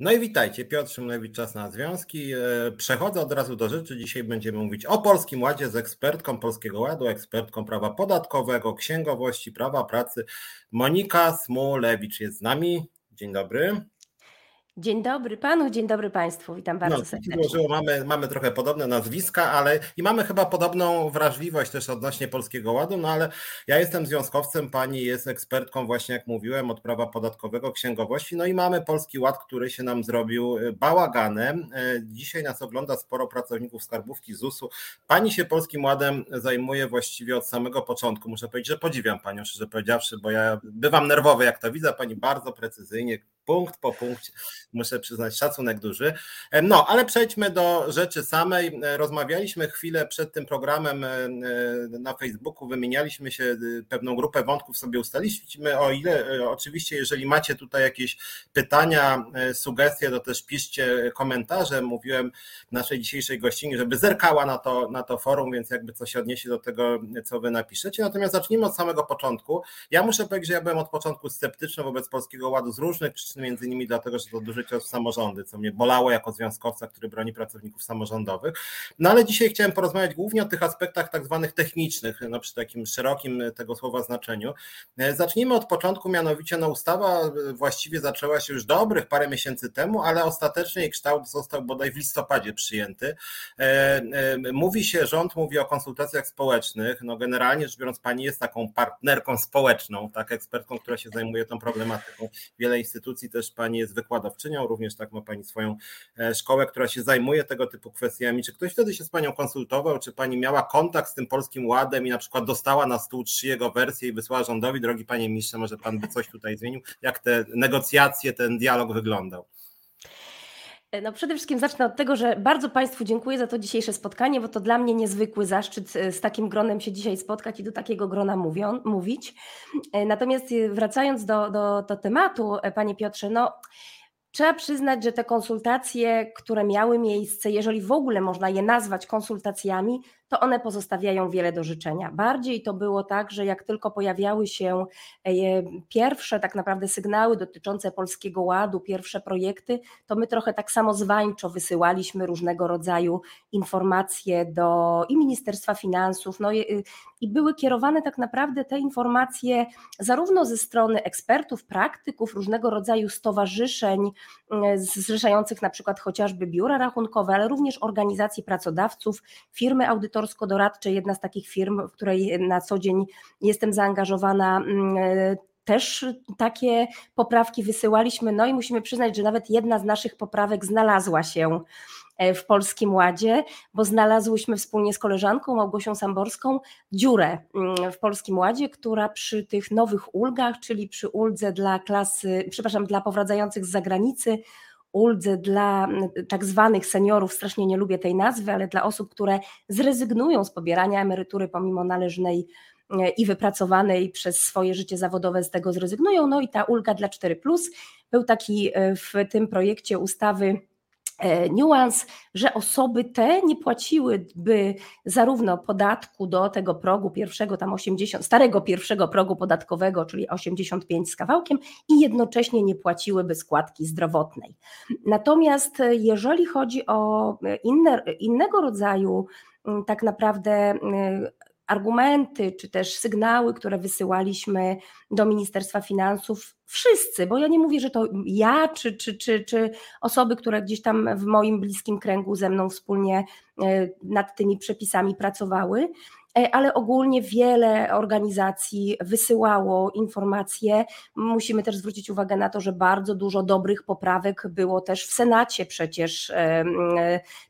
No i witajcie, Piotr Szymlewicz, Czas na Związki. E, przechodzę od razu do rzeczy. Dzisiaj będziemy mówić o Polskim Ładzie z ekspertką Polskiego Ładu, ekspertką prawa podatkowego, księgowości, prawa pracy. Monika Smulewicz jest z nami. Dzień dobry. Dzień dobry panu, dzień dobry państwu, witam bardzo no, serdecznie. Mamy, mamy trochę podobne nazwiska, ale i mamy chyba podobną wrażliwość też odnośnie Polskiego Ładu, no ale ja jestem związkowcem, pani jest ekspertką właśnie, jak mówiłem, od prawa podatkowego, księgowości, no i mamy Polski Ład, który się nam zrobił e, bałaganem. E, dzisiaj nas ogląda sporo pracowników skarbówki ZUS-u. Pani się Polskim Ładem zajmuje właściwie od samego początku. Muszę powiedzieć, że podziwiam panią, szczerze powiedziawszy, bo ja bywam nerwowy, jak to widzę, pani bardzo precyzyjnie punkt po punkcie. Muszę przyznać szacunek duży. No, ale przejdźmy do rzeczy samej. Rozmawialiśmy chwilę przed tym programem e, e, na Facebooku, wymienialiśmy się, e, pewną grupę wątków sobie ustaliliśmy. O ile, oczywiście, jeżeli macie tutaj jakieś pytania, sugestie, to też piszcie komentarze. Mówiłem naszej dzisiejszej gościnie, żeby zerkała na to, na to forum, więc jakby coś odniesie do tego, co wy napiszecie. Natomiast zacznijmy od samego początku. Ja muszę powiedzieć, że ja byłem od początku sceptyczny wobec Polskiego Ładu z różnych przyczyn między innymi dlatego, że to duży cios w samorządy, co mnie bolało jako związkowca, który broni pracowników samorządowych. No ale dzisiaj chciałem porozmawiać głównie o tych aspektach tak zwanych technicznych, no przy takim szerokim tego słowa znaczeniu. E, zacznijmy od początku, mianowicie no ustawa właściwie zaczęła się już dobrych parę miesięcy temu, ale ostatecznie jej kształt został bodaj w listopadzie przyjęty. E, e, mówi się, rząd mówi o konsultacjach społecznych, no generalnie rzecz biorąc pani jest taką partnerką społeczną, tak, ekspertką, która się zajmuje tą problematyką. Wiele instytucji też Pani jest wykładowczynią, również tak ma Pani swoją e, szkołę, która się zajmuje tego typu kwestiami. Czy ktoś wtedy się z Panią konsultował, czy Pani miała kontakt z tym Polskim Ładem i na przykład dostała na stół trzy jego wersje i wysłała rządowi, drogi Panie Ministrze, może Pan by coś tutaj zmienił? Jak te negocjacje, ten dialog wyglądał? E, no przede wszystkim zacznę od tego, że bardzo Państwu dziękuję za to dzisiejsze spotkanie, bo to dla mnie niezwykły zaszczyt e, z takim gronem się dzisiaj spotkać i do takiego grona mówią, mówić. Natomiast wracając do, do, do tematu, Panie Piotrze, no Trzeba przyznać, że te konsultacje, które miały miejsce, jeżeli w ogóle można je nazwać konsultacjami, to one pozostawiają wiele do życzenia. Bardziej to było tak, że jak tylko pojawiały się e, pierwsze tak naprawdę sygnały dotyczące Polskiego Ładu, pierwsze projekty, to my trochę tak samo zwańczo wysyłaliśmy różnego rodzaju informacje do i Ministerstwa Finansów, no i, i były kierowane tak naprawdę te informacje zarówno ze strony ekspertów, praktyków, różnego rodzaju stowarzyszeń e, zrzeszających na przykład chociażby biura rachunkowe, ale również organizacji pracodawców, firmy audytorów, konsultorsko-doradcze, jedna z takich firm, w której na co dzień jestem zaangażowana, mm, też takie poprawki wysyłaliśmy. No i musimy przyznać, że nawet jedna z naszych poprawek znalazła się e, w Polskim Ładzie, bo znalazłyśmy wspólnie z koleżanką Małgosią Samborską dziurę mm, w Polskim Ładzie, która przy tych nowych ulgach, czyli przy uldze dla klasy, przepraszam, dla powracających z zagranicy, uldze dla tak zwanych seniorów, strasznie nie lubię tej nazwy, ale dla osób, które zrezygnują z pobierania emerytury pomimo należnej e, i wypracowanej przez swoje życie zawodowe z tego zrezygnują. No i ta ulga dla 4, był taki e, w tym projekcie ustawy niuans, że osoby te nie płaciłyby zarówno podatku do tego progu pierwszego, tam 80, starego pierwszego progu podatkowego, czyli 85 z kawałkiem, i jednocześnie nie płaciłyby składki zdrowotnej. Natomiast jeżeli chodzi o inne, innego rodzaju tak naprawdę argumenty czy też sygnały, które wysyłaliśmy do Ministerstwa Finansów, wszyscy, bo ja nie mówię, że to ja czy, czy, czy, czy osoby, które gdzieś tam w moim bliskim kręgu ze mną wspólnie e, nad tymi przepisami pracowały, ale ogólnie wiele organizacji wysyłało informacje. Musimy też zwrócić uwagę na to, że bardzo dużo dobrych poprawek było też w Senacie przecież e,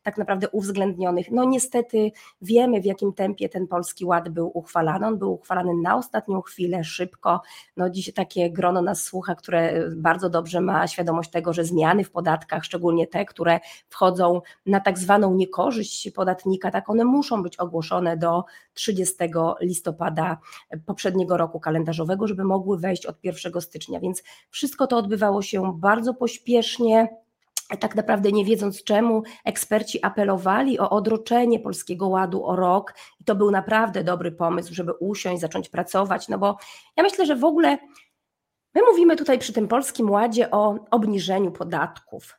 tak naprawdę uwzględnionych. No niestety wiemy, w jakim tempie ten Polski Ład był uchwalany. On był uchwalany na ostatnią chwilę, szybko. No dziś takie grono nas słucha, które bardzo dobrze ma świadomość tego, że zmiany w podatkach, szczególnie te, które wchodzą na tak zwaną niekorzyść podatnika, tak one muszą być ogłoszone do 30 listopada poprzedniego roku kalendarzowego, żeby mogły wejść od 1 stycznia. Więc wszystko to odbywało się bardzo pośpiesznie. Tak naprawdę nie wiedząc czemu, eksperci apelowali o odroczenie Polskiego Ładu o rok i to był naprawdę dobry pomysł, żeby usiąść, zacząć pracować, no bo ja myślę, że w ogóle My mówimy tutaj przy tym Polskim Ładzie o obniżeniu podatków.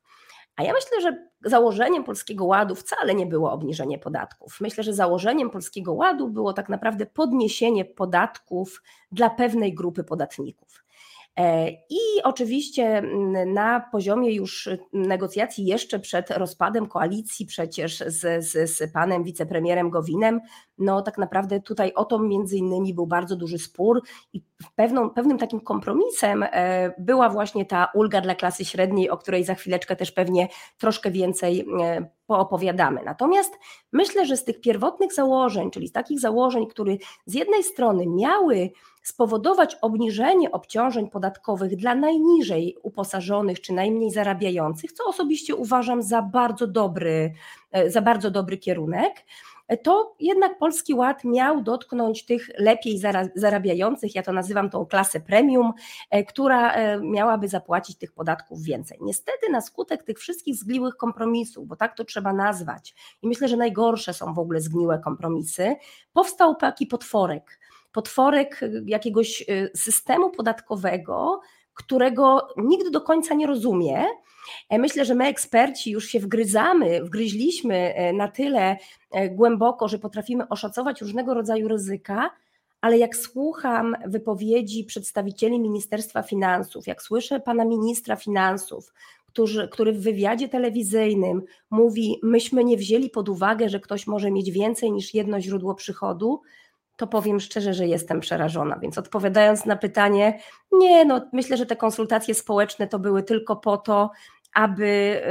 A ja myślę, że założeniem Polskiego Ładu wcale nie było obniżenie podatków. Myślę, że założeniem Polskiego Ładu było tak naprawdę podniesienie podatków dla pewnej grupy podatników. E, I oczywiście na poziomie już negocjacji jeszcze przed rozpadem koalicji przecież z, z, z panem wicepremierem Gowinem, no tak naprawdę tutaj o to między innymi był bardzo duży spór i pewną, pewnym takim kompromisem e, była właśnie ta ulga dla klasy średniej, o której za chwileczkę też pewnie troszkę więcej e, poopowiadamy. Natomiast myślę, że z tych pierwotnych założeń, czyli z takich założeń, które z jednej strony miały spowodować obniżenie obciążeń podatkowych dla najniżej uposażonych czy najmniej zarabiających, co osobiście uważam za bardzo dobry, e, za bardzo dobry kierunek, to jednak Polski Ład miał dotknąć tych lepiej zarabiających, ja to nazywam tą klasę premium, e, która e, miałaby zapłacić tych podatków więcej. Niestety na skutek tych wszystkich zgliłych kompromisów, bo tak to trzeba nazwać, i myślę, że najgorsze są w ogóle zgniłe kompromisy, powstał taki potworek, potworek jakiegoś y, systemu podatkowego, którego nikt do końca nie rozumie. E, myślę, że my eksperci już się wgryzamy, wgryźliśmy e, na tyle e, głęboko, że potrafimy oszacować różnego rodzaju ryzyka, ale jak słucham wypowiedzi przedstawicieli Ministerstwa Finansów, jak słyszę pana ministra finansów, który, który w wywiadzie telewizyjnym mówi: Myśmy nie wzięli pod uwagę, że ktoś może mieć więcej niż jedno źródło przychodu, to powiem szczerze, że jestem przerażona. Więc odpowiadając na pytanie, nie, no myślę, że te konsultacje społeczne to były tylko po to, aby,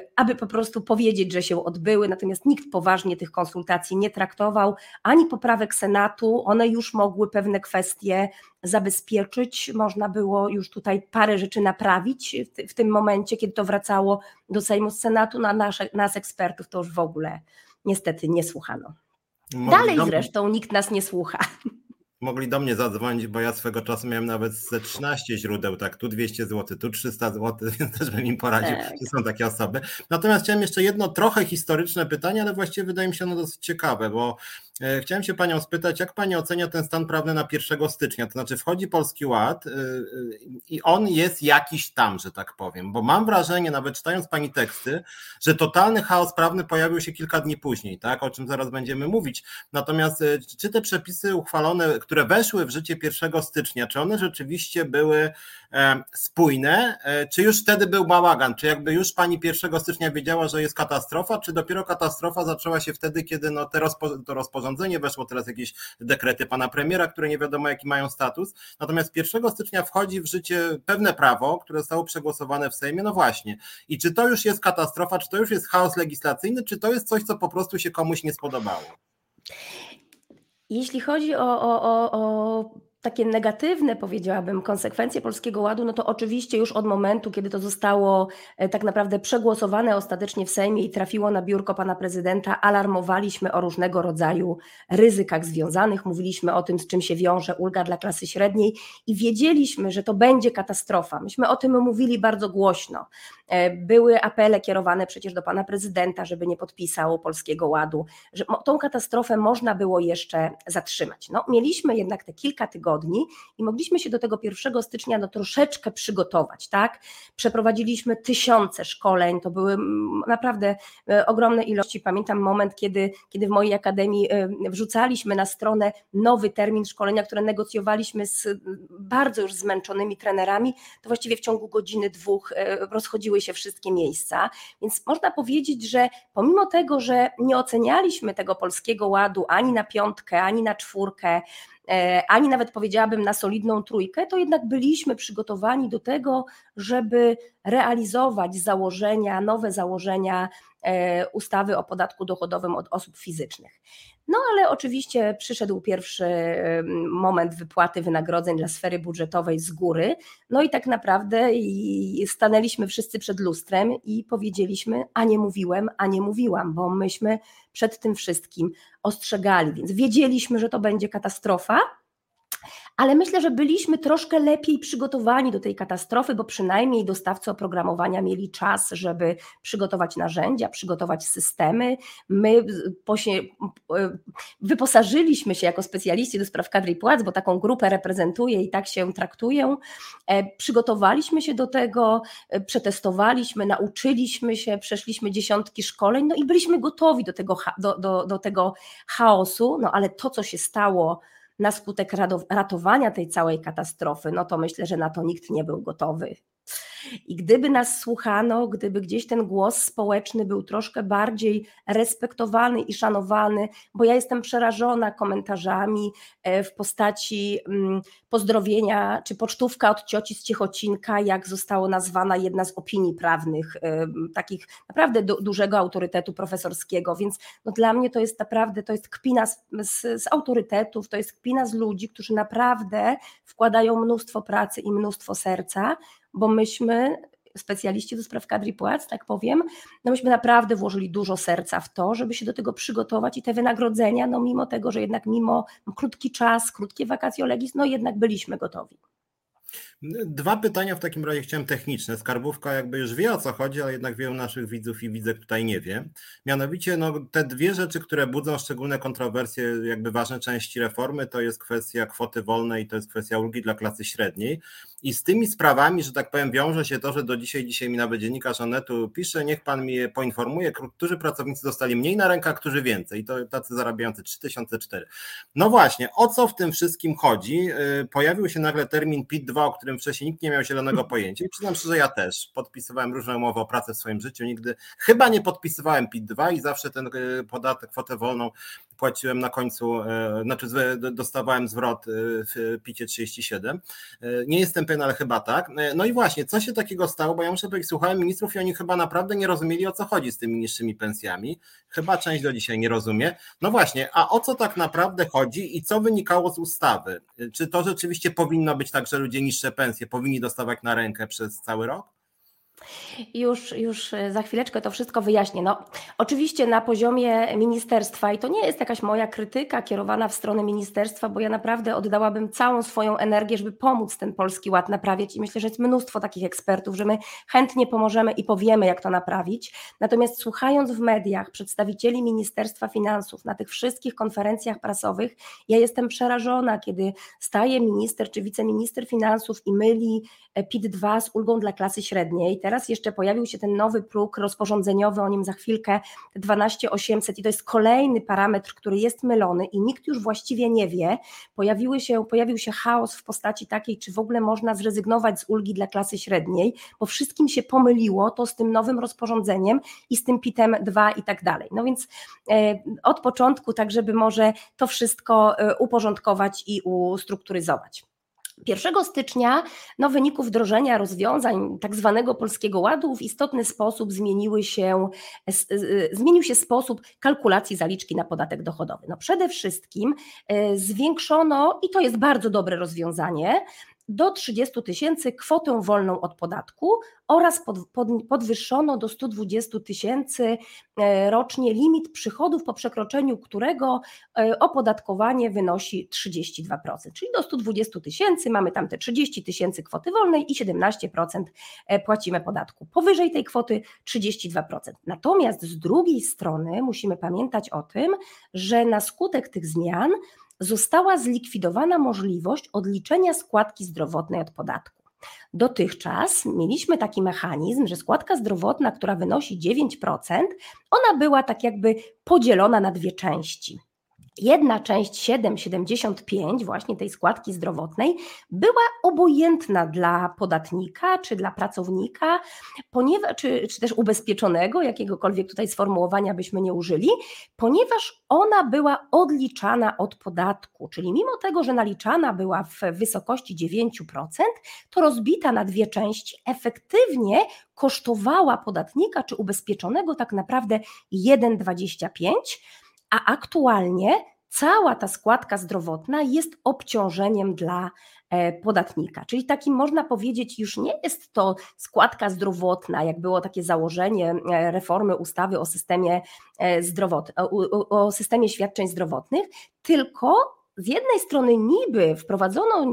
y, aby po prostu powiedzieć, że się odbyły, natomiast nikt poważnie tych konsultacji nie traktował, ani poprawek Senatu, one już mogły pewne kwestie zabezpieczyć, można było już tutaj parę rzeczy naprawić w, tym momencie, kiedy to wracało do Sejmu z Senatu, na nasze, nas ekspertów to już w ogóle niestety nie słuchano. Dalej zresztą nikt nas nie słucha mogli do mnie zadzwonić, bo ja swego czasu miałem nawet ze 13 źródeł, tak, tu 200 zł, tu 300 zł, więc też bym im poradził, tak. że są takie osoby. Natomiast chciałem jeszcze jedno trochę historyczne pytanie, ale właściwie wydaje mi się ono dosyć ciekawe, bo chciałem się Panią spytać, jak Pani ocenia ten stan prawny na 1 stycznia? To znaczy, wchodzi Polski Ład y, y, i on jest jakiś tam, że tak powiem, bo mam wrażenie, nawet czytając Pani teksty, że totalny chaos prawny pojawił się kilka dni później, tak, o czym zaraz będziemy mówić. Natomiast czy te przepisy uchwalone, które weszły w życie 1 stycznia, czy one rzeczywiście były e, spójne, e, czy już wtedy był bałagan, czy jakby już Pani 1 stycznia wiedziała, że jest katastrofa, czy dopiero katastrofa zaczęła się wtedy, kiedy no, te rozpo, to rozporządzenie rozporządzenie, weszło teraz jakieś dekrety pana premiera, które nie wiadomo jaki mają status. Natomiast 1 stycznia wchodzi w życie pewne prawo, które zostało przegłosowane w Sejmie. No właśnie. I czy to już jest katastrofa, czy to już jest chaos legislacyjny, czy to jest coś, co po prostu się komuś nie spodobało? Jeśli chodzi o, o, o, o takie negatywne, powiedziałabym, konsekwencje Polskiego Ładu, no to oczywiście już od momentu, kiedy to zostało e, tak naprawdę przegłosowane ostatecznie w Sejmie i trafiło na biurko pana prezydenta, alarmowaliśmy o różnego rodzaju ryzykach związanych, mówiliśmy o tym, z czym się wiąże ulga dla klasy średniej i wiedzieliśmy, że to będzie katastrofa. Myśmy o tym mówili bardzo głośno. E, były apele kierowane przecież do pana prezydenta, żeby nie podpisał Polskiego Ładu, że tą katastrofę można było jeszcze zatrzymać. No, mieliśmy jednak te kilka tygodni, i mogliśmy się do tego 1 stycznia no, troszeczkę przygotować. Tak? Przeprowadziliśmy tysiące szkoleń, to były naprawdę e, ogromne ilości. Pamiętam moment, kiedy, kiedy w mojej akademii e, wrzucaliśmy na stronę nowy termin szkolenia, które negocjowaliśmy z bardzo już zmęczonymi trenerami, to właściwie w ciągu godziny, dwóch e, się wszystkie miejsca. Więc można powiedzieć, że pomimo tego, że nie ocenialiśmy tego polskiego ładu ani na piątkę, ani na czwórkę, E, ani nawet powiedziałabym na solidną trójkę, to jednak byliśmy przygotowani do tego, żeby realizować założenia, nowe założenia ustawy o podatku dochodowym od osób fizycznych. No ale oczywiście przyszedł pierwszy moment wypłaty wynagrodzeń dla sfery budżetowej z góry. No i tak naprawdę stanęliśmy wszyscy przed lustrem i powiedzieliśmy, a nie mówiłem, a nie mówiłam, bo myśmy przed tym wszystkim ostrzegali, więc wiedzieliśmy, że to będzie katastrofa, ale myślę, że byliśmy troszkę lepiej przygotowani do tej katastrofy, bo przynajmniej dostawcy oprogramowania mieli czas, żeby przygotować narzędzia, przygotować systemy. My wyposażyliśmy się jako specjaliści do spraw kadry i płac, bo taką grupę reprezentuję i tak się traktuję. E, przygotowaliśmy się do tego, e, przetestowaliśmy, nauczyliśmy się, przeszliśmy dziesiątki szkoleń, no i byliśmy gotowi do tego, do, do, do tego chaosu, no ale to, co się stało, na skutek ratowania tej całej katastrofy, no to myślę, że na to nikt nie był gotowy. I gdyby nas słuchano, gdyby gdzieś ten głos społeczny był troszkę bardziej respektowany i szanowany, bo ja jestem przerażona komentarzami e, w postaci mm, pozdrowienia czy pocztówka od cioci z Ciechocinka, jak została nazwana jedna z opinii prawnych, e, takich naprawdę du dużego autorytetu profesorskiego, więc no dla mnie to jest naprawdę, to jest kpina z, z, z autorytetów, to jest kpina z ludzi, którzy naprawdę wkładają mnóstwo pracy i mnóstwo serca, bo myśmy, specjaliści do spraw kadry płac, tak powiem, no myśmy naprawdę włożyli dużo serca w to, żeby się do tego przygotować i te wynagrodzenia, no mimo tego, że jednak mimo krótki czas, krótkie wakacje legis, no jednak byliśmy gotowi. Dwa pytania w takim razie chciałem techniczne. Skarbówka jakby już wie o co chodzi, ale jednak wielu naszych widzów i widzek tutaj nie wie. Mianowicie no, te dwie rzeczy, które budzą szczególne kontrowersje, jakby ważne części reformy, to jest kwestia kwoty wolnej i to jest kwestia ulgi dla klasy średniej. I z tymi sprawami, że tak powiem, wiąże się to, że do dzisiaj, dzisiaj mi nawet dziennikarz Onetu pisze, niech pan mnie poinformuje, którzy pracownicy dostali mniej na rękach, którzy więcej. I to tacy zarabiający 3004. No właśnie, o co w tym wszystkim chodzi? Y, pojawił się nagle termin PIT-2, o którym wcześniej nikt nie miał zielonego pojęcia. I przyznam szczerze, ja też podpisywałem różne umowy o pracę w swoim życiu. Nigdy chyba nie podpisywałem PIT-2 i zawsze ten y, podatek, kwotę wolną płaciłem na końcu, e, znaczy dostawałem zwrot e, w PIT 37. E, nie jestem pewien, ale chyba tak. No i właśnie, co się takiego stało, bo ja muszę powiedzieć, słuchałem ministrów i oni chyba naprawdę nie rozumieli o co chodzi z tymi niższymi pensjami. Chyba część do dzisiaj nie rozumie. No właśnie, a o co tak naprawdę chodzi i co wynikało z ustawy? Czy to rzeczywiście powinno być tak, że ludzie niższe pensje powinni dostawać na rękę przez cały rok? Już, już e, za chwileczkę to wszystko wyjaśnię. No, oczywiście na poziomie ministerstwa, i to nie jest jakaś moja krytyka kierowana w stronę ministerstwa, bo ja naprawdę oddałabym całą swoją energię, żeby pomóc ten polski ład naprawić i myślę, że jest mnóstwo takich ekspertów, że my chętnie pomożemy i powiemy, jak to naprawić. Natomiast słuchając w mediach przedstawicieli Ministerstwa Finansów na tych wszystkich konferencjach prasowych, ja jestem przerażona, kiedy staje minister czy wiceminister finansów i myli PIT-2 z ulgą dla klasy średniej. Teraz jeszcze pojawił się ten nowy próg rozporządzeniowy, o nim za chwilkę 12800 i to jest kolejny parametr, który jest mylony i nikt już właściwie nie wie. Pojawiły się, pojawił się chaos w postaci takiej, czy w ogóle można zrezygnować z ulgi dla klasy średniej, bo wszystkim się pomyliło to z tym nowym rozporządzeniem i z tym PIT-em 2 i tak dalej. No więc e, od początku, tak żeby może to wszystko e, uporządkować i ustrukturyzować. 1 stycznia no, wyniku wdrożenia rozwiązań tak zwanego Polskiego Ładu w istotny sposób zmieniły się, zmienił się sposób kalkulacji zaliczki na podatek dochodowy. No, przede wszystkim e, zwiększono, i to jest bardzo dobre rozwiązanie, do 30 tysięcy kwotę wolną od podatku oraz pod, pod, podwyższono do 120 tysięcy e, rocznie limit przychodów, po przekroczeniu którego e, opodatkowanie wynosi 32%. Czyli do 120 tysięcy mamy tam te 30 tysięcy kwoty wolnej i 17% e, płacimy podatku. Powyżej tej kwoty 32%. Natomiast z drugiej strony musimy pamiętać o tym, że na skutek tych zmian została zlikwidowana możliwość odliczenia składki zdrowotnej od podatku. Dotychczas mieliśmy taki mechanizm, że składka zdrowotna, która wynosi 9%, ona była tak jakby podzielona na dwie części. Jedna część 7,75 właśnie tej składki zdrowotnej była obojętna dla podatnika czy dla pracownika, ponieważ, czy, czy też ubezpieczonego, jakiegokolwiek tutaj sformułowania byśmy nie użyli, ponieważ ona była odliczana od podatku, czyli mimo tego, że naliczana była w wysokości 9%, to rozbita na dwie części efektywnie kosztowała podatnika czy ubezpieczonego tak naprawdę 1,25 a aktualnie cała ta składka zdrowotna jest obciążeniem dla e, podatnika. Czyli takim można powiedzieć, już nie jest to składka zdrowotna, jak było takie założenie e, reformy ustawy o systemie, e, zdrowot, o systemie świadczeń zdrowotnych, tylko z jednej strony niby wprowadzono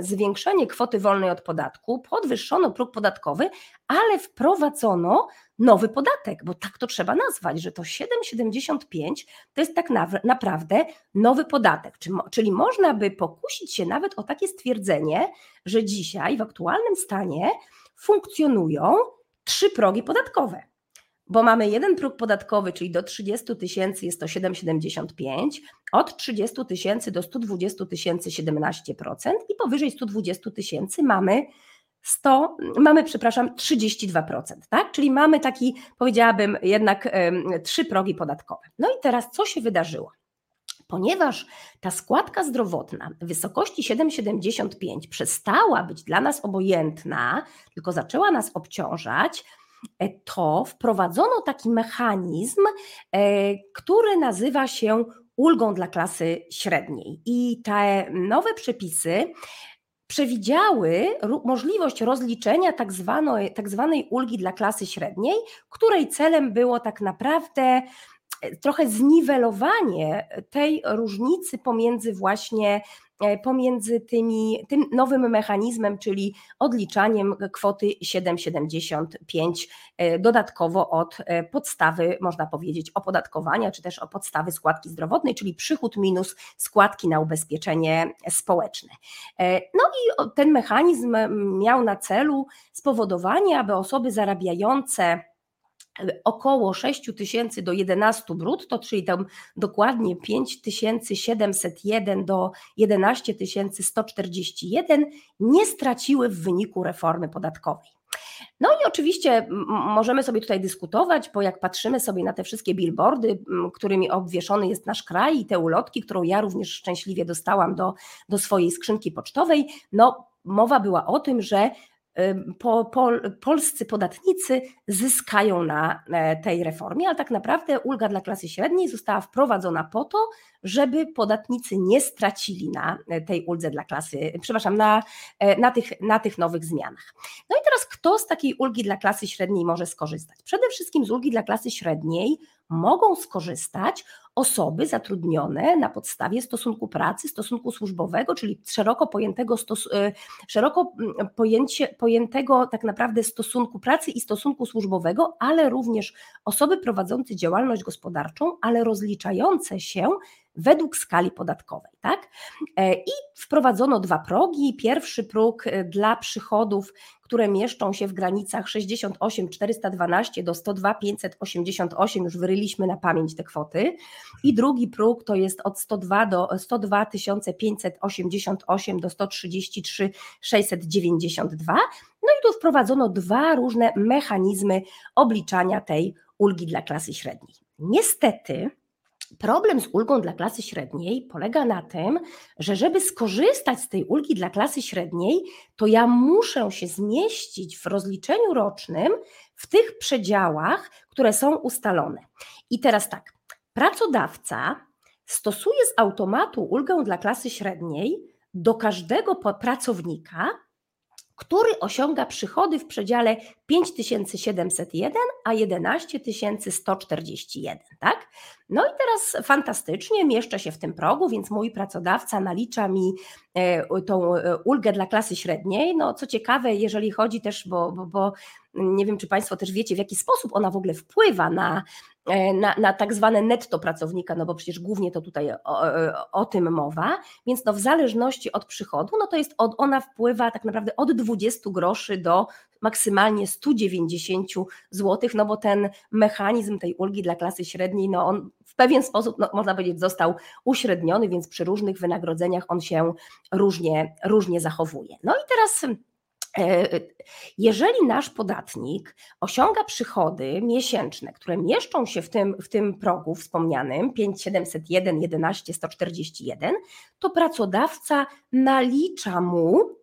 zwiększenie kwoty wolnej od podatku, podwyższono próg podatkowy, ale wprowadzono nowy podatek, bo tak to trzeba nazwać, że to 7,75 to jest tak naprawdę nowy podatek. Czyli można by pokusić się nawet o takie stwierdzenie, że dzisiaj w aktualnym stanie funkcjonują trzy progi podatkowe bo mamy jeden próg podatkowy, czyli do 30 tysięcy jest to 7,75, od 30 tysięcy do 120 tysięcy 17% i powyżej 120 tysięcy mamy 100, mamy, przepraszam, 32%, tak? Czyli mamy taki, powiedziałabym, jednak trzy progi podatkowe. No i teraz co się wydarzyło? Ponieważ ta składka zdrowotna w wysokości 7,75 przestała być dla nas obojętna, tylko zaczęła nas obciążać, to wprowadzono taki mechanizm, e, który nazywa się ulgą dla klasy średniej. I te nowe przepisy przewidziały możliwość rozliczenia tak zwanej, tak zwanej ulgi dla klasy średniej, której celem było tak naprawdę e, trochę zniwelowanie tej różnicy pomiędzy właśnie E, pomiędzy tymi, tym nowym mechanizmem, czyli odliczaniem kwoty 7,75 e, dodatkowo od e, podstawy, można powiedzieć, opodatkowania, czy też o podstawy składki zdrowotnej, czyli przychód minus składki na ubezpieczenie społeczne. No i ten mechanizm miał na celu spowodowanie, aby osoby zarabiające około 6 tysięcy do 11 brutto, czyli tam dokładnie 5701 do 11 141 nie straciły w wyniku reformy podatkowej. No i oczywiście możemy sobie tutaj dyskutować, bo jak patrzymy sobie na te wszystkie billboardy, którymi obwieszony jest nasz kraj i te ulotki, którą ja również szczęśliwie dostałam do, do swojej skrzynki pocztowej, no mowa była o tym, że po, po, polscy podatnicy zyskają na e, tej reformie, ale tak naprawdę ulga dla klasy średniej została wprowadzona po to, żeby podatnicy nie stracili na e, tej uldze dla klasy, przepraszam, na, e, na, tych, na tych nowych zmianach. No i teraz kto z takiej ulgi dla klasy średniej może skorzystać? Przede wszystkim z ulgi dla klasy średniej mogą skorzystać osoby zatrudnione na podstawie stosunku pracy, stosunku służbowego, czyli szeroko pojętego, stos, e, szeroko mm, pojęcie, pojętego tak naprawdę stosunku pracy i stosunku służbowego, ale również osoby prowadzące działalność gospodarczą, ale rozliczające się według skali podatkowej. Tak? E, I wprowadzono dwa progi. Pierwszy próg e, dla przychodów, które mieszczą się w granicach 68 412 do 102 588, już wyryliśmy na pamięć te kwoty. I drugi próg to jest od 102 do 102 588 do 133 692. No i tu wprowadzono dwa różne mechanizmy obliczania tej ulgi dla klasy średniej. Niestety, Problem z ulgą dla klasy średniej polega na tym, że żeby skorzystać z tej ulgi dla klasy średniej, to ja muszę się zmieścić w rozliczeniu rocznym w tych przedziałach, które są ustalone. I teraz tak, pracodawca stosuje z automatu ulgę dla klasy średniej do każdego pracownika, który osiąga przychody w przedziale 5701, a 11141, tak? No i teraz fantastycznie mieszczę się w tym progu, więc mój pracodawca nalicza mi e, tą e, ulgę dla klasy średniej. No co ciekawe, jeżeli chodzi też, bo, bo, bo nie wiem, czy Państwo też wiecie, w jaki sposób ona w ogóle wpływa na, na, na tak zwane netto pracownika, no bo przecież głównie to tutaj o, o, tym mowa, więc no w zależności od przychodu, no to jest od, ona wpływa tak naprawdę od 20 groszy do maksymalnie 190 zł, no bo ten mechanizm tej ulgi dla klasy średniej, no on w pewien sposób, no, można powiedzieć, został uśredniony, więc przy różnych wynagrodzeniach on się różnie, różnie zachowuje. No i teraz e, jeżeli nasz podatnik osiąga przychody miesięczne, które mieszczą się w tym, w tym progu wspomnianym 5701, 11, 141, to pracodawca nalicza mu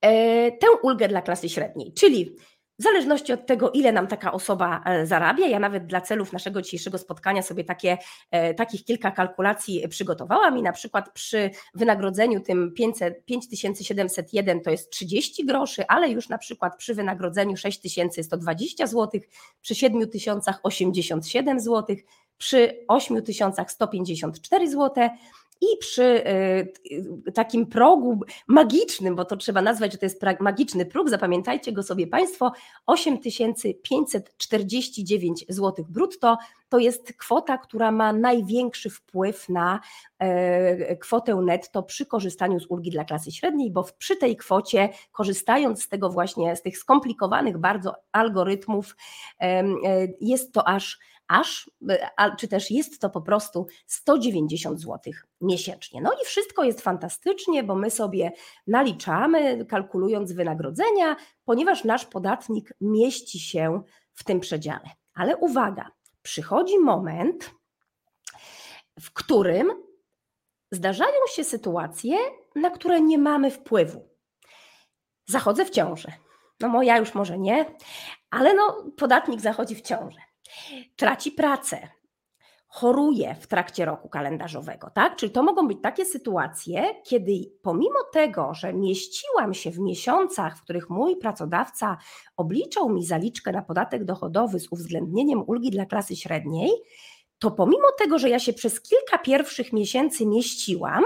E, tę ulgę dla klasy średniej, czyli w zależności od tego, ile nam taka osoba e, zarabia, ja nawet dla celów naszego dzisiejszego spotkania sobie takie, e, takich kilka kalkulacji przygotowałam i na przykład przy wynagrodzeniu tym 500, 5701 to jest 30 groszy, ale już na przykład przy wynagrodzeniu 6120 zł, przy 7000 87 zł, przy 8154 zł I przy y, takim progu magicznym, bo to trzeba nazwać, że to jest magiczny próg, zapamiętajcie go sobie Państwo, 8549 zł brutto. To jest kwota, która ma największy wpływ na e, kwotę netto przy korzystaniu z ulgi dla klasy średniej, bo przy tej kwocie, korzystając z tego właśnie, z tych skomplikowanych bardzo algorytmów, e, jest to aż aż, czy też jest to po prostu 190 zł miesięcznie. No i wszystko jest fantastycznie, bo my sobie naliczamy, kalkulując wynagrodzenia, ponieważ nasz podatnik mieści się w tym przedziale. Ale uwaga, przychodzi moment, w którym zdarzają się sytuacje, na które nie mamy wpływu. Zachodzę w ciążę. No moja już może nie, ale no podatnik zachodzi w ciążę. Traci pracę, choruje w trakcie roku kalendarzowego, tak? Czyli to mogą być takie sytuacje, kiedy pomimo tego, że mieściłam się w miesiącach, w których mój pracodawca obliczał mi zaliczkę na podatek dochodowy z uwzględnieniem ulgi dla klasy średniej, to pomimo tego, że ja się przez kilka pierwszych miesięcy mieściłam,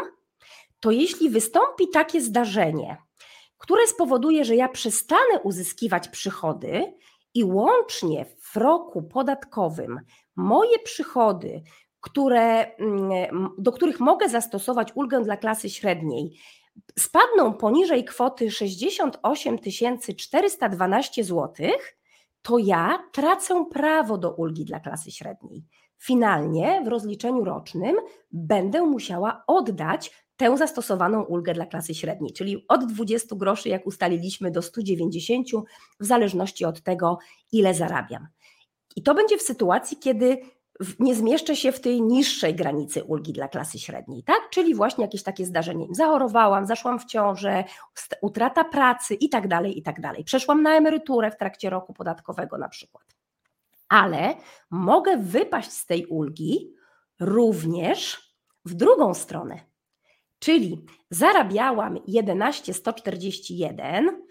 to jeśli wystąpi takie zdarzenie, które spowoduje, że ja przestanę uzyskiwać przychody i łącznie w roku podatkowym moje przychody, które, mm, do których mogę zastosować ulgę dla klasy średniej, spadną poniżej kwoty 68 412 zł, to ja tracę prawo do ulgi dla klasy średniej. Finalnie w rozliczeniu rocznym będę musiała oddać tę zastosowaną ulgę dla klasy średniej, czyli od 20 groszy, jak ustaliliśmy, do 190, w zależności od tego, ile zarabiam. I to będzie w sytuacji, kiedy nie zmieszczę się w tej niższej granicy ulgi dla klasy średniej, tak? Czyli właśnie jakieś takie zdarzenie. Zachorowałam, zaszłam w ciążę, utrata pracy i tak dalej, i tak dalej. Przeszłam na emeryturę w trakcie roku podatkowego na przykład. Ale mogę wypaść z tej ulgi również w drugą stronę. Czyli zarabiałam 11,141,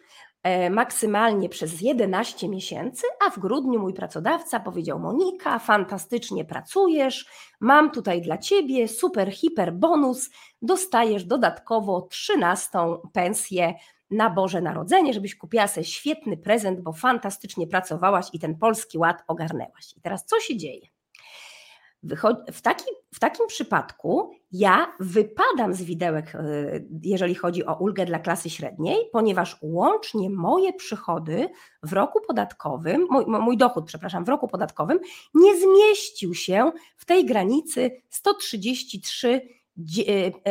E, maksymalnie przez 11 miesięcy, a w grudniu mój pracodawca powiedział: Monika, fantastycznie pracujesz, mam tutaj dla ciebie super, hiper bonus, dostajesz dodatkowo 13 pensję na Boże Narodzenie, żebyś kupiła sobie świetny prezent, bo fantastycznie pracowałaś i ten polski ład ogarnęłaś. I teraz co się dzieje? W, taki, w takim przypadku ja wypadam z widełek, e, jeżeli chodzi o ulgę dla klasy średniej, ponieważ łącznie moje przychody w roku podatkowym, mój, mój dochód, przepraszam, w roku podatkowym nie zmieścił się w tej granicy 133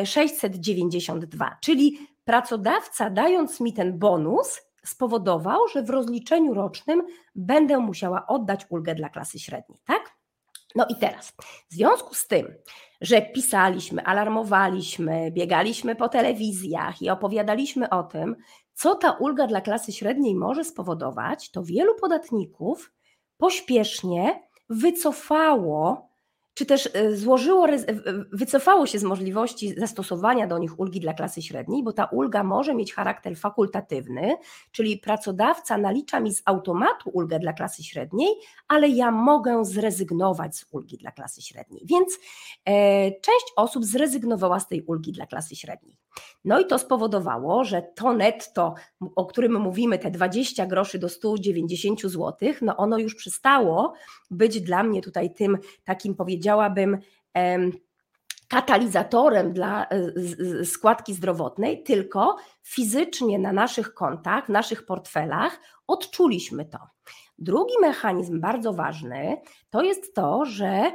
692, czyli pracodawca dając mi ten bonus spowodował, że w rozliczeniu rocznym będę musiała oddać ulgę dla klasy średniej, tak? No i teraz, w związku z tym, że pisaliśmy, alarmowaliśmy, biegaliśmy po telewizjach i opowiadaliśmy o tym, co ta ulga dla klasy średniej może spowodować, to wielu podatników pośpiesznie wycofało czy też e, złożyło, wycofało się z możliwości zastosowania do nich ulgi dla klasy średniej, bo ta ulga może mieć charakter fakultatywny, czyli pracodawca nalicza mi z automatu ulgę dla klasy średniej, ale ja mogę zrezygnować z ulgi dla klasy średniej. Więc e, część osób zrezygnowała z tej ulgi dla klasy średniej. No i to spowodowało, że to netto, o którym mówimy, te 20 groszy do 190 zł, no ono już przestało być dla mnie tutaj tym takim, powiedziałabym, katalizatorem dla e, składki zdrowotnej, tylko fizycznie na naszych kontach, w naszych portfelach odczuliśmy to. Drugi mechanizm bardzo ważny to jest to, że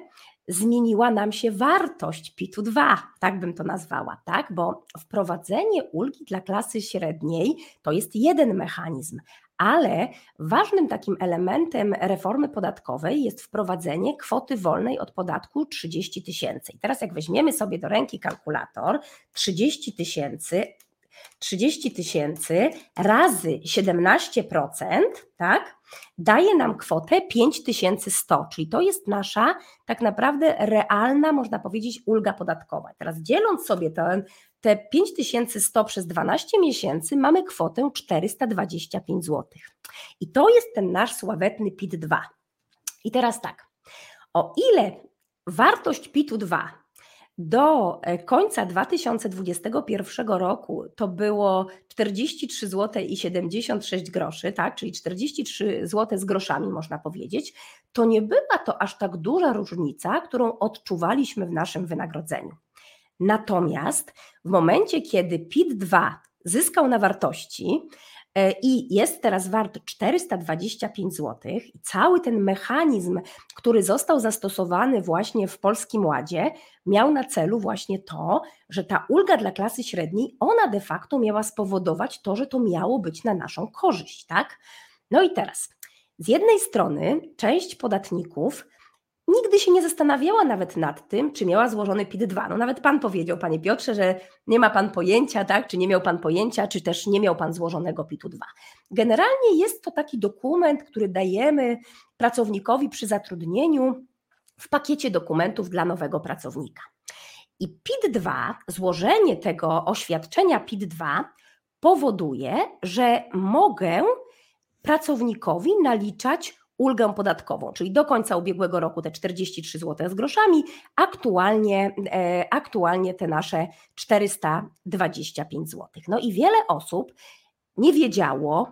zmieniła nam się wartość PIT-u 2, tak bym to nazwała, tak? Bo wprowadzenie ulgi dla klasy średniej to jest jeden mechanizm, ale ważnym takim elementem reformy podatkowej jest wprowadzenie kwoty wolnej od podatku 30 tysięcy. I teraz jak weźmiemy sobie do ręki kalkulator 30 tysięcy 30 tysięcy razy 17%, tak, daje nam kwotę 5100, czyli to jest nasza tak naprawdę realna, można powiedzieć, ulga podatkowa. Teraz dzieląc sobie ten, te 5100 przez 12 miesięcy, mamy kwotę 425 zł. I to jest ten nasz sławetny PIT-2. I teraz tak, o ile wartość PIT-2 do e, końca 2021 roku to było 43 zł i 76 groszy, tak, czyli 43 zł z groszami można powiedzieć, to nie była to aż tak duża różnica, którą odczuwaliśmy w naszym wynagrodzeniu. Natomiast w momencie, kiedy PIT-2 zyskał na wartości, i jest teraz wart 425 zł. I cały ten mechanizm, który został zastosowany właśnie w Polskim Ładzie, miał na celu właśnie to, że ta ulga dla klasy średniej, ona de facto miała spowodować to, że to miało być na naszą korzyść, tak? No i teraz, z jednej strony część podatników nigdy się nie zastanawiała nawet nad tym, czy miała złożony PIT-2. No nawet pan powiedział, panie Piotrze, że nie ma pan pojęcia, tak? Czy nie miał pan pojęcia, czy też nie miał pan złożonego PIT-2. Generalnie jest to taki dokument, który dajemy pracownikowi przy zatrudnieniu w pakiecie dokumentów dla nowego pracownika. I PIT-2, złożenie tego oświadczenia PIT-2 powoduje, że mogę pracownikowi naliczać ulgę podatkową, czyli do końca ubiegłego roku te 43 zł z groszami, aktualnie, e, aktualnie te nasze 425 zł. No i wiele osób nie wiedziało,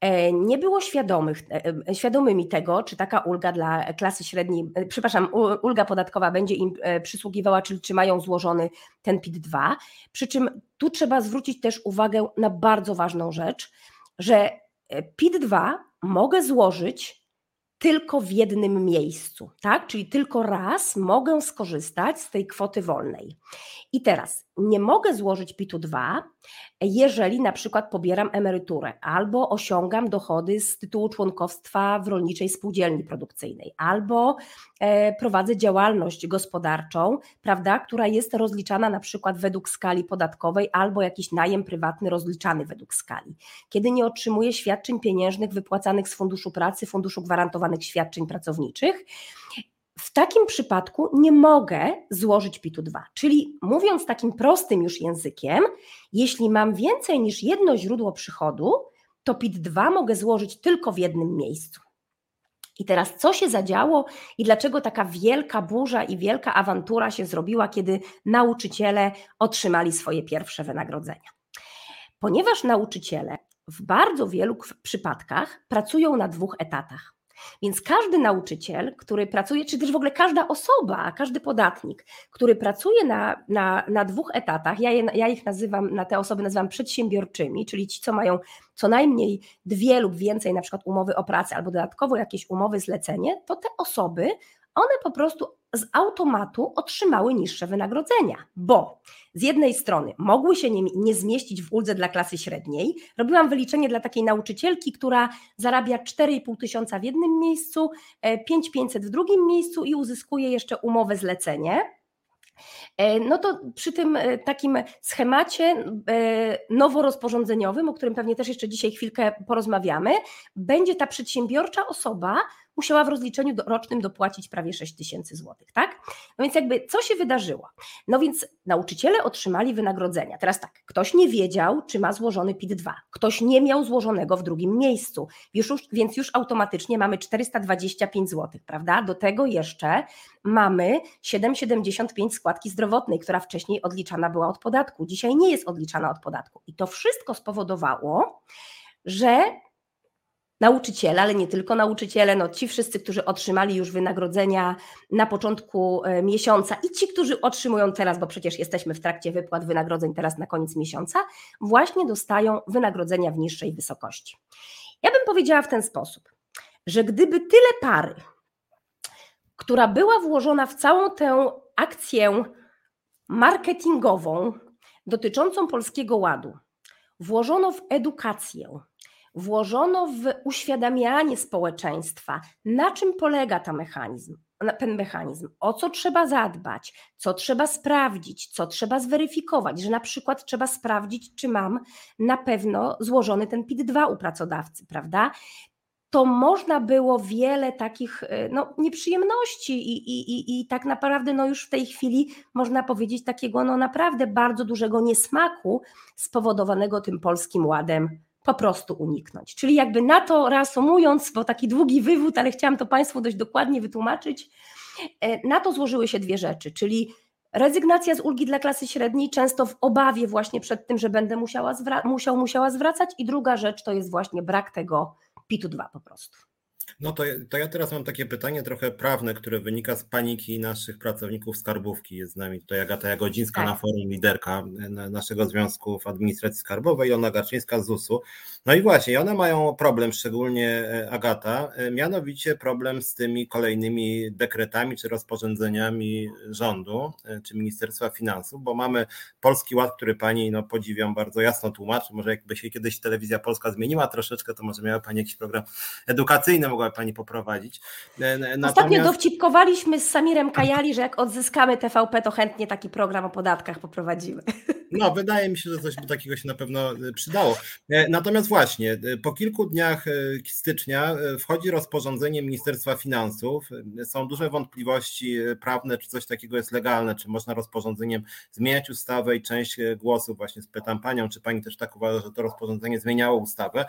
e, nie było świadomych, e, świadomymi tego, czy taka ulga dla klasy średniej, przepraszam, ulga podatkowa będzie im przysługiwała, czyli czy mają złożony ten PIT-2. Przy czym tu trzeba zwrócić też uwagę na bardzo ważną rzecz, że PIT-2 mogę złożyć tylko w jednym miejscu, tak? Czyli tylko raz mogę skorzystać z tej kwoty wolnej. I teraz nie mogę złożyć PIT-u 2, jeżeli na przykład pobieram emeryturę albo osiągam dochody z tytułu członkostwa w rolniczej spółdzielni produkcyjnej, albo e, prowadzę działalność gospodarczą, prawda, która jest rozliczana na przykład według skali podatkowej, albo jakiś najem prywatny rozliczany według skali. Kiedy nie otrzymuję świadczeń pieniężnych wypłacanych z Funduszu Pracy, Funduszu Gwarantowanych Świadczeń Pracowniczych, w takim przypadku nie mogę złożyć PIT-u 2. Czyli mówiąc takim prostym już językiem, jeśli mam więcej niż jedno źródło przychodu, to PIT 2 mogę złożyć tylko w jednym miejscu. I teraz co się zadziało i dlaczego taka wielka burza i wielka awantura się zrobiła, kiedy nauczyciele otrzymali swoje pierwsze wynagrodzenia? Ponieważ nauczyciele w bardzo wielu przypadkach pracują na dwóch etatach. Więc każdy nauczyciel, który pracuje, czy też w ogóle każda osoba, każdy podatnik, który pracuje na, na, na dwóch etatach, ja, je, ja ich nazywam, na te osoby nazywam przedsiębiorczymi, czyli ci, co mają co najmniej dwie lub więcej na przykład umowy o pracę albo dodatkowo jakieś umowy zlecenie, to te osoby one po prostu z automatu otrzymały niższe wynagrodzenia, bo z jednej strony mogły się nie, nie, zmieścić w uldze dla klasy średniej. Robiłam wyliczenie dla takiej nauczycielki, która zarabia 4,5 tysiąca w jednym miejscu, 5500 e, w drugim miejscu i uzyskuje jeszcze umowę zlecenie. E, no to przy tym e, takim schemacie noworozporządzeniowym, o którym pewnie też jeszcze dzisiaj chwilkę porozmawiamy, będzie ta przedsiębiorcza osoba musiała w rozliczeniu rocznym dopłacić prawie 6 tysięcy złotych, tak? No więc jakby co się wydarzyło? No więc nauczyciele otrzymali wynagrodzenia. Teraz tak, ktoś nie wiedział, czy ma złożony PIT-2, ktoś nie miał złożonego w drugim miejscu, już, więc już automatycznie mamy 425 złotych, prawda? Do tego jeszcze mamy 7,75 składki zdrowotnej, która wcześniej odliczana była od podatku, dzisiaj nie jest odliczana od podatku. I to wszystko spowodowało, że nauczyciele, ale nie tylko nauczyciele, no ci wszyscy, którzy otrzymali już wynagrodzenia na początku e, miesiąca i ci, którzy otrzymują teraz, bo przecież jesteśmy w trakcie wypłat wynagrodzeń teraz na koniec miesiąca, właśnie dostają wynagrodzenia w niższej wysokości. Ja bym powiedziała w ten sposób, że gdyby tyle pary, która była włożona w całą tę akcję marketingową dotyczącą Polskiego Ładu, włożono w edukację, włożono w uświadamianie społeczeństwa, na czym polega ta mechanizm, ten mechanizm, o co trzeba zadbać, co trzeba sprawdzić, co trzeba zweryfikować, że na przykład trzeba sprawdzić, czy mam na pewno złożony ten PIT-2 u pracodawcy, prawda? To można było wiele takich e, no, nieprzyjemności i, i, i, i tak naprawdę no już w tej chwili można powiedzieć takiego no naprawdę bardzo dużego niesmaku spowodowanego tym polskim ładem po prostu uniknąć. Czyli jakby na to reasumując, bo taki długi wywód, ale chciałam to Państwu dość dokładnie wytłumaczyć, e, na to złożyły się dwie rzeczy, czyli rezygnacja z ulgi dla klasy średniej, często w obawie właśnie przed tym, że będę musiała, musiał, musiała zwracać. I druga rzecz to jest właśnie brak tego PIT-u 2 po prostu. No to, to ja teraz mam takie pytanie trochę prawne, które wynika z paniki naszych pracowników skarbówki. Jest z nami tutaj Agata Jagodzińska tak. na forum, liderka naszego Związku w Administracji Skarbowej i Ona Garczyńska z ZUS-u. No i właśnie, one mają problem, szczególnie e, Agata, e, mianowicie problem z tymi kolejnymi dekretami czy rozporządzeniami rządu e, czy Ministerstwa Finansów, bo mamy Polski Ład, który pani no, podziwiam bardzo jasno tłumaczy. Może jakby się kiedyś telewizja polska zmieniła troszeczkę, to może miała pani jakiś program edukacyjny, mogła pani poprowadzić. Natomiast... Ostatnio dowcipkowaliśmy z Samirem Kajali, że jak odzyskamy TVP, to chętnie taki program o podatkach poprowadzimy. No, wydaje mi się, że coś by takiego się na pewno przydało. Natomiast właśnie, po kilku dniach stycznia wchodzi rozporządzenie Ministerstwa Finansów. Są duże wątpliwości prawne, czy coś takiego jest legalne, czy można rozporządzeniem zmieniać ustawę i część głosów właśnie spytam panią, czy pani też tak uważa, że to rozporządzenie zmieniało ustawę.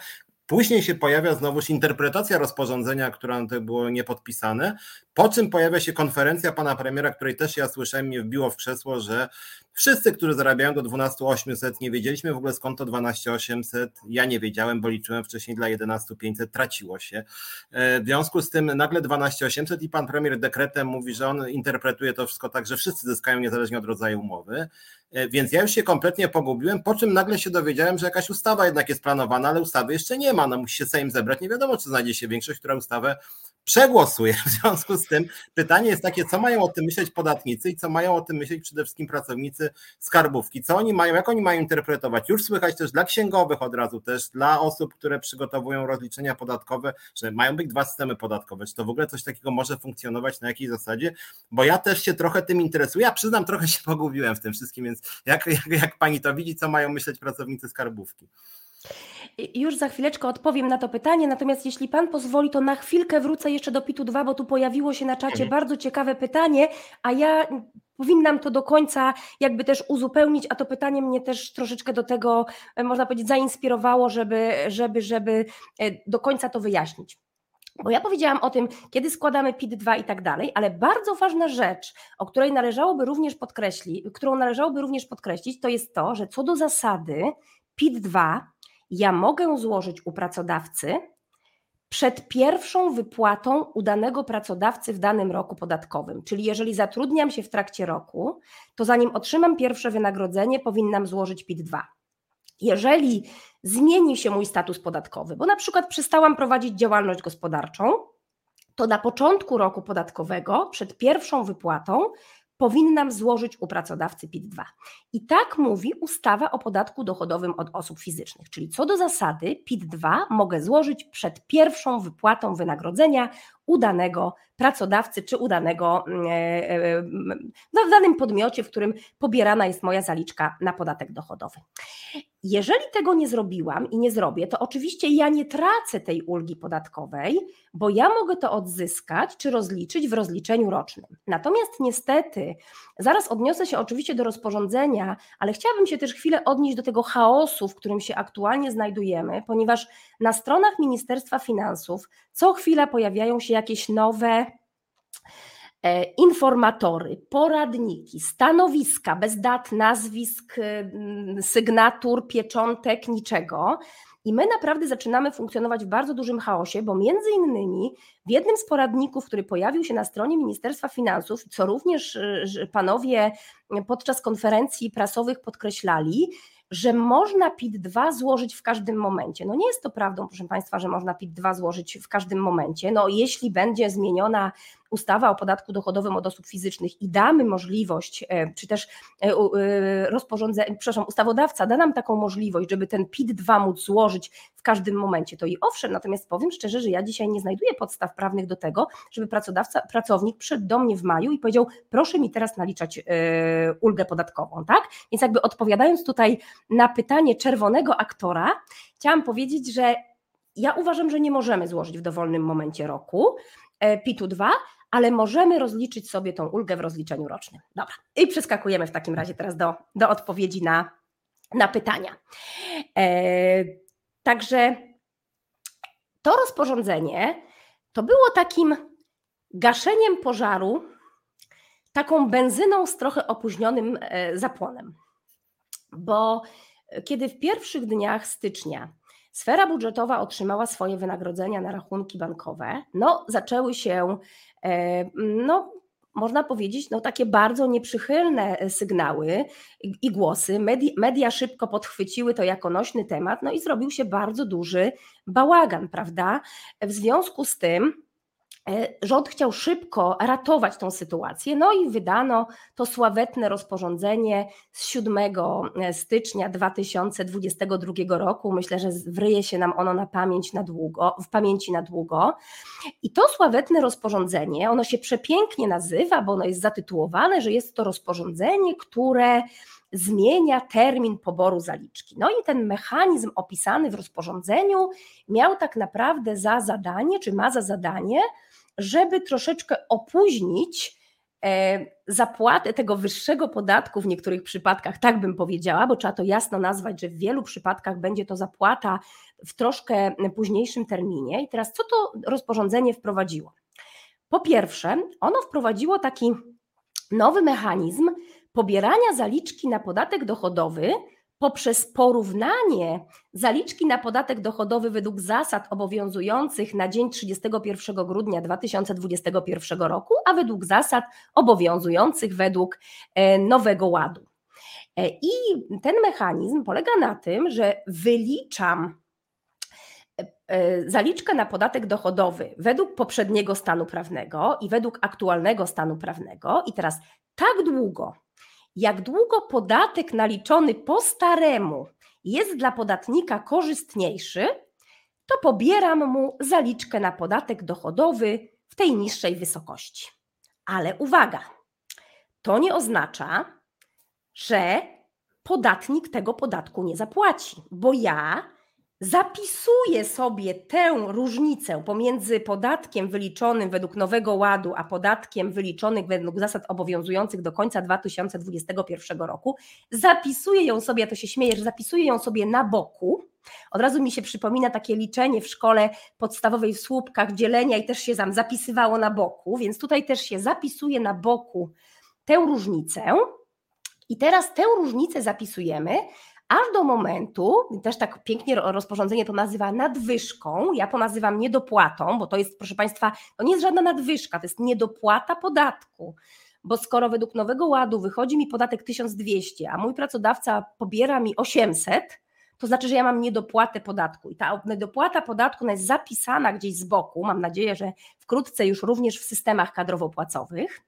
Później się pojawia znowuż interpretacja rozporządzenia, która na to było niepodpisane, po czym pojawia się konferencja pana premiera, której też ja słyszałem, mnie wbiło w krzesło, że wszyscy, którzy zarabiają do 12800, nie wiedzieliśmy w ogóle skąd to 12800, ja nie wiedziałem, bo liczyłem wcześniej dla 11500, traciło się. E, w związku z tym nagle 12800 i pan premier dekretem mówi, że on interpretuje to wszystko tak, że wszyscy zyskają niezależnie od rodzaju umowy. E, więc ja już się kompletnie pogubiłem, po czym nagle się dowiedziałem, że jakaś ustawa jednak jest planowana, ale ustawy jeszcze nie ma. No musi się Sejm zebrać. Nie wiadomo, czy znajdzie się większość, która ustawę przegłosuje. W związku z tym pytanie jest takie, co mają o tym myśleć podatnicy i co mają o tym myśleć przede wszystkim pracownicy skarbówki. Co oni mają, jak oni mają interpretować? Już słychać też dla księgowych od razu, też dla osób, które przygotowują rozliczenia podatkowe, że mają być dwa systemy podatkowe. Czy to w ogóle coś takiego może funkcjonować, na jakiej zasadzie? Bo ja też się trochę tym interesuję. Ja przyznam, trochę się pogubiłem w tym wszystkim, więc jak, jak, jak pani to widzi, co mają myśleć pracownicy skarbówki? Już za chwileczkę odpowiem na to pytanie, natomiast jeśli Pan pozwoli, to na chwilkę wrócę jeszcze do PIT-u 2, bo tu pojawiło się na czacie mhm. bardzo ciekawe pytanie, a ja powinnam to do końca jakby też uzupełnić, a to pytanie mnie też troszeczkę do tego, e, można powiedzieć, zainspirowało, żeby, żeby, żeby e, do końca to wyjaśnić. Bo ja powiedziałam o tym, kiedy składamy PIT-2 i tak dalej, ale bardzo ważna rzecz, o której należałoby również podkreślić, którą należałoby również podkreślić, to jest to, że co do zasady PIT-2 ja mogę złożyć u pracodawcy przed pierwszą wypłatą udanego pracodawcy w danym roku podatkowym. Czyli jeżeli zatrudniam się w trakcie roku, to zanim otrzymam pierwsze wynagrodzenie, powinnam złożyć PIT-2. Jeżeli zmieni się mój status podatkowy, bo na przykład przestałam prowadzić działalność gospodarczą, to na początku roku podatkowego, przed pierwszą wypłatą, powinnam złożyć u pracodawcy PIT-2. I tak mówi ustawa o podatku dochodowym od osób fizycznych, czyli co do zasady PIT-2 mogę złożyć przed pierwszą wypłatą wynagrodzenia udanego pracodawcy czy udanego mm, e, e, w danym podmiocie, w którym pobierana jest moja zaliczka na podatek dochodowy. Jeżeli tego nie zrobiłam i nie zrobię, to oczywiście ja nie tracę tej ulgi podatkowej, bo ja mogę to odzyskać czy rozliczyć w rozliczeniu rocznym. Natomiast niestety, zaraz odniosę się oczywiście do rozporządzenia, ale chciałabym się też chwilę odnieść do tego chaosu, w którym się aktualnie znajdujemy, ponieważ na stronach Ministerstwa Finansów co chwila pojawiają się jakieś nowe e, informatory, poradniki, stanowiska bez dat, nazwisk, sygnatur, pieczątek, niczego. I my naprawdę zaczynamy funkcjonować w bardzo dużym chaosie, bo między innymi w jednym z poradników, który pojawił się na stronie Ministerstwa Finansów, co również y, panowie podczas konferencji prasowych podkreślali, że można PIT-2 złożyć w każdym momencie. No nie jest to prawdą, proszę Państwa, że można PIT-2 złożyć w każdym momencie. No jeśli będzie zmieniona ustawa o podatku dochodowym od osób fizycznych i damy możliwość, e, czy też e, e, rozporządzenie, przepraszam, ustawodawca da nam taką możliwość, żeby ten PIT-2 móc złożyć w każdym momencie, to i owszem, natomiast powiem szczerze, że ja dzisiaj nie znajduję podstaw prawnych do tego, żeby pracodawca, pracownik przyszedł do mnie w maju i powiedział, proszę mi teraz naliczać ulgę podatkową, tak? Więc jakby odpowiadając tutaj na pytanie czerwonego aktora, chciałam powiedzieć, że ja uważam, że nie możemy złożyć w dowolnym momencie roku PIT-u 2, ale możemy rozliczyć sobie tą ulgę w rozliczeniu rocznym. Dobra, i przeskakujemy w takim razie teraz do, do odpowiedzi na, na pytania. E, także to rozporządzenie to było takim gaszeniem pożaru taką benzyną z trochę opóźnionym e, zapłonem. Bo kiedy w pierwszych dniach stycznia sfera budżetowa otrzymała swoje wynagrodzenia na rachunki bankowe, no zaczęły się e, no, można powiedzieć, no, takie bardzo nieprzychylne e, sygnały i głosy. Media, szybko podchwyciły to jako nośny temat, no i zrobił się bardzo duży bałagan, prawda? W związku z tym rząd chciał szybko ratować tą sytuację, no i wydano to sławetne rozporządzenie z 7 e, stycznia 2022 roku. Myślę, że wryje się nam ono na pamięć na długo, w pamięci na długo. I to sławetne rozporządzenie, ono się przepięknie nazywa, bo ono jest zatytułowane, że jest to rozporządzenie, które zmienia termin poboru zaliczki. No i ten mechanizm opisany w rozporządzeniu miał tak naprawdę za zadanie, czy ma za zadanie, żeby troszeczkę opóźnić e, zapłatę tego wyższego podatku w niektórych przypadkach, tak bym powiedziała, bo trzeba to jasno nazwać, że w wielu przypadkach będzie to zapłata w troszkę późniejszym terminie. I teraz co to rozporządzenie wprowadziło? Po pierwsze, ono wprowadziło taki nowy mechanizm pobierania zaliczki na podatek dochodowy poprzez porównanie zaliczki na podatek dochodowy według zasad obowiązujących na dzień 31 grudnia 2021 roku, a według zasad obowiązujących według e, Nowego Ładu. E, I ten mechanizm polega na tym, że wyliczam e, zaliczkę na podatek dochodowy według poprzedniego stanu prawnego i według aktualnego stanu prawnego. I teraz tak długo, jak długo podatek naliczony po staremu jest dla podatnika korzystniejszy, to pobieram mu zaliczkę na podatek dochodowy w tej niższej wysokości. Ale uwaga, to nie oznacza, że podatnik tego podatku nie zapłaci, bo ja zapisuję sobie tę różnicę pomiędzy podatkiem wyliczonym według Nowego Ładu, a podatkiem wyliczonym według zasad obowiązujących do końca 2021 roku, zapisuję ją sobie, ja to się śmieję, że zapisuję ją sobie na boku. Od razu mi się przypomina takie liczenie w szkole podstawowej w słupkach dzielenia i też się tam zapisywało na boku, więc tutaj też się zapisuje na boku tę różnicę. I teraz tę różnicę zapisujemy, aż do momentu, też tak pięknie rozporządzenie to nazywa nadwyżką, ja to nazywam niedopłatą, bo to jest, proszę Państwa, to nie jest żadna nadwyżka, to jest niedopłata podatku. Bo skoro według nowego ładu wychodzi mi podatek 1200, a mój pracodawca pobiera mi 800, to znaczy, że ja mam niedopłatę podatku. I ta niedopłata podatku jest zapisana gdzieś z boku. Mam nadzieję, że wkrótce już również w systemach kadrowo-płacowych.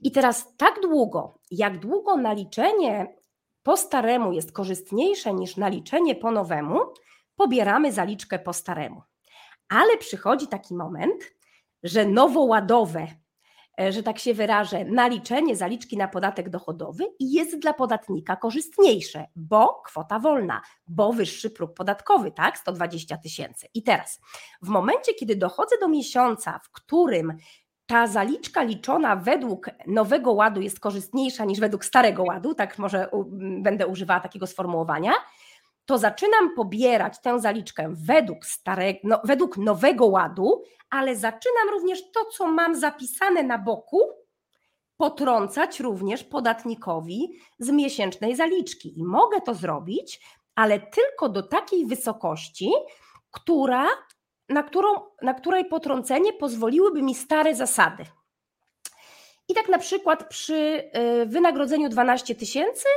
I teraz tak długo, jak długo naliczenie po staremu jest korzystniejsze niż naliczenie po nowemu, pobieramy zaliczkę po staremu. Ale przychodzi taki moment, że nowoładowe, e, że tak się wyrażę, naliczenie zaliczki na podatek dochodowy jest dla podatnika korzystniejsze, bo kwota wolna, bo wyższy próg podatkowy, tak, 120 tysięcy. I teraz, w momencie, kiedy dochodzę do miesiąca, w którym ta zaliczka liczona według nowego ładu jest korzystniejsza niż według starego ładu, tak może będę używała takiego sformułowania, to zaczynam pobierać tę zaliczkę według, starego, no, według nowego ładu, ale zaczynam również to, co mam zapisane na boku, potrącać również podatnikowi z miesięcznej zaliczki. I mogę to zrobić, ale tylko do takiej wysokości, która na, którą, na której potrącenie pozwoliłyby mi stare zasady. I tak na przykład przy y, wynagrodzeniu 12 tysięcy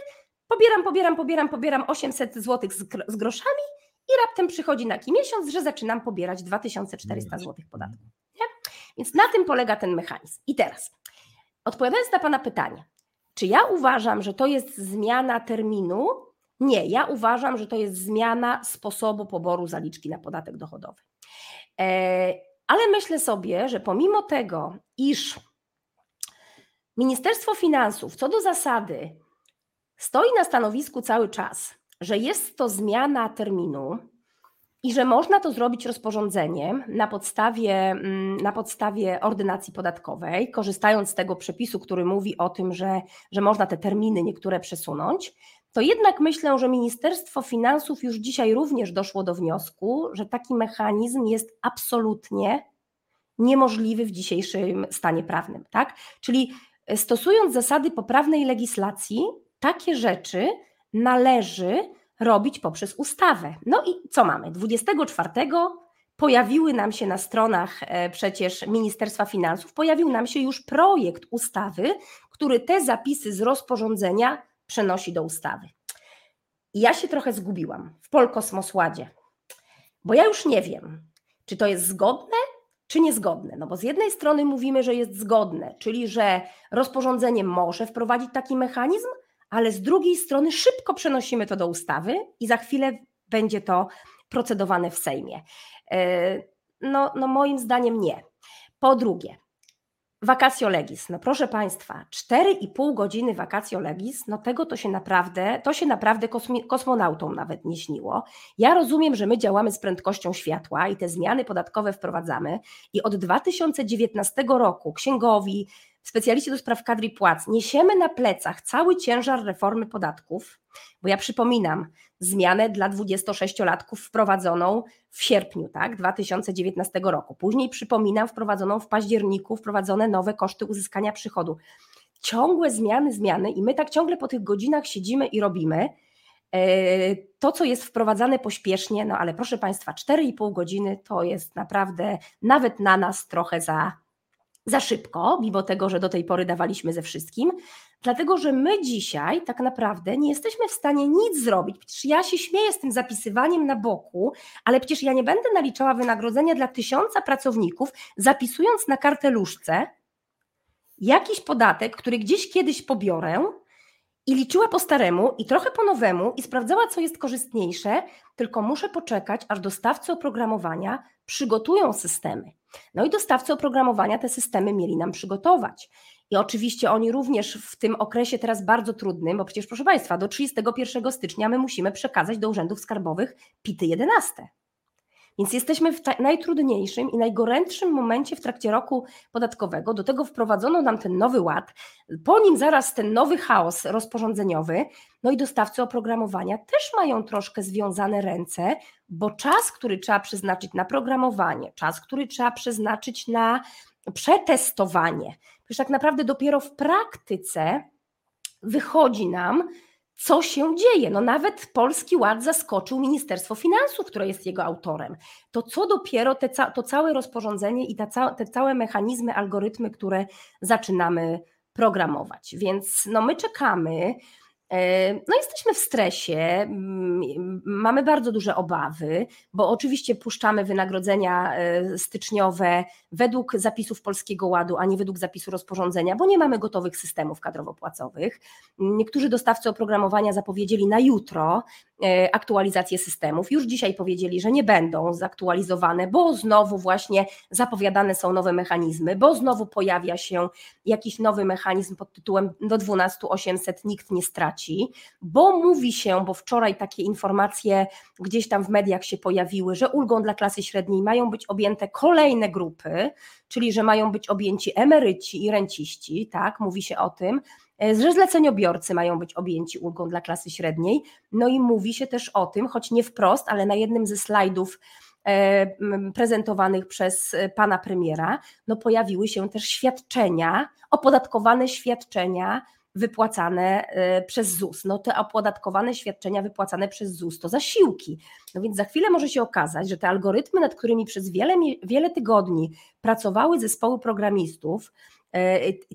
pobieram, pobieram, pobieram, pobieram 800 zł z groszami i raptem przychodzi taki miesiąc, że zaczynam pobierać 2400 zł podatku. Nie? Więc na tym polega ten mechanizm. I teraz, odpowiadając na Pana pytanie, czy ja uważam, że to jest zmiana terminu? Nie, ja uważam, że to jest zmiana sposobu poboru zaliczki na podatek dochodowy. E, ale myślę sobie, że pomimo tego, iż Ministerstwo Finansów co do zasady stoi na stanowisku cały czas, że jest to zmiana terminu i że można to zrobić rozporządzeniem na podstawie, mm, na podstawie ordynacji podatkowej, korzystając z tego przepisu, który mówi o tym, że, że można te terminy niektóre przesunąć, to jednak myślę, że Ministerstwo Finansów już dzisiaj również doszło do wniosku, że taki mechanizm jest absolutnie niemożliwy w dzisiejszym stanie prawnym. Tak? Czyli stosując zasady poprawnej legislacji, takie rzeczy należy robić poprzez ustawę. No i co mamy? 24 pojawiły nam się na stronach e, przecież Ministerstwa Finansów, pojawił nam się już projekt ustawy, który te zapisy z rozporządzenia przenosi do ustawy. I ja się trochę zgubiłam w Polkosmosładzie, bo ja już nie wiem, czy to jest zgodne, czy niezgodne. No bo z jednej strony mówimy, że jest zgodne, czyli że rozporządzenie może wprowadzić taki mechanizm, ale z drugiej strony szybko przenosimy to do ustawy i za chwilę będzie to procedowane w Sejmie. E, no, no moim zdaniem nie. Po drugie, Vacatio legis. No proszę Państwa, 4,5 godziny vacatio legis, no tego to się naprawdę, to się naprawdę kosmi, kosmonautom nawet nie śniło. Ja rozumiem, że my działamy z prędkością światła i te zmiany podatkowe wprowadzamy i od 2019 roku księgowi, specjaliści do spraw kadry płac, niesiemy na plecach cały ciężar reformy podatków, bo ja przypominam, zmianę dla 26-latków wprowadzoną w sierpniu tak, 2019 roku. Później przypominam, wprowadzoną w październiku, wprowadzone nowe koszty uzyskania przychodu. Ciągłe zmiany, zmiany i my tak ciągle po tych godzinach siedzimy i robimy. E, to, co jest wprowadzane pośpiesznie, no ale proszę Państwa, 4,5 godziny to jest naprawdę nawet na nas trochę za, za szybko, mimo tego, że do tej pory dawaliśmy ze wszystkim, dlatego że my dzisiaj tak naprawdę nie jesteśmy w stanie nic zrobić. Przecież ja się śmieję z tym zapisywaniem na boku, ale przecież ja nie będę naliczała wynagrodzenia dla tysiąca pracowników, zapisując na karteluszce jakiś podatek, który gdzieś kiedyś pobiorę, i liczyła po staremu i trochę po nowemu i sprawdzała, co jest korzystniejsze, tylko muszę poczekać, aż dostawcy oprogramowania przygotują systemy. No i dostawcy oprogramowania te systemy mieli nam przygotować. I oczywiście oni również w tym okresie teraz bardzo trudnym, bo przecież proszę Państwa, do 31 stycznia my musimy przekazać do urzędów skarbowych PIT-y 11. Więc jesteśmy w najtrudniejszym i najgorętszym momencie w trakcie roku podatkowego. Do tego wprowadzono nam ten nowy ład, po nim zaraz ten nowy chaos rozporządzeniowy. No i dostawcy oprogramowania też mają troszkę związane ręce, bo czas, który trzeba przeznaczyć na programowanie, czas, który trzeba przeznaczyć na przetestowanie, przecież tak naprawdę dopiero w praktyce wychodzi nam, co się dzieje. No nawet Polski Ład zaskoczył Ministerstwo Finansów, które jest jego autorem. To co dopiero te, to całe rozporządzenie i te całe mechanizmy, algorytmy, które zaczynamy programować. Więc no my czekamy. E, no, jesteśmy w stresie, mamy bardzo duże obawy, bo oczywiście puszczamy wynagrodzenia e, styczniowe według zapisów Polskiego Ładu, a nie według zapisu rozporządzenia, bo nie mamy gotowych systemów kadrowo-płacowych. Niektórzy dostawcy oprogramowania zapowiedzieli na jutro aktualizację systemów. Już dzisiaj powiedzieli, że nie będą zaktualizowane, bo znowu właśnie zapowiadane są nowe mechanizmy, bo znowu pojawia się jakiś nowy mechanizm pod tytułem do 12800 nikt nie straci, bo mówi się, bo wczoraj takie informacje gdzieś tam w mediach się pojawiły, że ulgą dla klasy średniej mają być objęte kolejne grupy, czyli że mają być objęci emeryci i renciści, tak, mówi się o tym, E, że zleceniobiorcy mają być objęci ulgą dla klasy średniej. No i mówi się też o tym, choć nie wprost, ale na jednym ze slajdów e, prezentowanych przez e, pana premiera, no pojawiły się też świadczenia, opodatkowane świadczenia wypłacane przez ZUS. No te opodatkowane świadczenia wypłacane przez ZUS to zasiłki. No więc za chwilę może się okazać, że te algorytmy, nad którymi przez wiele, wiele tygodni pracowały zespoły programistów, E,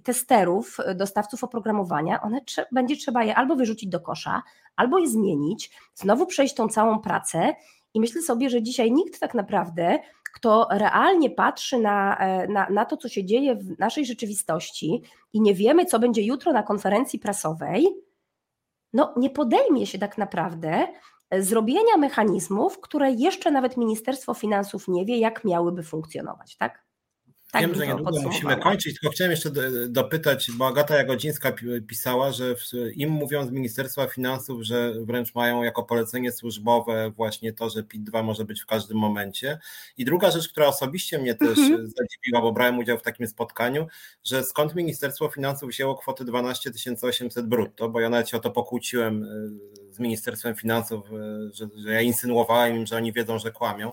testerów, dostawców oprogramowania, one będzie trzeba je albo wyrzucić do kosza, albo je zmienić, znowu przejść tą całą pracę. I myślę sobie, że dzisiaj nikt tak naprawdę, kto realnie patrzy na, e, na, na to, co się dzieje w naszej rzeczywistości i nie wiemy, co będzie jutro na konferencji prasowej, no nie podejmie się tak naprawdę e, zrobienia mechanizmów, które jeszcze nawet Ministerstwo Finansów nie wie, jak miałyby funkcjonować, tak? Tak Wiem, że niedługo musimy kończyć, tylko chciałem jeszcze dopytać, bo Agata Jagodzińska pisała, że im mówią z Ministerstwa Finansów, że wręcz mają jako polecenie służbowe właśnie to, że PIT-2 może być w każdym momencie. I druga rzecz, która osobiście mnie też mhm. zadziwiła, bo brałem udział w takim spotkaniu, że skąd Ministerstwo Finansów wzięło kwoty 12 800 brutto, bo ja nawet się o to pokłóciłem y, z Ministerstwem Finansów, y, że, że ja insynuowałem im, że oni wiedzą, że kłamią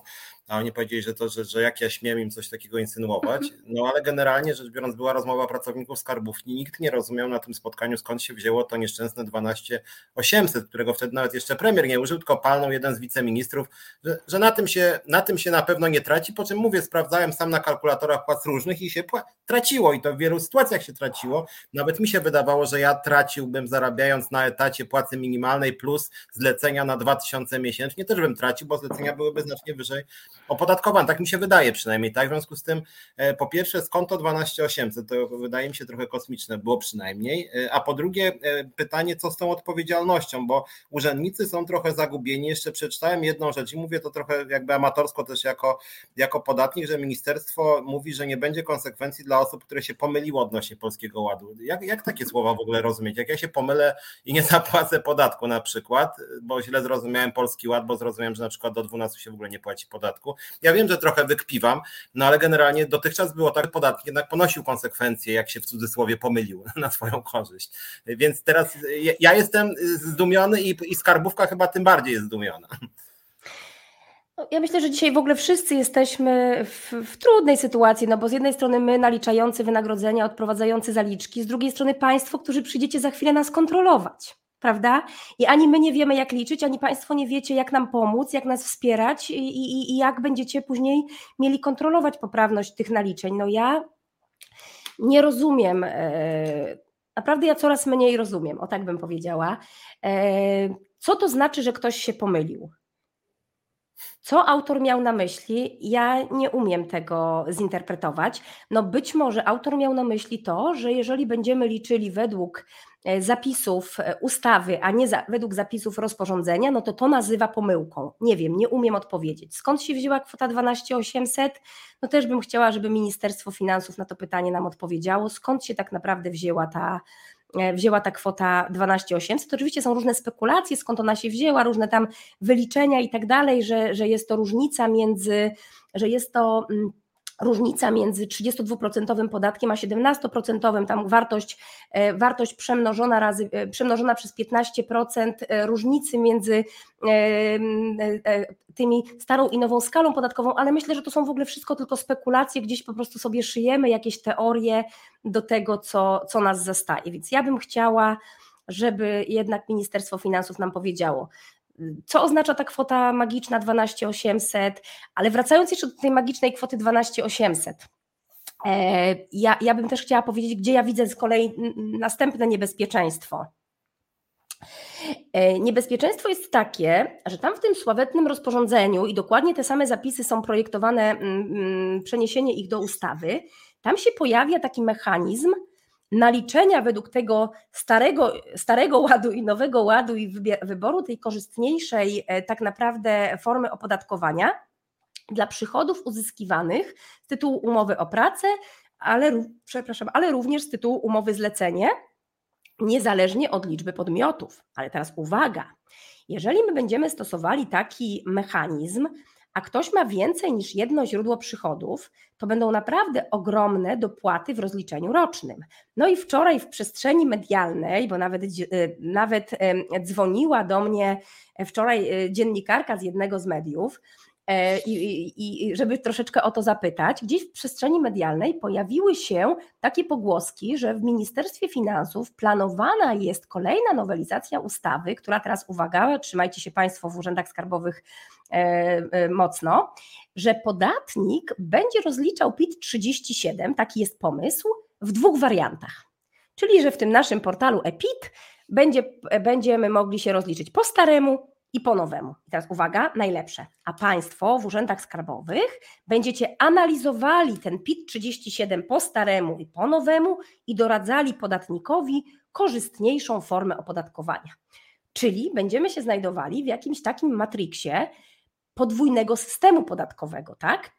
a oni powiedzieli, że to, że, że jak ja śmiem im coś takiego insynuować, no ale generalnie rzecz biorąc była rozmowa pracowników skarbówki, nikt nie rozumiał na tym spotkaniu skąd się wzięło to nieszczęsne 12 800, którego wtedy nawet jeszcze premier nie użył, tylko palnął jeden z wiceministrów, że, że na, tym się, na tym się na pewno nie traci, po czym mówię, sprawdzałem sam na kalkulatorach płac różnych i się traciło. I to w wielu sytuacjach się traciło, nawet mi się wydawało, że ja traciłbym zarabiając na etacie płacy minimalnej plus zlecenia na 2000 miesięcznie, też bym tracił, bo zlecenia byłyby znacznie wyżej opodatkowane, tak mi się wydaje przynajmniej, tak, w związku z tym e, po pierwsze skąd to 12800, to wydaje mi się trochę kosmiczne było przynajmniej, e, a po drugie e, pytanie, co z tą odpowiedzialnością, bo urzędnicy są trochę zagubieni, jeszcze przeczytałem jedną rzecz i mówię to trochę jakby amatorsko też jako, jako podatnik, że ministerstwo mówi, że nie będzie konsekwencji dla osób, które się pomyliło odnośnie Polskiego Ładu. Jak, jak takie słowa w ogóle rozumieć? Jak ja się pomylę i nie zapłacę podatku na przykład, bo źle zrozumiałem Polski Ład, bo zrozumiałem, że na przykład do 12 się w ogóle nie płaci podatku. Ja wiem, że trochę wykpiwam, no ale generalnie dotychczas było tak, podatnik jednak ponosił konsekwencje, jak się w cudzysłowie pomylił na swoją korzyść. Więc teraz ja jestem zdumiony i, i skarbówka chyba tym bardziej jest zdumiona. No, ja myślę, że dzisiaj w ogóle wszyscy jesteśmy w, w, trudnej sytuacji, no bo z jednej strony my naliczający wynagrodzenia, odprowadzający zaliczki, z drugiej strony Państwo, którzy przyjdziecie za chwilę nas kontrolować, prawda? I ani my nie wiemy, jak liczyć, ani Państwo nie wiecie, jak nam pomóc, jak nas wspierać i, i, i jak będziecie później mieli kontrolować poprawność tych naliczeń. No ja nie rozumiem. E, naprawdę ja coraz mniej rozumiem, o tak bym powiedziała. E, co to znaczy, że ktoś się pomylił? Co autor miał na myśli? Ja nie umiem tego zinterpretować. No być może autor miał na myśli to, że jeżeli będziemy liczyli według e, zapisów e, ustawy, a nie za, według zapisów rozporządzenia, no to to nazywa pomyłką. Nie wiem, nie umiem odpowiedzieć. Skąd się wzięła kwota 12800? No też bym chciała, żeby Ministerstwo Finansów na to pytanie nam odpowiedziało. Skąd się tak naprawdę wzięła ta wzięła ta kwota 12800. Oczywiście są różne spekulacje, skąd ona się wzięła, różne tam wyliczenia i tak dalej, że, że jest to różnica między, że jest to mm, różnica między 32% podatkiem a 17%, tam wartość, e, wartość przemnożona, razy, e, przemnożona przez 15% e, różnicy między tymi starą i nową skalą podatkową, ale myślę, że to są w ogóle wszystko tylko spekulacje, gdzieś po prostu sobie szyjemy jakieś teorie do tego, co, co nas zastaje. Więc ja bym chciała, żeby jednak Ministerstwo Finansów nam powiedziało, co oznacza ta kwota magiczna 12800, ale wracając jeszcze do tej magicznej kwoty 12800. E, ja, ja bym też chciała powiedzieć, gdzie ja widzę z kolei następne niebezpieczeństwo. E, niebezpieczeństwo jest takie, że tam w tym sławetnym rozporządzeniu i dokładnie te same zapisy są projektowane, przeniesienie ich do ustawy, tam się pojawia taki mechanizm, naliczenia według tego starego, starego ładu i nowego ładu i wyboru tej korzystniejszej e, tak naprawdę formy opodatkowania dla przychodów uzyskiwanych z tytułu umowy o pracę, ale, przepraszam, ale również z tytułu umowy zlecenie, niezależnie od liczby podmiotów. Ale teraz uwaga, jeżeli my będziemy stosowali taki mechanizm, a ktoś ma więcej niż jedno źródło przychodów, to będą naprawdę ogromne dopłaty w rozliczeniu rocznym. No i wczoraj w przestrzeni medialnej, bo nawet, e, nawet dzwoniła do mnie wczoraj e, dziennikarka z jednego z mediów, E, i, i, i, żeby troszeczkę o to zapytać, gdzieś w przestrzeni medialnej pojawiły się takie pogłoski, że w Ministerstwie Finansów planowana jest kolejna nowelizacja ustawy, która teraz, uwaga, trzymajcie się Państwo w urzędach skarbowych e, e, mocno, że podatnik będzie rozliczał PIT 37, taki jest pomysł, w dwóch wariantach. Czyli, że w tym naszym portalu EPIT będzie, będziemy mogli się rozliczyć po staremu i po nowemu. I teraz uwaga, najlepsze. A Państwo w urzędach skarbowych będziecie analizowali ten PIT 37 po staremu i po nowemu i doradzali podatnikowi korzystniejszą formę opodatkowania. Czyli będziemy się znajdowali w jakimś takim matriksie podwójnego systemu podatkowego, tak?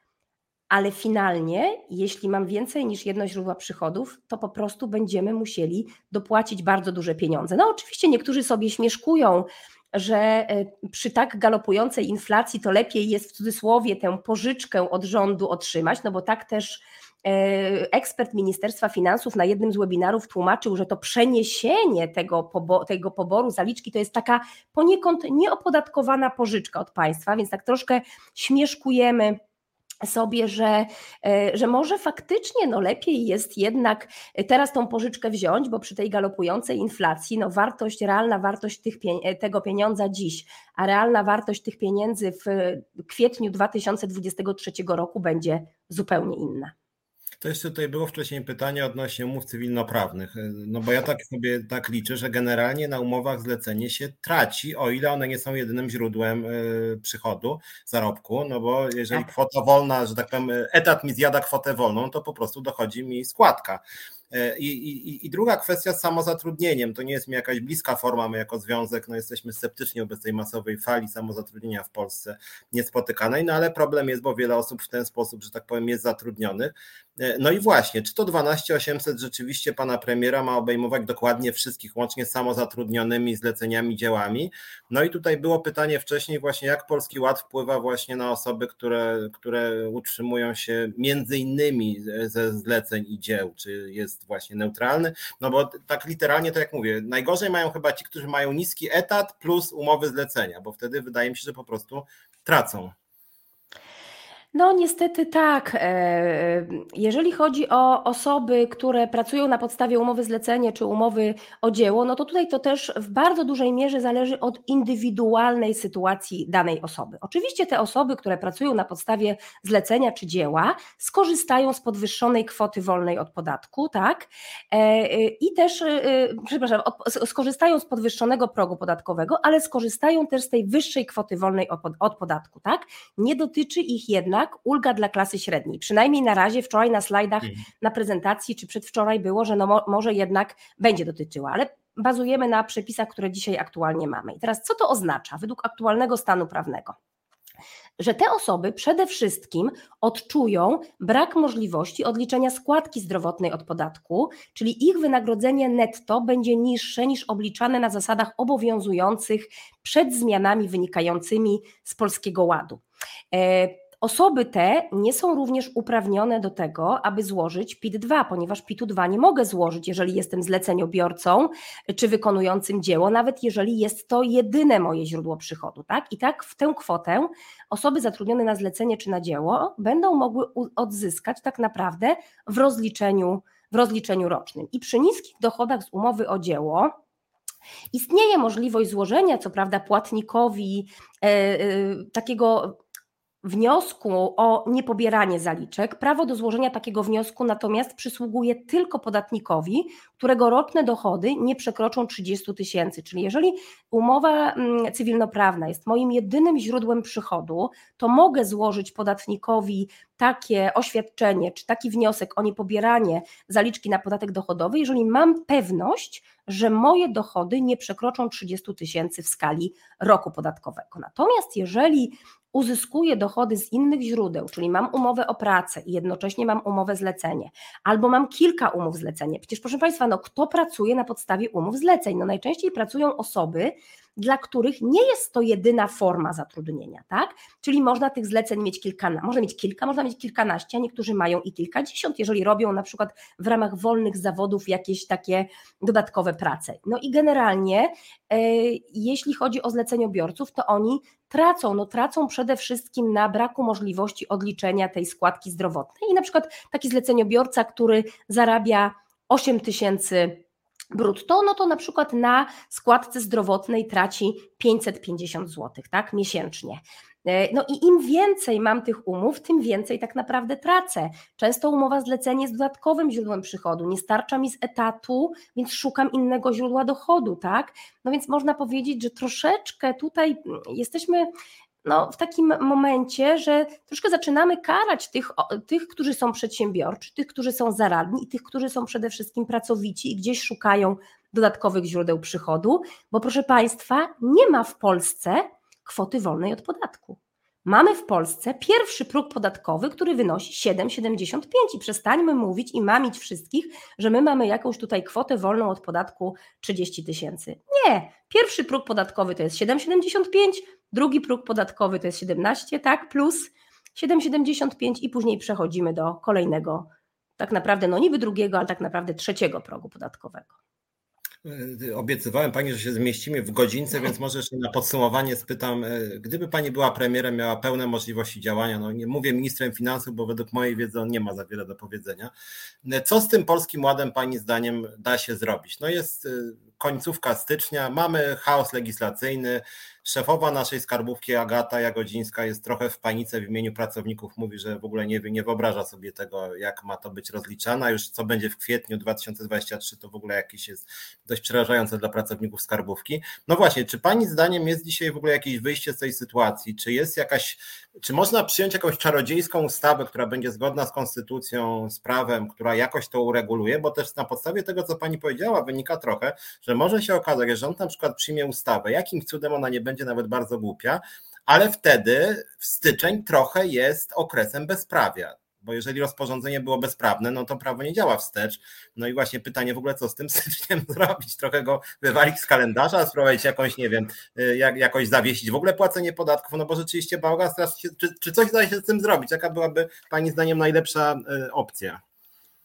Ale finalnie, jeśli mam więcej niż jedno źródło przychodów, to po prostu będziemy musieli dopłacić bardzo duże pieniądze. No, oczywiście niektórzy sobie śmieszkują, że e, przy tak galopującej inflacji to lepiej jest w cudzysłowie tę pożyczkę od rządu otrzymać, no bo tak też ekspert Ministerstwa Finansów na jednym z webinarów tłumaczył, że to przeniesienie tego, pobo tego poboru zaliczki to jest taka poniekąd nieopodatkowana pożyczka od państwa, więc tak troszkę śmieszkujemy sobie, że, e, że może faktycznie no lepiej jest jednak teraz tą pożyczkę wziąć, bo przy tej galopującej inflacji no wartość, realna wartość tych, e, tego pieniądza dziś, a realna wartość tych pieniędzy w kwietniu 2023 roku będzie zupełnie inna. To jeszcze tutaj było wcześniej pytanie odnośnie umów cywilnoprawnych. No bo ja tak sobie tak liczę, że generalnie na umowach zlecenie się traci, o ile one nie są jedynym źródłem e, przychodu, zarobku, no bo jeżeli tak. kwota wolna, że tak powiem, etat mi zjada kwotę wolną, to po prostu dochodzi mi składka. E, I, i, I, druga kwestia z samozatrudnieniem. To nie jest mi jakaś bliska forma, my jako związek no jesteśmy sceptyczni wobec tej masowej fali samozatrudnienia w Polsce niespotykanej, no ale problem jest, bo wiele osób w ten sposób, że tak powiem, jest zatrudnionych. E, no i właśnie, czy to 12800 rzeczywiście pana premiera ma obejmować dokładnie wszystkich, łącznie z samozatrudnionymi, zleceniami, dziełami? No i tutaj było pytanie wcześniej właśnie, jak Polski Ład wpływa właśnie na osoby, które, które utrzymują się między innymi ze zleceń i dzieł, czy jest właśnie neutralny, no bo tak literalnie to jak mówię, najgorzej mają chyba ci, którzy mają niski etat plus umowy zlecenia, bo wtedy wydaje mi się, że po prostu tracą. No niestety tak. E, jeżeli chodzi o osoby, które pracują na podstawie umowy zlecenie czy umowy o dzieło, no to tutaj to też w bardzo dużej mierze zależy od indywidualnej sytuacji danej osoby. Oczywiście te osoby, które pracują na podstawie zlecenia czy dzieła, skorzystają z podwyższonej kwoty wolnej od podatku, tak? E, I też, e, przepraszam, skorzystają z podwyższonego progu podatkowego, ale skorzystają też z tej wyższej kwoty wolnej od podatku, tak? Nie dotyczy ich jednak jednak ulga dla klasy średniej. Przynajmniej na razie wczoraj na slajdach mhm. na prezentacji czy przedwczoraj było, że no mo może jednak będzie dotyczyła, ale bazujemy na przepisach, które dzisiaj aktualnie mamy. I teraz co to oznacza według aktualnego stanu prawnego? że te osoby przede wszystkim odczują brak możliwości odliczenia składki zdrowotnej od podatku, czyli ich wynagrodzenie netto będzie niższe niż obliczane na zasadach obowiązujących przed zmianami wynikającymi z Polskiego Ładu. Osoby te nie są również uprawnione do tego, aby złożyć PIT-2, ponieważ PIT-2 nie mogę złożyć, jeżeli jestem zleceniobiorcą czy wykonującym dzieło, nawet jeżeli jest to jedyne moje źródło przychodu. Tak? I tak w tę kwotę osoby zatrudnione na zlecenie czy na dzieło będą mogły odzyskać tak naprawdę w rozliczeniu, w rozliczeniu rocznym. I przy niskich dochodach z umowy o dzieło, Istnieje możliwość złożenia, co prawda, płatnikowi e, e, takiego wniosku o niepobieranie zaliczek. Prawo do złożenia takiego wniosku natomiast przysługuje tylko podatnikowi, którego roczne dochody nie przekroczą 30 tysięcy. Czyli jeżeli umowa mm, cywilnoprawna jest moim jedynym źródłem przychodu, to mogę złożyć podatnikowi takie oświadczenie czy taki wniosek o niepobieranie zaliczki na podatek dochodowy, jeżeli mam pewność, że moje dochody nie przekroczą 30 tysięcy w skali roku podatkowego. Natomiast jeżeli uzyskuję dochody z innych źródeł, czyli mam umowę o pracę i jednocześnie mam umowę zlecenie, albo mam kilka umów zlecenia. Przecież proszę Państwa, no kto pracuje na podstawie umów zleceń? No najczęściej pracują osoby, dla których nie jest to jedyna forma zatrudnienia, tak? Czyli można tych zleceń mieć kilka, można mieć kilka, można mieć kilkanaście, a niektórzy mają i kilkadziesiąt, jeżeli robią na przykład w ramach wolnych zawodów jakieś takie dodatkowe prace. No i generalnie, e, jeśli chodzi o zleceniobiorców, to oni tracą, no tracą przede wszystkim na braku możliwości odliczenia tej składki zdrowotnej i na przykład taki zleceniobiorca, który zarabia 8 tysięcy brutto, no to na przykład na składce zdrowotnej traci 550 zł, tak, miesięcznie. E, no i im więcej mam tych umów, tym więcej tak naprawdę tracę. Często umowa zlecenie jest dodatkowym źródłem przychodu, nie starcza mi z etatu, więc szukam innego źródła dochodu, tak? No więc można powiedzieć, że troszeczkę tutaj jesteśmy no, w takim momencie, że troszkę zaczynamy karać tych, tych, którzy są przedsiębiorczy, tych, którzy są zaradni i tych, którzy są przede wszystkim pracowici i gdzieś szukają dodatkowych źródeł przychodu, bo proszę Państwa, nie ma w Polsce kwoty wolnej od podatku. Mamy w Polsce pierwszy próg podatkowy, który wynosi 7,75 i przestańmy mówić i mamić wszystkich, że my mamy jakąś tutaj kwotę wolną od podatku 30 tysięcy. Nie, pierwszy próg podatkowy to jest 7,75, drugi próg podatkowy to jest 17, tak, plus 7,75 i później przechodzimy do kolejnego tak naprawdę, no niby drugiego, ale tak naprawdę trzeciego progu podatkowego. E, obiecywałem Pani, że się zmieścimy w godzince, więc może jeszcze na podsumowanie spytam, e, gdyby Pani była premierem, miała pełne możliwości działania, no nie mówię ministrem finansów, bo według mojej wiedzy on nie ma za wiele do powiedzenia, e, co z tym Polskim Ładem Pani zdaniem da się zrobić? No jest końcówka stycznia, mamy chaos legislacyjny, Szefowa naszej skarbówki Agata Jagodzińska jest trochę w panice w imieniu pracowników, mówi, że w ogóle nie, nie wyobraża sobie tego, jak ma to być rozliczane. Już co będzie w kwietniu 2023, to w ogóle jakieś jest dość przerażające dla pracowników skarbówki. No właśnie, czy pani zdaniem jest dzisiaj w ogóle jakieś wyjście z tej sytuacji? Czy jest jakaś, czy można przyjąć jakąś czarodziejską ustawę, która będzie zgodna z konstytucją, z prawem, która jakoś to ureguluje? Bo też na podstawie tego, co pani powiedziała, wynika trochę, że może się okazać, że rząd na przykład przyjmie ustawę, jakim cudem ona nie będzie nawet bardzo głupia, ale wtedy styczeń trochę jest okresem bezprawia. Bo jeżeli rozporządzenie było bezprawne, no to prawo nie działa wstecz. No i właśnie pytanie w ogóle, co z tym styczniem zrobić? Trochę go wywalić z kalendarza, spróbować jakąś, nie wiem, y, jak, jakoś zawiesić w ogóle płacenie podatków, no bo rzeczywiście bałagan strasznie, czy, czy coś da się z tym zrobić? Jaka byłaby Pani zdaniem najlepsza y, opcja?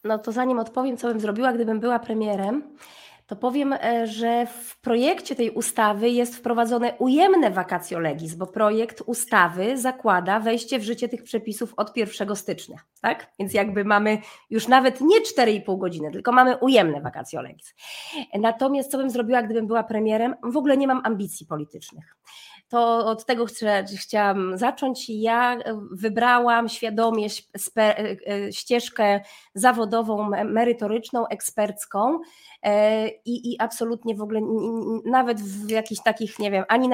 No to zanim odpowiem, co bym zrobiła, gdybym była premierem, to powiem, e, że w projekcie tej ustawy jest wprowadzone ujemne vacatio legis, bo projekt ustawy zakłada wejście w życie tych przepisów od 1 stycznia, tak? Więc jakby mamy już nawet nie 4,5 godziny, tylko mamy ujemne vacatio legis. Natomiast co bym zrobiła, gdybym była premierem? W ogóle nie mam ambicji politycznych to od tego chciałam zacząć. Ja wybrałam świadomie e, e, ścieżkę zawodową, merytoryczną, ekspercką e, i, i absolutnie w ogóle nawet w jakichś takich, nie wiem, ani,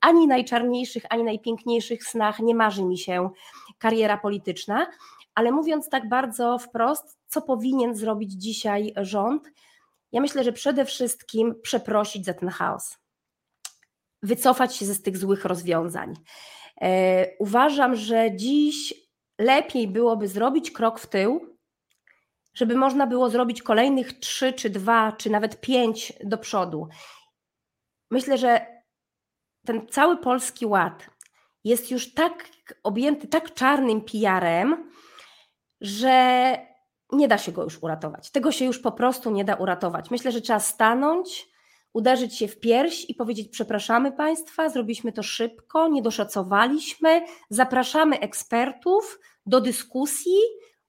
ani najczarniejszych, ani najpiękniejszych snach nie marzy mi się kariera polityczna. Ale mówiąc tak bardzo wprost, co powinien zrobić dzisiaj rząd? Ja myślę, że przede wszystkim przeprosić za ten chaos wycofać się ze z tych złych rozwiązań. E, uważam, że dziś lepiej byłoby zrobić krok w tył, żeby można było zrobić kolejnych trzy, czy dwa, czy nawet pięć do przodu. Myślę, że ten cały polski ład jest już tak objęty tak czarnym PR-em, że nie da się go już uratować. Tego się już po prostu nie da uratować. Myślę, że trzeba stanąć, uderzyć się w pierś i powiedzieć: Przepraszamy Państwa, zrobiliśmy to szybko, nie doszacowaliśmy, zapraszamy ekspertów do dyskusji,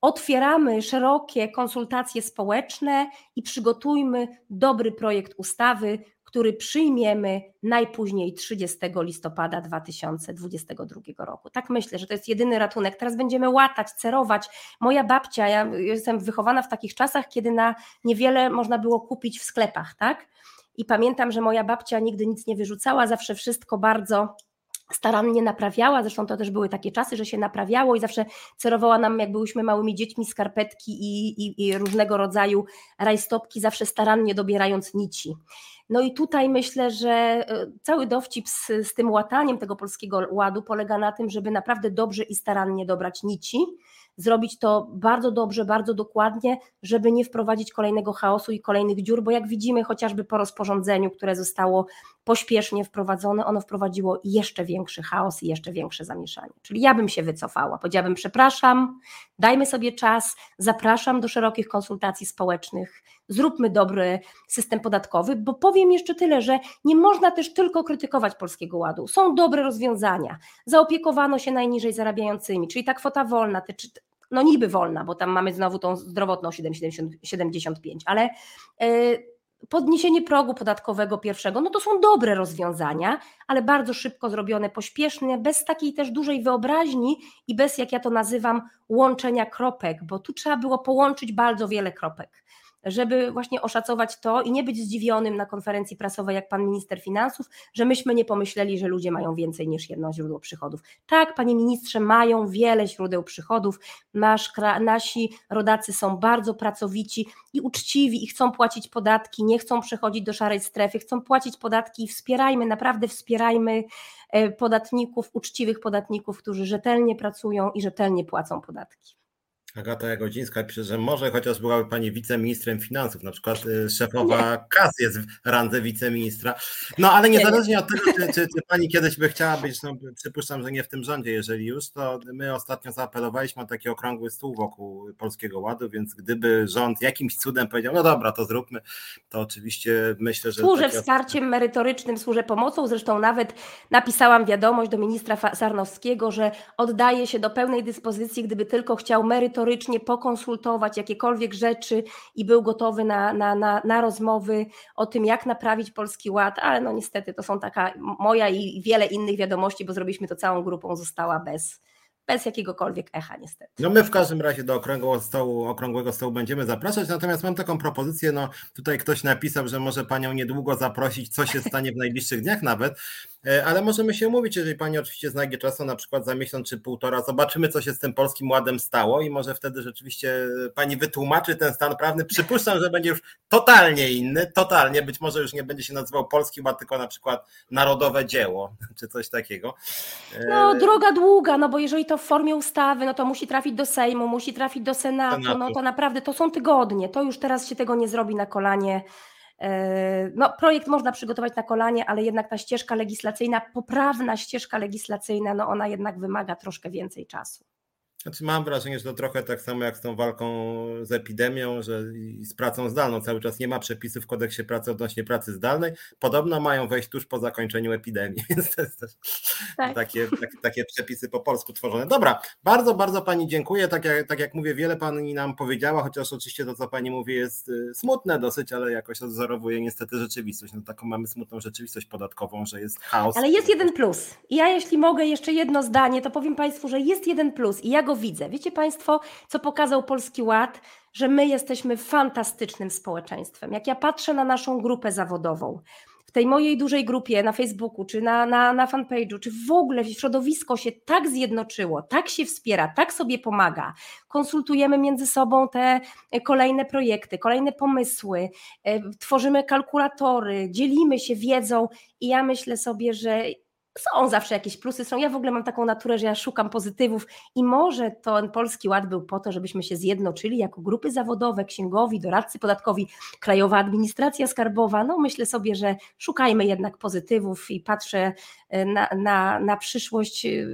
otwieramy szerokie konsultacje społeczne i przygotujmy dobry projekt ustawy, który przyjmiemy najpóźniej 30 listopada 2022 roku. Tak myślę, że to jest jedyny ratunek. Teraz będziemy łatać, cerować. Moja babcia, ja jestem wychowana w takich czasach, kiedy na niewiele można było kupić w sklepach, tak? I pamiętam, że moja babcia nigdy nic nie wyrzucała, zawsze wszystko bardzo starannie naprawiała, zresztą to też były takie czasy, że się naprawiało i zawsze cerowała nam, jak byłyśmy małymi dziećmi, skarpetki i, i, i, różnego rodzaju rajstopki, zawsze starannie dobierając nici. No i tutaj myślę, że e, cały dowcip z, z tym łataniem tego polskiego ładu polega na tym, żeby naprawdę dobrze i starannie dobrać nici, zrobić to bardzo dobrze, bardzo dokładnie, żeby nie wprowadzić kolejnego chaosu i kolejnych dziur, bo jak widzimy chociażby po rozporządzeniu, które zostało pośpiesznie wprowadzone, ono wprowadziło jeszcze większy chaos i jeszcze większe zamieszanie. Czyli ja bym się wycofała, powiedziałabym przepraszam, dajmy sobie czas, zapraszam do szerokich konsultacji społecznych, zróbmy dobry system podatkowy, bo powiem jeszcze tyle, że nie można też tylko krytykować Polskiego Ładu. Są dobre rozwiązania. Zaopiekowano się najniżej zarabiającymi, czyli ta kwota wolna, te, no niby wolna, bo tam mamy znowu tą zdrowotną 75, ale yy, podniesienie progu podatkowego pierwszego, no to są dobre rozwiązania, ale bardzo szybko zrobione, pośpieszne, bez takiej też dużej wyobraźni i bez, jak ja to nazywam, łączenia kropek, bo tu trzeba było połączyć bardzo wiele kropek żeby właśnie oszacować to i nie być zdziwionym na konferencji prasowej, jak pan minister finansów, że myśmy nie pomyśleli, że ludzie mają więcej niż jedno źródło przychodów. Tak, panie ministrze, mają wiele źródeł przychodów. Nasz, nasi rodacy są bardzo pracowici i uczciwi i chcą płacić podatki, nie chcą przechodzić do szarej strefy, chcą płacić podatki i wspierajmy, naprawdę wspierajmy e, podatników, uczciwych podatników, którzy rzetelnie pracują i rzetelnie płacą podatki. Agata Jagodzińska pisze, że może chociaż byłaby pani wiceministrem finansów, na przykład y, szefowa KAS jest w randze wiceministra. No ale niezależnie od tego, czy, czy, czy, pani kiedyś by chciała być, no przypuszczam, że nie w tym rządzie, jeżeli już, to my ostatnio zaapelowaliśmy o taki okrągły stół wokół Polskiego Ładu, więc gdyby rząd jakimś cudem powiedział, no dobra, to zróbmy, to oczywiście myślę, że... Służę wsparciem merytorycznym, służę pomocą, zresztą nawet napisałam wiadomość do ministra Sarnowskiego, że oddaje się do pełnej dyspozycji, gdyby tylko chciał merytorycznie merytorycznie pokonsultować jakiekolwiek rzeczy i był gotowy na, na, na, na rozmowy o tym, jak naprawić Polski Ład, ale no niestety to są taka moja i wiele innych wiadomości, bo zrobiliśmy to całą grupą, została bez, bez jakiegokolwiek echa niestety. No my w każdym razie do okrągłego stołu, okrągłego stołu będziemy zapraszać, natomiast mam taką propozycję, no tutaj ktoś napisał, że może panią niedługo zaprosić, co się stanie w najbliższych dniach nawet, ale możemy się umówić, jeżeli Pani oczywiście znajdzie czasu, na przykład za miesiąc czy półtora, zobaczymy, co się z tym polskim ładem stało i może wtedy rzeczywiście Pani wytłumaczy ten stan prawny. Przypuszczam, że będzie już totalnie inny, totalnie, być może już nie będzie się nazywał Polski Ład, tylko na przykład Narodowe Dzieło, czy coś takiego. E, no, droga długa, no bo jeżeli to w formie ustawy, no to musi trafić do Sejmu, musi trafić do Senatu, Senatu. no to naprawdę to są tygodnie, to już teraz się tego nie zrobi na kolanie. E, no, projekt można przygotować na kolanie, ale jednak ta ścieżka legislacyjna, poprawna ścieżka legislacyjna, no ona jednak wymaga troszkę więcej czasu. Znaczy mam wrażenie, że to trochę tak samo jak z tą walką z epidemią, że i z pracą zdalną cały czas nie ma przepisów w kodeksie pracy odnośnie pracy zdalnej. Podobno mają wejść tuż po zakończeniu epidemii, więc to jest też tak. takie, tak, takie przepisy po polsku tworzone. Dobra, bardzo, bardzo Pani dziękuję. Tak jak, tak jak mówię, wiele Pani nam powiedziała, chociaż oczywiście to, co Pani mówi, jest y, smutne dosyć, ale jakoś odzorowuje niestety rzeczywistość. No taką mamy smutną rzeczywistość podatkową, że jest chaos. Ale jest jeden plus. I ja jeśli mogę jeszcze jedno zdanie, to powiem Państwu, że jest jeden plus i ja go widzę. Wiecie Państwo, co pokazał Polski Ład? Że my jesteśmy fantastycznym społeczeństwem. Jak ja patrzę na naszą grupę zawodową, w tej mojej dużej grupie na Facebooku, czy na, na, na fanpage'u, czy w ogóle środowisko się tak zjednoczyło, tak się wspiera, tak sobie pomaga. Konsultujemy między sobą te kolejne projekty, kolejne pomysły, e, tworzymy kalkulatory, dzielimy się wiedzą i ja myślę sobie, że są zawsze jakieś plusy, są. Ja w ogóle mam taką naturę, że ja szukam pozytywów i może ten Polski Ład był po to, żebyśmy się zjednoczyli jako grupy zawodowe, księgowi, doradcy podatkowi, Krajowa Administracja Skarbowa. No myślę sobie, że szukajmy jednak pozytywów i patrzę na, na, na przyszłość e,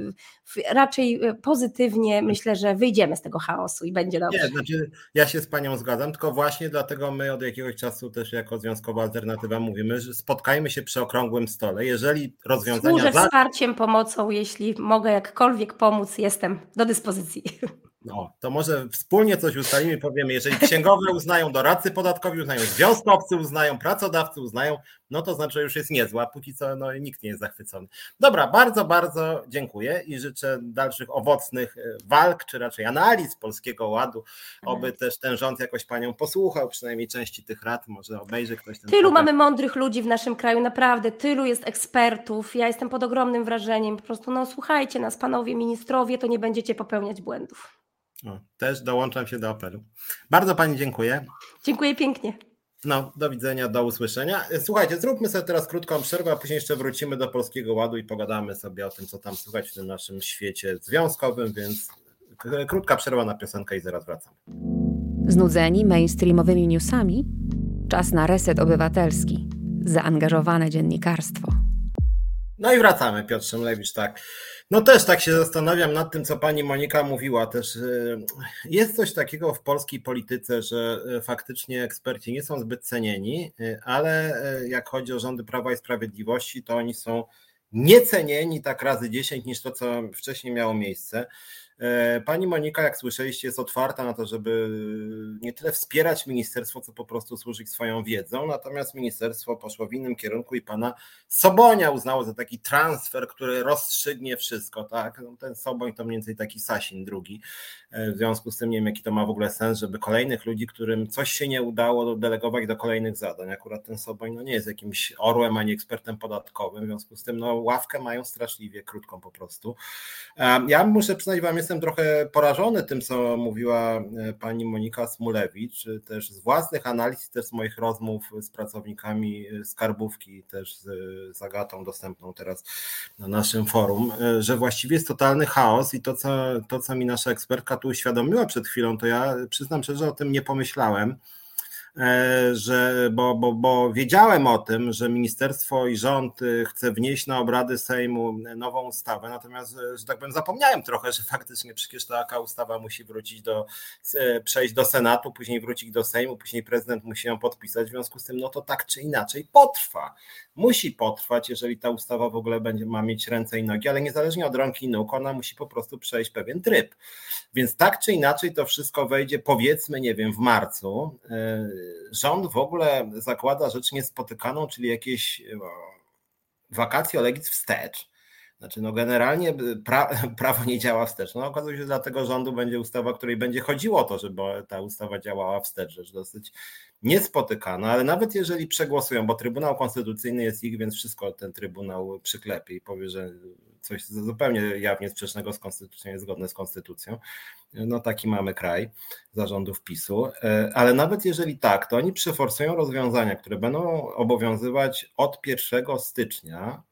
raczej e, pozytywnie. Myślę, że wyjdziemy z tego chaosu i będzie dobrze. Nie, znaczy ja się z Panią zgadzam, tylko właśnie dlatego my od jakiegoś czasu też jako Związkowa Alternatywa mówimy, że spotkajmy się przy okrągłym stole. Jeżeli rozwiązania wsparciem, pomocą, jeśli mogę jakkolwiek pomóc, jestem do dyspozycji. No, to może wspólnie coś ustalimy, powiemy, jeżeli księgowe uznają, doradcy podatkowi uznają, związkowcy uznają, pracodawcy uznają, no to znaczy, że już jest niezła, póki co no, nikt nie jest zachwycony. Dobra, bardzo, bardzo dziękuję i życzę dalszych owocnych e, walk, czy raczej analiz Polskiego Ładu, oby mhm. też ten rząd jakoś Panią posłuchał, przynajmniej części tych rad, może obejrzy ktoś ten Tylu program. mamy mądrych ludzi w naszym kraju, naprawdę, tylu jest ekspertów, ja jestem pod ogromnym wrażeniem, po prostu no słuchajcie nas, Panowie Ministrowie, to nie będziecie popełniać błędów. O, też dołączam się do apelu. Bardzo Pani dziękuję. Dziękuję pięknie. No, do widzenia, do usłyszenia. Słuchajcie, zróbmy sobie teraz krótką przerwę, a później jeszcze wrócimy do Polskiego Ładu i pogadamy sobie o tym, co tam słychać w tym naszym świecie związkowym, więc krótka przerwa na piosenkę i zaraz wracam. Znudzeni mainstreamowymi newsami? Czas na reset obywatelski. Zaangażowane dziennikarstwo. No i wracamy, Piotr Szymlewicz, tak. No też tak się zastanawiam nad tym, co pani Monika mówiła. Też y, jest coś takiego w polskiej polityce, że y, faktycznie eksperci nie są zbyt cenieni, y, ale jak chodzi o rządy Prawa i Sprawiedliwości, to oni są niecenieni tak razy 10 niż to, co wcześniej miało miejsce. E, pani Monika, jak słyszeliście, jest otwarta na to, żeby nie tyle wspierać ministerstwo, co po prostu służyć swoją wiedzą. Natomiast ministerstwo poszło w innym kierunku i pana Sobonia uznało za taki transfer, który rozstrzygnie wszystko. Tak? No, ten Soboń to mniej więcej taki Sasin drugi. E, w związku z tym nie wiem, jaki to ma w ogóle sens, żeby kolejnych ludzi, którym coś się nie udało, delegować do kolejnych zadań. Akurat ten Soboń no, nie jest jakimś orłem ani ekspertem podatkowym. W związku z tym no, ławkę mają straszliwie krótką po prostu. E, ja muszę przyznać Wam, jestem trochę porażony tym, co mówiła e, pani Monika Smulewicz, też z własnych analiz, też z moich rozmów z pracownikami skarbówki, też z Agatą dostępną teraz na naszym forum, że właściwie jest totalny chaos i to, co, to, co mi nasza ekspertka tu uświadomiła przed chwilą, to ja przyznam szczerze, o tym nie pomyślałem. E, że, bo, bo, bo wiedziałem o tym, że ministerstwo i rząd y, chce wnieść na obrady Sejmu nową ustawę, natomiast, e, że tak powiem, zapomniałem trochę, że faktycznie przecież taka ustawa musi wrócić do, e, przejść do Senatu, później wrócić do Sejmu, później prezydent musi ją podpisać, w związku z tym, no to tak czy inaczej potrwa. Musi potrwać, jeżeli ta ustawa w ogóle będzie, ma mieć ręce i nogi, ale niezależnie od rąk i nóg, ona musi po prostu przejść pewien tryb. Więc tak czy inaczej to wszystko wejdzie, powiedzmy, nie wiem, w marcu rząd w ogóle zakłada rzecz niespotykaną, czyli jakieś e, wakacje legis wstecz. Znaczy, no generalnie pra, prawo nie działa wstecz. No okazuje się, że dla tego rządu będzie ustawa, której będzie chodziło o to, żeby ta ustawa działała wstecz. Rzecz dosyć niespotykana, ale nawet jeżeli przegłosują, bo Trybunał Konstytucyjny jest ich, więc wszystko ten Trybunał przyklepie i powie, że coś zupełnie jawnie sprzecznego z konstytucją jest zgodne z konstytucją. No taki mamy kraj zarządów PiSu, e, ale nawet jeżeli tak, to oni przeforsują rozwiązania, które będą obowiązywać od 1 stycznia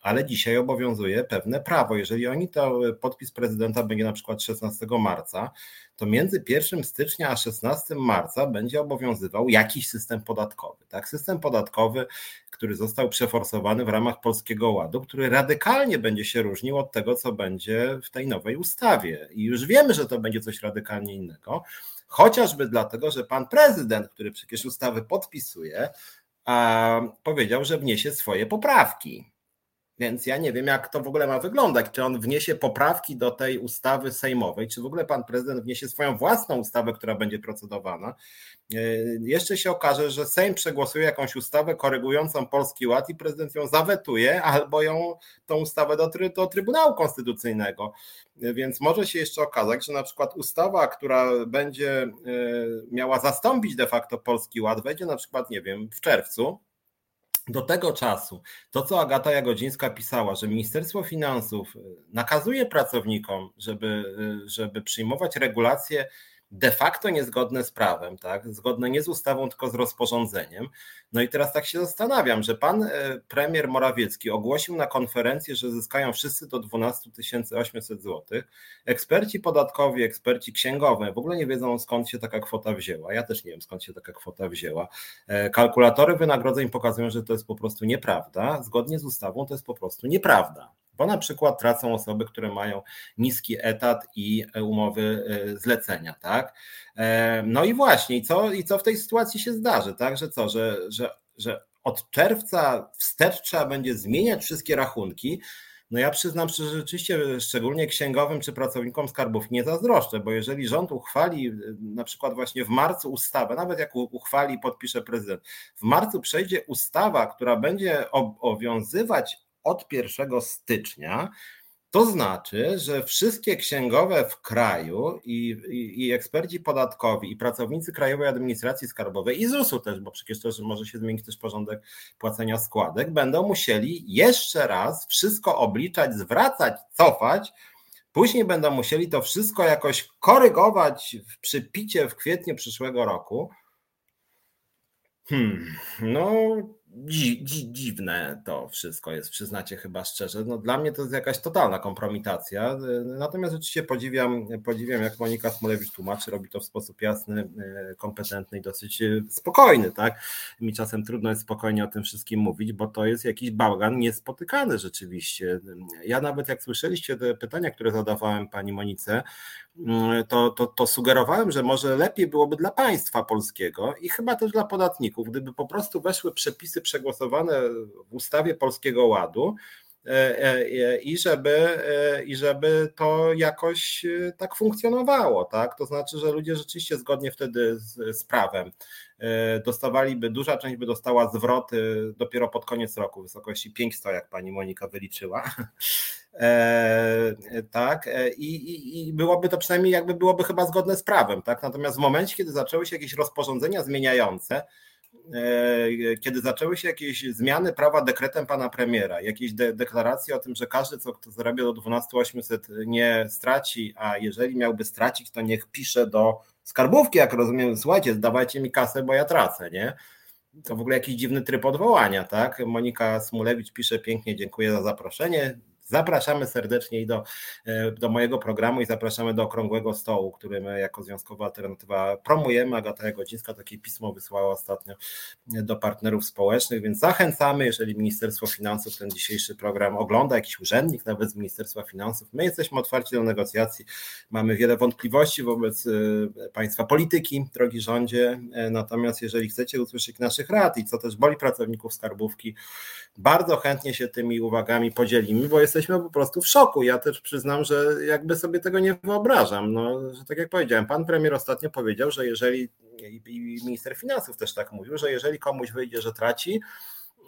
ale dzisiaj obowiązuje pewne prawo. Jeżeli oni to podpis prezydenta będzie na przykład 16 marca, to między 1 stycznia a 16 marca będzie obowiązywał jakiś system podatkowy. Tak? System podatkowy, który został przeforsowany w ramach Polskiego Ładu, który radykalnie będzie się różnił od tego, co będzie w tej nowej ustawie. I już wiemy, że to będzie coś radykalnie innego, chociażby dlatego, że pan prezydent, który przecież ustawy podpisuje, powiedział, że wniesie swoje poprawki. Więc ja nie wiem, jak to w ogóle ma wyglądać. Czy on wniesie poprawki do tej ustawy sejmowej, czy w ogóle pan prezydent wniesie swoją własną ustawę, która będzie procedowana. E, jeszcze się okaże, że Sejm przegłosuje jakąś ustawę korygującą Polski Ład i prezydent ją zawetuje, albo ją tą ustawę do, do Trybunału Konstytucyjnego. E, więc może się jeszcze okazać, że na przykład ustawa, która będzie e, miała zastąpić de facto Polski Ład, wejdzie na przykład, nie wiem, w czerwcu do tego czasu, to co Agata Jagodzińska pisała, że Ministerstwo Finansów nakazuje pracownikom, żeby, żeby przyjmować regulacje de facto niezgodne z prawem, tak? zgodne nie z ustawą, tylko z rozporządzeniem. No i teraz tak się zastanawiam, że pan e, premier Morawiecki ogłosił na konferencji, że zyskają wszyscy do 12 800 zł. Eksperci podatkowi, eksperci księgowi w ogóle nie wiedzą skąd się taka kwota wzięła. Ja też nie wiem skąd się taka kwota wzięła. E, kalkulatory wynagrodzeń pokazują, że to jest po prostu nieprawda. Zgodnie z ustawą to jest po prostu nieprawda bo na przykład tracą osoby, które mają niski etat i umowy e, zlecenia, tak? E, no i właśnie, i co, i co w tej sytuacji się zdarzy, tak? Że co, że, że, że od czerwca wstecz trzeba będzie zmieniać wszystkie rachunki, no ja przyznam że rzeczywiście szczególnie księgowym czy pracownikom skarbów nie zazdroszczę, bo jeżeli rząd uchwali e, na przykład właśnie w marcu ustawę, nawet jak uchwali podpisze prezydent, w marcu przejdzie ustawa, która będzie obowiązywać od 1 stycznia, to znaczy, że wszystkie księgowe w kraju i, i, i, eksperci podatkowi, i pracownicy Krajowej Administracji Skarbowej, i ZUS-u też, bo przecież też może się zmienić też porządek płacenia składek, będą musieli jeszcze raz wszystko obliczać, zwracać, cofać. Później będą musieli to wszystko jakoś korygować w przypicie w kwietniu przyszłego roku. Hmm, no dzi, dzi, dziwne to wszystko jest, przyznacie chyba szczerze. No, dla mnie to jest jakaś totalna kompromitacja. Natomiast oczywiście podziwiam, podziwiam jak Monika Smolewicz tłumaczy, robi to w sposób jasny, e, kompetentny i dosyć e, spokojny. Tak? Mi czasem trudno jest spokojnie o tym wszystkim mówić, bo to jest jakiś bałagan niespotykany rzeczywiście. Ja nawet jak słyszeliście te pytania, które zadawałem pani Monice, to, to, to sugerowałem, że może lepiej byłoby dla państwa polskiego i chyba też dla podatników, gdyby po prostu weszły przepisy przegłosowane w ustawie Polskiego Ładu e, e, i żeby, e, i żeby to jakoś tak funkcjonowało, tak? To znaczy, że ludzie rzeczywiście zgodnie wtedy z, z prawem dostawaliby, duża część by dostała zwroty dopiero pod koniec roku w wysokości 500, jak pani Monika wyliczyła. E, tak, I, i, i byłoby to przynajmniej jakby byłoby chyba zgodne z prawem, tak? Natomiast w momencie, kiedy zaczęły się jakieś rozporządzenia zmieniające, E, kiedy zaczęły się jakieś zmiany prawa dekretem pana premiera, jakieś de deklaracje o tym, że każdy, co kto zarabia do 12 800 nie straci, a jeżeli miałby stracić, to niech pisze do skarbówki, jak rozumiem, słuchajcie, zdawajcie mi kasę, bo ja tracę, nie? To w ogóle jakiś dziwny tryb odwołania, tak? Monika Smulewicz pisze pięknie, dziękuję za zaproszenie. Zapraszamy serdecznie do, e, do mojego programu i zapraszamy do okrągłego stołu, który my jako Związkowa Alternatywa promujemy. Agata Jagodzińska takie pismo wysłała ostatnio do partnerów społecznych, więc zachęcamy, jeżeli Ministerstwo Finansów ten dzisiejszy program ogląda, jakiś urzędnik nawet z Ministerstwa Finansów, my jesteśmy otwarci do negocjacji, mamy wiele wątpliwości wobec e, państwa polityki, drogi rządzie, e, natomiast jeżeli chcecie usłyszeć naszych rad i co też boli pracowników skarbówki, bardzo chętnie się tymi uwagami podzielimy, bo jesteśmy po prostu w szoku. Ja też przyznam, że jakby sobie tego nie wyobrażam. No, że tak jak powiedziałem, pan premier ostatnio powiedział, że jeżeli, i minister finansów też tak mówił, że jeżeli komuś wyjdzie, że traci,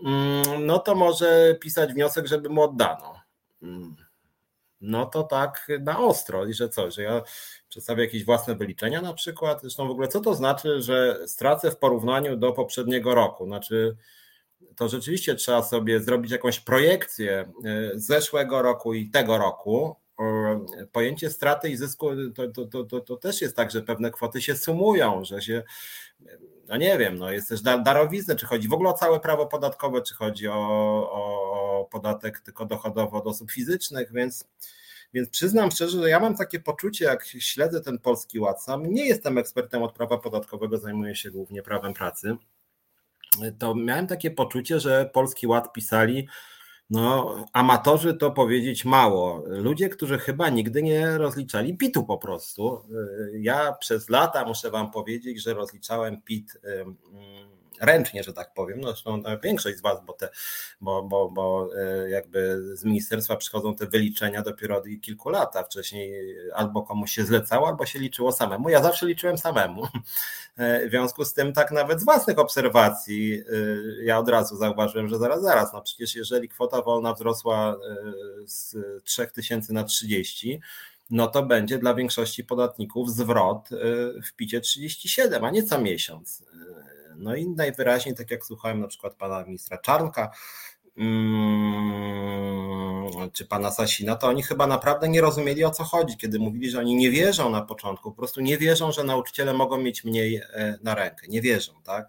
mm, no to może pisać wniosek, żeby mu oddano. Mm. No to tak na ostro i że co, że ja przedstawię jakieś własne wyliczenia na przykład. Zresztą w ogóle co to znaczy, że stracę w porównaniu do poprzedniego roku? Znaczy to rzeczywiście trzeba sobie zrobić jakąś projekcję e, zeszłego roku i tego roku. E, pojęcie straty i zysku to, to, to, to, też jest tak, że pewne kwoty się sumują, że się, no nie wiem, no jest też darowizny, czy chodzi w ogóle o całe prawo podatkowe, czy chodzi o, o podatek tylko dochodowy od osób fizycznych, więc. Więc przyznam szczerze, że ja mam takie poczucie, jak śledzę ten polski ład. Sam nie jestem ekspertem od prawa podatkowego, zajmuję się głównie prawem pracy to miałem takie poczucie, że Polski Ład pisali, no, amatorzy to powiedzieć mało. Ludzie, którzy chyba nigdy nie rozliczali PIT-u po prostu. Ja przez lata muszę Wam powiedzieć, że rozliczałem PIT ręcznie, że tak powiem. No, zresztą większość z Was, bo, te, bo, bo, bo e, jakby z ministerstwa przychodzą te wyliczenia dopiero od kilku lat, a wcześniej albo komuś się zlecało, albo się liczyło samemu. Ja zawsze liczyłem samemu. E, w związku z tym, tak nawet z własnych obserwacji, e, ja od razu zauważyłem, że zaraz, zaraz, no przecież jeżeli kwota wolna wzrosła z 3000 na 30, no to będzie dla większości podatników zwrot w picie 37, a nie co miesiąc. No i najwyraźniej, tak jak słuchałem na przykład pana ministra Czarnka, mm, czy pana Sasina, to oni chyba naprawdę nie rozumieli o co chodzi, kiedy mówili, że oni nie wierzą na początku, po prostu nie wierzą, że nauczyciele mogą mieć mniej e, na rękę. Nie wierzą, tak?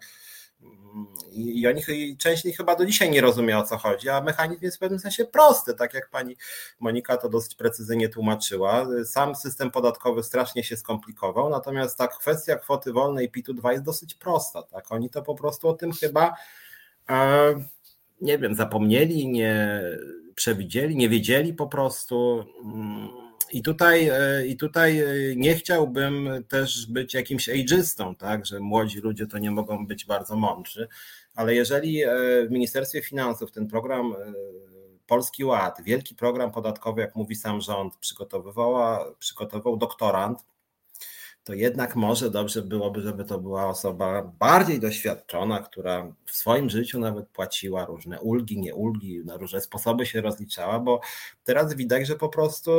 I, oni część nich chyba do dzisiaj nie rozumie o co chodzi, a mechanizm jest w pewnym sensie prosty, tak jak pani Monika to dosyć precyzyjnie tłumaczyła. Sam system podatkowy strasznie się skomplikował, natomiast ta kwestia kwoty wolnej PIT-2 jest dosyć prosta. Tak? Oni to po prostu o tym chyba e, nie wiem, zapomnieli, nie przewidzieli, nie wiedzieli po prostu. I tutaj, e, I tutaj e, nie chciałbym też być jakimś ageistą, tak, że młodzi ludzie to nie mogą być bardzo mądrzy, ale jeżeli e, w Ministerstwie Finansów ten program Polski Ład, wielki program podatkowy, jak mówi sam rząd, przygotowywała, przygotował doktorant, to jednak może dobrze byłoby, żeby to była osoba bardziej doświadczona, która w swoim życiu nawet płaciła różne ulgi, nie ulgi, na różne sposoby się rozliczała, bo teraz widać, że po prostu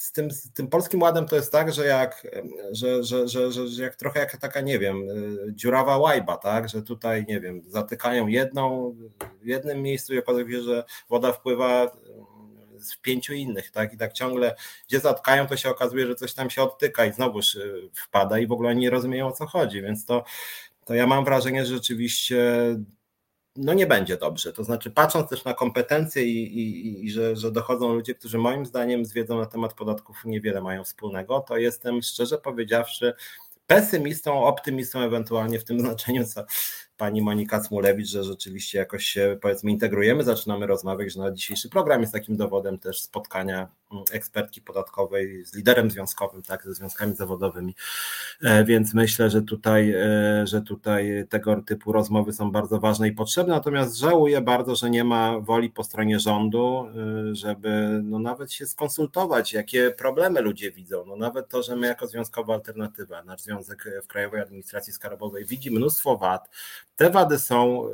z tym, z tym polskim ładem to jest tak, że jak, że, że, że, że, jak trochę jak taka, nie wiem, y, dziurawa łajba, tak, że tutaj, nie wiem, zatykają jedną w jednym miejscu i okazuje się, że woda wpływa y, w pięciu innych, tak, i tak ciągle, gdzie zatkają, to się okazuje, że coś tam się odtyka i znowuż y, wpada i w ogóle nie rozumieją o co chodzi, więc to, to ja mam wrażenie, że rzeczywiście no nie będzie dobrze. To znaczy, patrząc też na kompetencje i, i, i, że, że dochodzą ludzie, którzy moim zdaniem z wiedzą na temat podatków niewiele mają wspólnego, to jestem szczerze powiedziawszy pesymistą, optymistą ewentualnie w tym znaczeniu, co pani Monika Smulewicz, że rzeczywiście jakoś się powiedzmy integrujemy, zaczynamy rozmawiać, że na dzisiejszy program jest takim dowodem też spotkania ekspertki podatkowej z liderem związkowym, tak, ze związkami zawodowymi, e, więc myślę, że tutaj, e, że tutaj tego typu rozmowy są bardzo ważne i potrzebne, natomiast żałuję bardzo, że nie ma woli po stronie rządu, e, żeby no nawet się skonsultować, jakie problemy ludzie widzą, no nawet to, że my jako związkowa alternatywa, nasz związek w Krajowej Administracji Skarbowej widzi mnóstwo wad, te wady są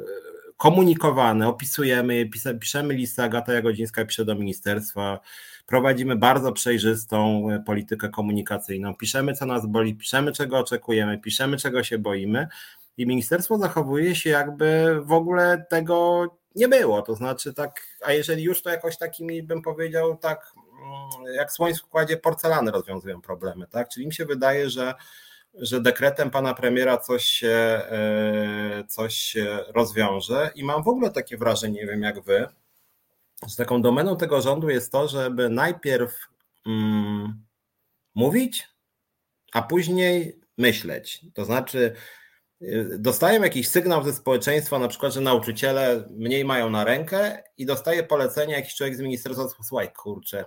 komunikowane, opisujemy je, piszemy listę, Agata Jagodzińska pisze do ministerstwa, prowadzimy bardzo przejrzystą e, politykę komunikacyjną, piszemy co nas boli, piszemy czego oczekujemy, piszemy czego się boimy i ministerstwo zachowuje się jakby w ogóle tego nie było, to znaczy tak, a jeżeli już to jakoś takimi bym powiedział tak mm, jak słoń w składzie porcelany rozwiązują problemy, tak, czyli mi się wydaje, że że dekretem pana premiera coś się, e, coś się rozwiąże i mam w ogóle takie wrażenie, nie wiem jak wy, że taką domeną tego rządu jest to, żeby najpierw mm, mówić, a później myśleć. To znaczy, y, dostaję jakiś sygnał ze społeczeństwa, na przykład, że nauczyciele mniej mają na rękę i dostaje polecenie jakiś człowiek z ministerstwa, słuchaj, kurczę,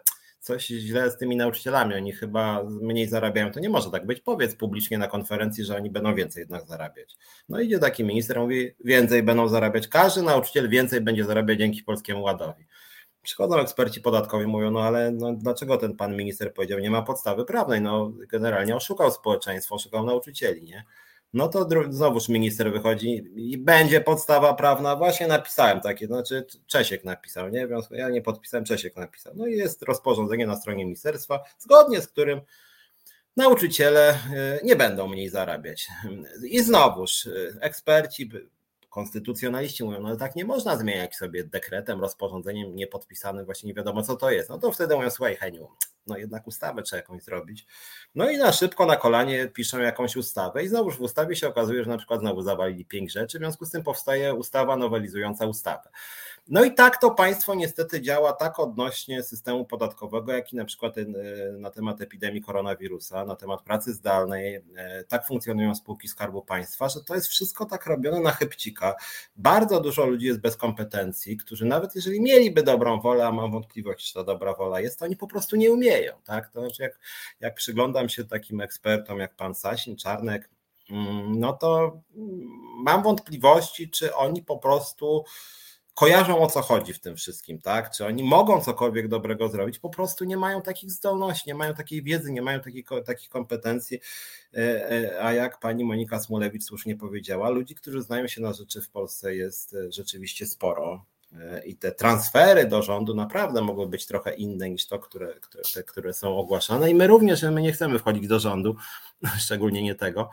coś źle z tymi nauczycielami, oni chyba mniej zarabiają, to nie może tak być. Powiedz publicznie na konferencji, że oni będą więcej jednak zarabiać. No idzie taki minister, mówi, więcej będą zarabiać, każdy nauczyciel więcej będzie zarabiać dzięki Polskiemu Ładowi. Przychodzą eksperci podatkowi, mówią, no ale no, dlaczego ten pan minister powiedział, nie ma podstawy prawnej, no generalnie oszukał społeczeństwo, oszukał nauczycieli, nie? No to znowuż minister wychodzi i będzie podstawa prawna. Właśnie napisałem takie, znaczy Czesiek napisał, nie? Ja nie podpisałem, Czesiek napisał. No i jest rozporządzenie na stronie ministerstwa, zgodnie z którym nauczyciele y, nie będą mniej zarabiać. I znowuż y, eksperci, konstytucjonaliści mówią, no ale tak nie można zmieniać sobie dekretem, rozporządzeniem niepodpisanym, właśnie nie wiadomo co to jest. No to wtedy mówią, słuchaj Heniu, no jednak ustawę trzeba jakąś zrobić. No i na szybko, na kolanie piszą jakąś ustawę i znowuż w ustawie się okazuje, że na przykład znowu zawalili pięć rzeczy, w związku z tym powstaje ustawa nowelizująca ustawę. No i tak to państwo niestety działa tak odnośnie systemu podatkowego, jak i na przykład e, na temat epidemii koronawirusa, na temat pracy zdalnej. E, tak funkcjonują spółki Skarbu Państwa, że to jest wszystko tak robione na chybcika. Bardzo dużo ludzi jest bez kompetencji, którzy nawet jeżeli mieliby dobrą wolę, a mam wątpliwość, czy to dobra wola jest, to oni po prostu nie umieją. Tak? To znaczy jak, jak przyglądam się takim ekspertom jak pan Sasin, Czarnek, mm, no to mam wątpliwości, czy oni po prostu kojarzą o co chodzi w tym wszystkim, tak? Czy oni mogą cokolwiek dobrego zrobić, po prostu nie mają takich zdolności, nie mają takiej wiedzy, nie mają takich, takich kompetencji. E, e, a jak pani Monika Smolewicz słusznie powiedziała, ludzi, którzy znają się na rzeczy w Polsce jest e, rzeczywiście sporo. I te transfery do rządu naprawdę mogły być trochę inne niż to, które, które, te, które są ogłaszane. I my również my nie chcemy wchodzić do rządu, szczególnie nie tego,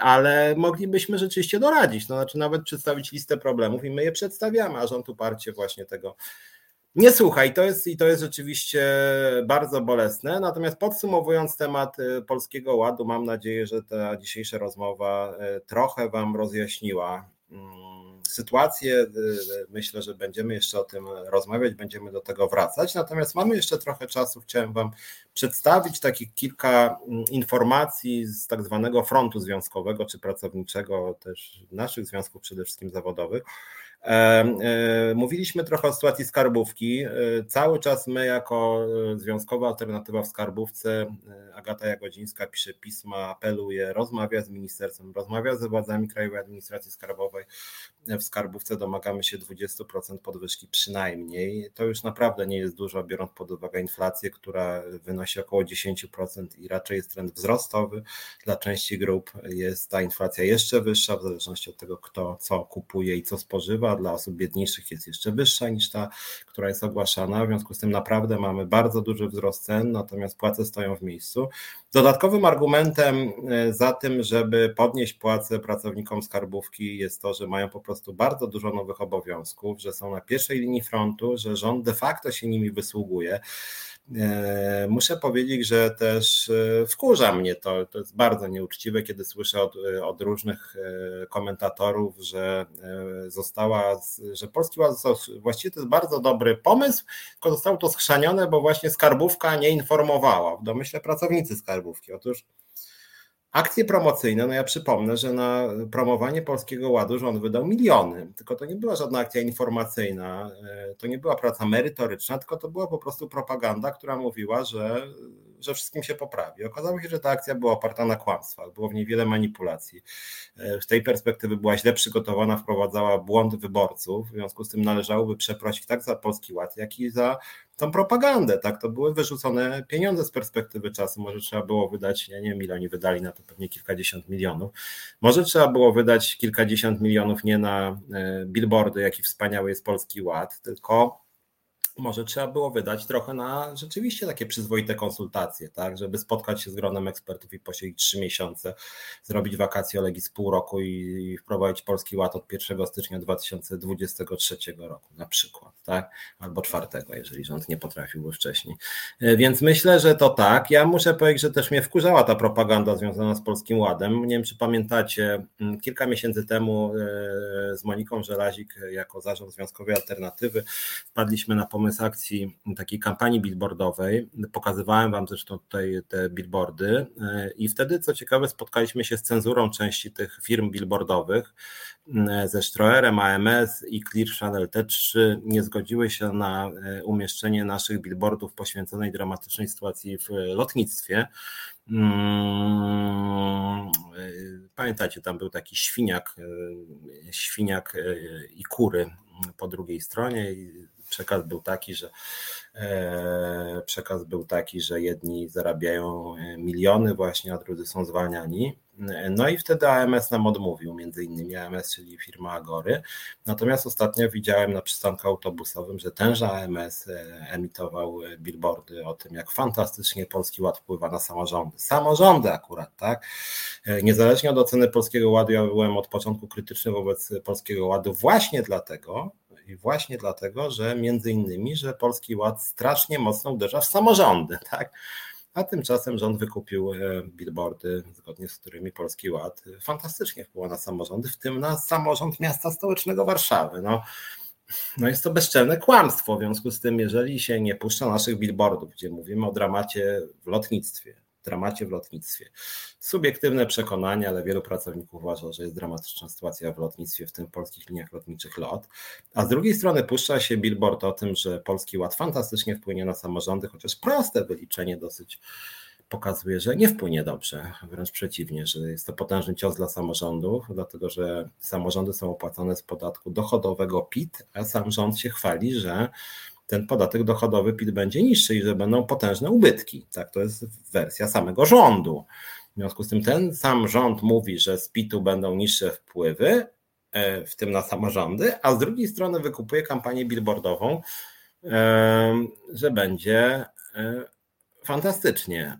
ale moglibyśmy rzeczywiście doradzić. No, znaczy nawet przedstawić listę problemów i my je przedstawiamy, a rząd uparcie właśnie tego nie słucha i to jest, i to jest rzeczywiście bardzo bolesne. Natomiast podsumowując temat y, Polskiego Ładu, mam nadzieję, że ta dzisiejsza rozmowa y, trochę Wam rozjaśniła mm, sytuację. Y, y, myślę, że będziemy jeszcze o tym rozmawiać, będziemy do tego wracać. Natomiast mamy jeszcze trochę czasu. Chciałem Wam przedstawić takich kilka mm, informacji z tak zwanego frontu związkowego czy pracowniczego, też naszych związków przede wszystkim zawodowych. E, mówiliśmy trochę o sytuacji skarbówki. E, cały czas my, jako e, Związkowa Alternatywa w Skarbówce, Agata Jagodzińska pisze pisma, apeluje, rozmawia z ministerstwem, rozmawia ze władzami Krajowej Administracji Skarbowej. W skarbówce domagamy się 20% podwyżki przynajmniej. To już naprawdę nie jest dużo, biorąc pod uwagę inflację, która wynosi około 10% i raczej jest trend wzrostowy. Dla części grup jest ta inflacja jeszcze wyższa, w zależności od tego, kto co kupuje i co spożywa dla osób biedniejszych jest jeszcze wyższa niż ta, która jest ogłaszana. W związku z tym naprawdę mamy bardzo duży wzrost cen, natomiast płace stoją w miejscu. Dodatkowym argumentem e, za tym, żeby podnieść płace pracownikom skarbówki jest to, że mają po prostu bardzo dużo nowych obowiązków, że są na pierwszej linii frontu, że rząd de facto się nimi wysługuje. E, muszę powiedzieć, że też e, wkurza mnie to. To jest bardzo nieuczciwe, kiedy słyszę od, od, różnych e, komentatorów, że została, że Polski Ład został, właściwie to jest bardzo dobry pomysł, tylko zostało to schrzanione, bo właśnie skarbówka nie informowała. W domyśle pracownicy skarbówki. Otóż Akcje promocyjne, no ja przypomnę, że na promowanie Polskiego Ładu rząd wydał miliony, tylko to nie była żadna akcja informacyjna, e, to nie była praca merytoryczna, tylko to była po prostu propaganda, która mówiła, że, że wszystkim się poprawi. Okazało się, że ta akcja była oparta na kłamstwach, było w niej wiele manipulacji. E, z tej perspektywy była źle przygotowana, wprowadzała błąd wyborców, w związku z tym należałoby przeprosić tak za Polski Ład, jak i za tą propagandę, tak, to były wyrzucone pieniądze z perspektywy czasu, może trzeba było wydać, ja nie wiem ile oni wydali na to, pewnie kilkadziesiąt milionów, może trzeba było wydać kilkadziesiąt milionów nie na e, billboardy, jaki wspaniały jest Polski Ład, tylko może trzeba było wydać trochę na rzeczywiście takie przyzwoite konsultacje, tak, żeby spotkać się z gronem ekspertów i posiedzieć trzy miesiące, zrobić wakacje Legis pół roku i wprowadzić Polski Ład od 1 stycznia 2023 roku na przykład, tak, albo czwartego, jeżeli rząd nie potrafiłby wcześniej. E, więc myślę, że to tak. Ja muszę powiedzieć, że też mnie wkurzała ta propaganda związana z Polskim Ładem. Nie wiem, czy pamiętacie, kilka miesięcy temu e, z Moniką Żelazik jako zarząd Związkowej Alternatywy wpadliśmy na pomysł pomysł akcji takiej kampanii billboardowej. Pokazywałem Wam zresztą tutaj te billboardy i wtedy, co ciekawe, spotkaliśmy się z cenzurą części tych firm billboardowych. Ze Stroerem, AMS i Clear Channel te trzy nie zgodziły się na umieszczenie naszych billboardów poświęconej dramatycznej sytuacji w lotnictwie. Mm, pamiętacie, tam był taki świniak, świniak i kury po drugiej stronie przekaz był taki, że e, przekaz był taki, że jedni zarabiają e, miliony właśnie, a drudzy są zwalniani. No i wtedy AMS nam odmówił, między innymi AMS, czyli firma Agory. Natomiast ostatnio widziałem na przystanku autobusowym, że tenże AMS e, emitował billboardy o tym, jak fantastycznie Polski Ład wpływa na samorządy. Samorządy akurat, tak? Niezależnie od oceny Polskiego Ładu, ja byłem od początku krytyczny wobec Polskiego Ładu właśnie dlatego, i właśnie dlatego, że między innymi, że Polski Ład strasznie mocno uderza w samorządy, tak? A tymczasem rząd wykupił e, billboardy, zgodnie z którymi Polski Ład fantastycznie wpływa na samorządy, w tym na samorząd miasta stołecznego Warszawy. No, no jest to bezczelne kłamstwo. W związku z tym, jeżeli się nie puszcza naszych billboardów, gdzie mówimy o dramacie w lotnictwie, dramacie w lotnictwie. Subiektywne przekonanie, ale wielu pracowników uważa, że jest dramatyczna sytuacja w lotnictwie, w tym polskich liniach lotniczych LOT. A z drugiej strony puszcza się billboard o tym, że Polski Ład fantastycznie wpłynie na samorządy, chociaż proste wyliczenie dosyć pokazuje, że nie wpłynie dobrze, wręcz przeciwnie, że jest to potężny cios dla samorządów, dlatego że samorządy są opłacane z podatku dochodowego PIT, a sam rząd się chwali, że ten podatek dochodowy PIT będzie niższy i że będą potężne ubytki. Tak, to jest wersja samego rządu. W związku z tym ten sam rząd mówi, że z PIT-u będą niższe wpływy, e, w tym na samorządy, a z drugiej strony wykupuje kampanię billboardową, e, że będzie e, fantastycznie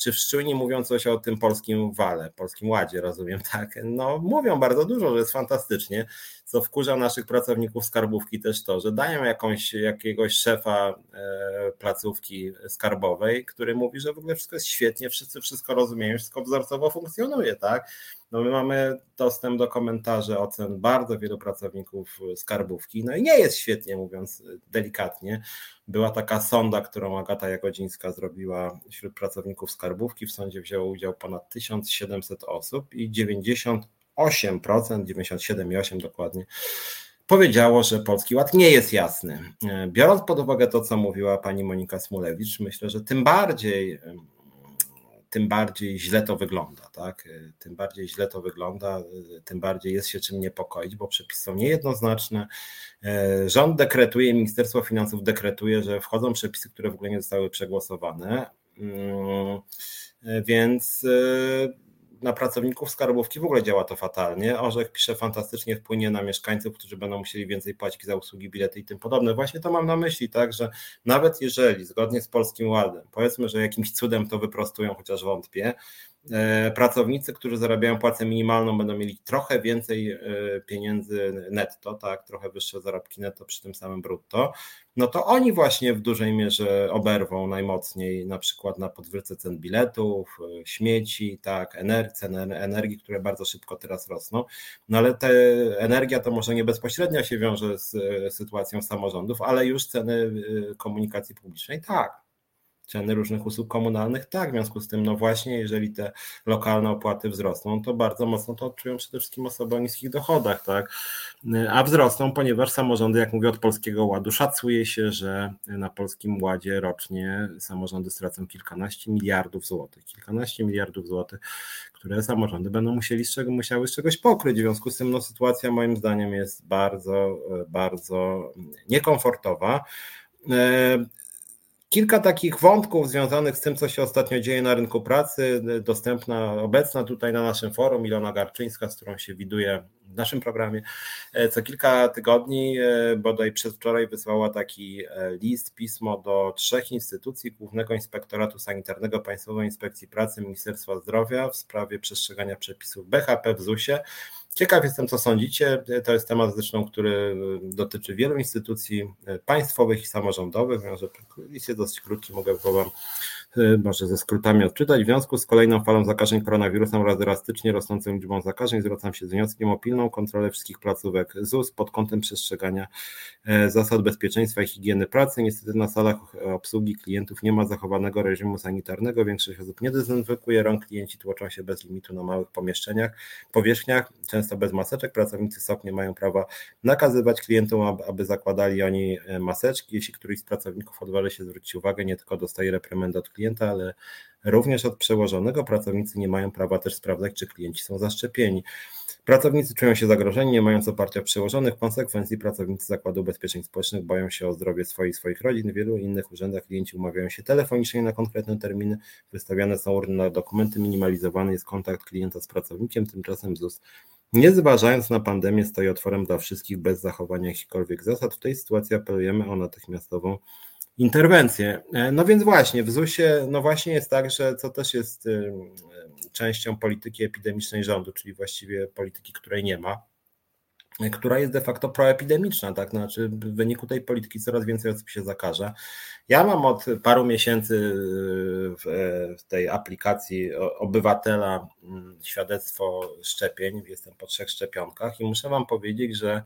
czy szczujni mówią coś o tym polskim wale, polskim ładzie, rozumiem, tak? No mówią bardzo dużo, że jest fantastycznie, co wkurza naszych pracowników skarbówki też to, że dają jakąś, jakiegoś szefa e, placówki skarbowej, który mówi, że w ogóle wszystko jest świetnie, wszyscy wszystko rozumieją, wszystko wzorcowo funkcjonuje, tak? No my mamy dostęp do komentarzy, ocen bardzo wielu pracowników skarbówki, no i nie jest świetnie, mówiąc delikatnie. Była taka sonda, którą Agata Jagodzińska zrobiła wśród pracowników skarbówki. W sądzie wzięło udział ponad 1700 osób i 98%, 97,8% dokładnie, powiedziało, że Polski Ład nie jest jasny. Biorąc pod uwagę to, co mówiła pani Monika Smulewicz, myślę, że tym bardziej tym bardziej źle to wygląda, tak? Tym bardziej źle to wygląda, tym bardziej jest się czym niepokoić, bo przepisy są niejednoznaczne. Rząd dekretuje, Ministerstwo Finansów dekretuje, że wchodzą przepisy, które w ogóle nie zostały przegłosowane. Mm, więc na pracowników skarbówki w ogóle działa to fatalnie. Orzech pisze fantastycznie, wpłynie na mieszkańców, którzy będą musieli więcej płacić za usługi, bilety i tym podobne. Właśnie to mam na myśli, tak, że nawet jeżeli zgodnie z Polskim Ładem, powiedzmy, że jakimś cudem to wyprostują, chociaż wątpię, pracownicy, którzy zarabiają płacę minimalną, będą mieli trochę więcej e, pieniędzy netto, tak, trochę wyższe zarobki netto przy tym samym brutto, no to oni właśnie w dużej mierze oberwą najmocniej, na przykład na podwyżce cen biletów, e, śmieci, tak, energii, energii, które bardzo szybko teraz rosną. No ale ta energia to może nie bezpośrednio się wiąże z sytuacją samorządów, ale już ceny komunikacji publicznej tak ceny różnych usług komunalnych, tak, w związku z tym, no właśnie, jeżeli te lokalne opłaty wzrosną, to bardzo mocno to odczują przede wszystkim osoby o niskich dochodach, tak, a wzrosną, ponieważ samorządy, jak mówię, od Polskiego Ładu szacuje się, że na Polskim Ładzie rocznie samorządy stracą kilkanaście miliardów złotych, kilkanaście miliardów złotych, które samorządy będą musieli z czego, musiały z czegoś pokryć, w związku z tym, no sytuacja moim zdaniem jest bardzo, bardzo niekomfortowa. Kilka takich wątków związanych z tym, co się ostatnio dzieje na rynku pracy, dostępna, obecna tutaj na naszym forum Ilona Garczyńska, z którą się widuje w naszym programie. E, co kilka tygodni, e, bodaj przedwczoraj wysłała taki e, list, pismo do trzech instytucji, Głównego Inspektoratu Sanitarnego Państwowej Inspekcji Pracy, Ministerstwa Zdrowia w sprawie przestrzegania przepisów BHP w ZUS-ie Ciekaw jestem, co sądzicie. To jest temat zresztą, który dotyczy wielu instytucji państwowych i samorządowych. List jest dosyć krótki, mogę go Wam może ze skrótami odczytać. W związku z kolejną falą zakażeń koronawirusem oraz drastycznie rosnącą liczbą zakażeń zwracam się z wnioskiem o pilną kontrolę wszystkich placówek ZUS pod kątem przestrzegania zasad bezpieczeństwa i higieny pracy. Niestety na salach obsługi klientów nie ma zachowanego reżimu sanitarnego. Większość osób nie dezynfekuje rąk, klienci tłoczą się bez limitu na małych pomieszczeniach, powierzchniach, często bez maseczek. Pracownicy SOP nie mają prawa nakazywać klientom, aby zakładali oni e, maseczki. Jeśli któryś z pracowników odważy się zwrócić uwagę, nie tylko dostaje reprymendę od klienta, ale również od przełożonego. Pracownicy nie mają prawa też sprawdzać, czy klienci są zaszczepieni. Pracownicy czują się zagrożeni, nie mając oparcia przełożonych. W konsekwencji pracownicy Zakładu Ubezpieczeń Społecznych boją się o zdrowie swoich swoich rodzin. W wielu innych urzędach klienci umawiają się telefonicznie na konkretne terminy. Wystawiane są urny na dokumenty, minimalizowany jest kontakt klienta z pracownikiem. Tymczasem ZUS nie zważając na pandemię, stoi otworem dla wszystkich bez zachowania jakichkolwiek zasad. W tej sytuacji apelujemy o natychmiastową interwencję. E, no więc właśnie, w ZUS-ie, no właśnie jest tak, że co też jest y, częścią polityki epidemicznej rządu, czyli właściwie polityki, której nie ma, która jest de facto proepidemiczna, tak? Znaczy w wyniku tej polityki coraz więcej osób się zakaże. Ja mam od paru miesięcy y, w tej aplikacji obywatela mm, świadectwo szczepień, jestem po trzech szczepionkach i muszę wam powiedzieć, że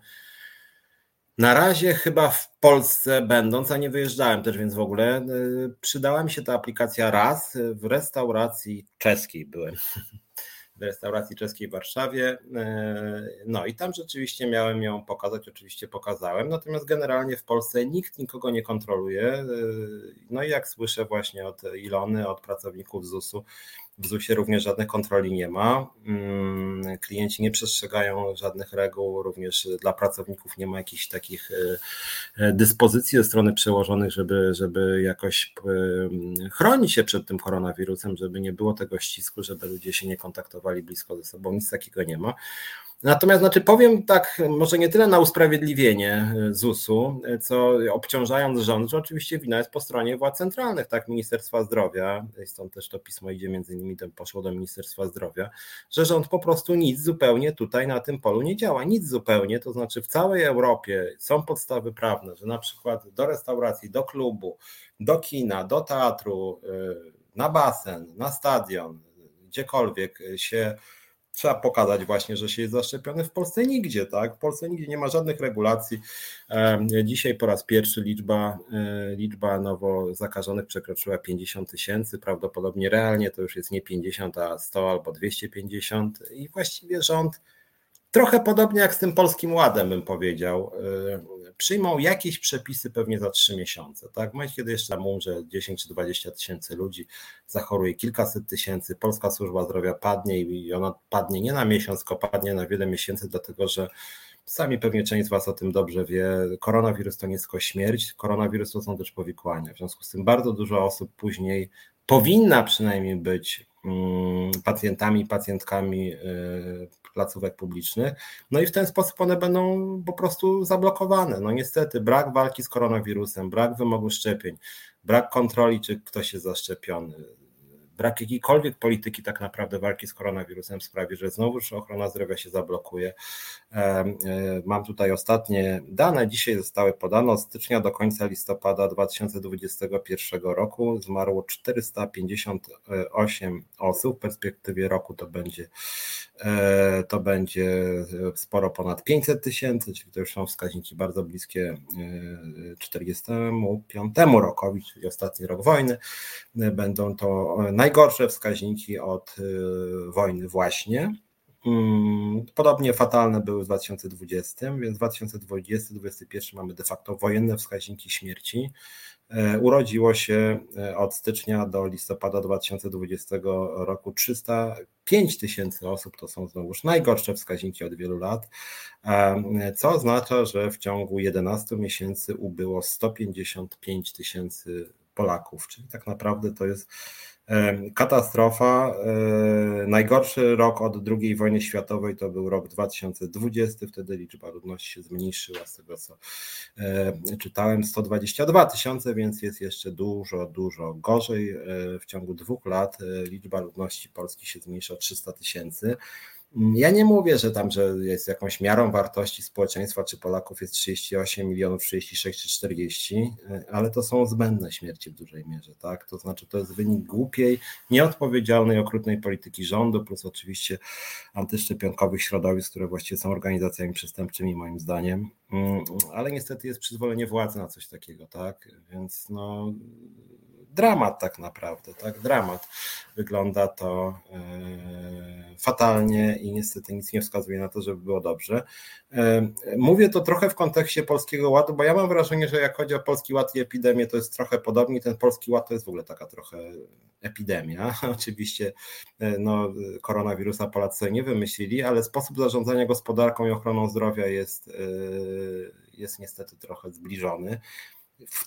na razie chyba w Polsce będąc, a nie wyjeżdżałem też, więc w ogóle y, przydała mi się ta aplikacja raz w restauracji czeskiej byłem. W restauracji czeskiej w Warszawie. E, no i tam rzeczywiście miałem ją pokazać, oczywiście pokazałem. Natomiast generalnie w Polsce nikt nikogo nie kontroluje. E, no i jak słyszę właśnie od Ilony, od pracowników ZUS-u, w ZUS-ie również żadnych kontroli nie ma. Mm, klienci nie przestrzegają żadnych reguł, również dla pracowników nie ma jakichś takich e, e, dyspozycji ze strony przełożonych, żeby, żeby jakoś e, chronić się przed tym koronawirusem, żeby nie było tego ścisku, żeby ludzie się nie kontaktowali blisko ze sobą. Nic takiego nie ma. Natomiast znaczy powiem tak, może nie tyle na usprawiedliwienie e, ZUS-u, e, co obciążając rząd, że oczywiście wina jest po stronie władz centralnych, tak, Ministerstwa Zdrowia, stąd też to pismo idzie między innymi, poszło do Ministerstwa Zdrowia, że rząd po prostu nic zupełnie tutaj na tym polu nie działa, nic zupełnie, to znaczy w całej Europie są podstawy prawne, że na przykład do restauracji, do klubu, do kina, do teatru, e, na basen, na stadion, gdziekolwiek się trzeba pokazać właśnie, że się jest zaszczepiony. W Polsce nigdzie, tak? W Polsce nigdzie nie ma żadnych regulacji. Dzisiaj po raz pierwszy liczba, e, liczba nowo zakażonych przekroczyła 50 tysięcy. Prawdopodobnie realnie to już jest nie 50, a 100 albo 250 i właściwie rząd trochę podobnie jak z tym polskim ładem, bym powiedział, e, przyjmą jakieś przepisy pewnie za trzy miesiące. Tak? W momencie, kiedy jeszcze umrze 10 czy 20 tysięcy ludzi, zachoruje kilkaset tysięcy, polska służba zdrowia padnie i ona padnie nie na miesiąc, tylko padnie na wiele miesięcy, dlatego że Sami pewnie część z Was o tym dobrze wie. Koronawirus to nie tylko śmierć, koronawirus to są też powikłania. W związku z tym bardzo dużo osób później powinna przynajmniej być pacjentami, pacjentkami y, placówek publicznych. No i w ten sposób one będą po prostu zablokowane. No niestety brak walki z koronawirusem, brak wymogu szczepień, brak kontroli, czy ktoś jest zaszczepiony, brak jakiejkolwiek polityki tak naprawdę walki z koronawirusem sprawi, że znowuż ochrona zdrowia się zablokuje. E, mam tutaj ostatnie dane, dzisiaj zostały podane od stycznia do końca listopada 2021 roku. Zmarło 458 osób, w perspektywie roku to będzie e, to będzie sporo ponad 500 tysięcy, czyli to już są wskaźniki bardzo bliskie 45 e, rokowi, czyli ostatni rok wojny. Będą to najgorsze wskaźniki od wojny właśnie. Mm, podobnie fatalne były w 2020, więc w 2020-2021 mamy de facto wojenne wskaźniki śmierci. E, urodziło się e, od stycznia do listopada 2020 roku. 305 tysięcy osób, to są znowuż najgorsze wskaźniki od wielu lat, e, co oznacza, że w ciągu 11 miesięcy ubyło 155 tysięcy Polaków, czyli tak naprawdę to jest Katastrofa. Najgorszy rok od II wojny światowej to był rok 2020, wtedy liczba ludności się zmniejszyła z tego co czytałem 122 tysiące, więc jest jeszcze dużo, dużo gorzej. W ciągu dwóch lat liczba ludności Polski się zmniejsza o 300 tysięcy. Ja nie mówię, że tam, że jest jakąś miarą wartości społeczeństwa, czy Polaków jest 38 milionów, 36 czy 40, ale to są zbędne śmierci w dużej mierze, tak? To znaczy, to jest wynik głupiej, nieodpowiedzialnej, okrutnej polityki rządu, plus oczywiście antyszczepionkowych środowisk, które właściwie są organizacjami przestępczymi, moim zdaniem. Mm, ale niestety jest przyzwolenie władzy na coś takiego, tak? Więc no dramat tak naprawdę, tak? Dramat. Wygląda to e, fatalnie i niestety nic nie wskazuje na to, żeby było dobrze. E, mówię to trochę w kontekście Polskiego Ładu, bo ja mam wrażenie, że jak chodzi o Polski Ład i epidemię, to jest trochę podobnie. Ten Polski Ład to jest w ogóle taka trochę epidemia. Oczywiście e, no, koronawirusa Polacy nie wymyślili, ale sposób zarządzania gospodarką i ochroną zdrowia jest, jest niestety trochę zbliżony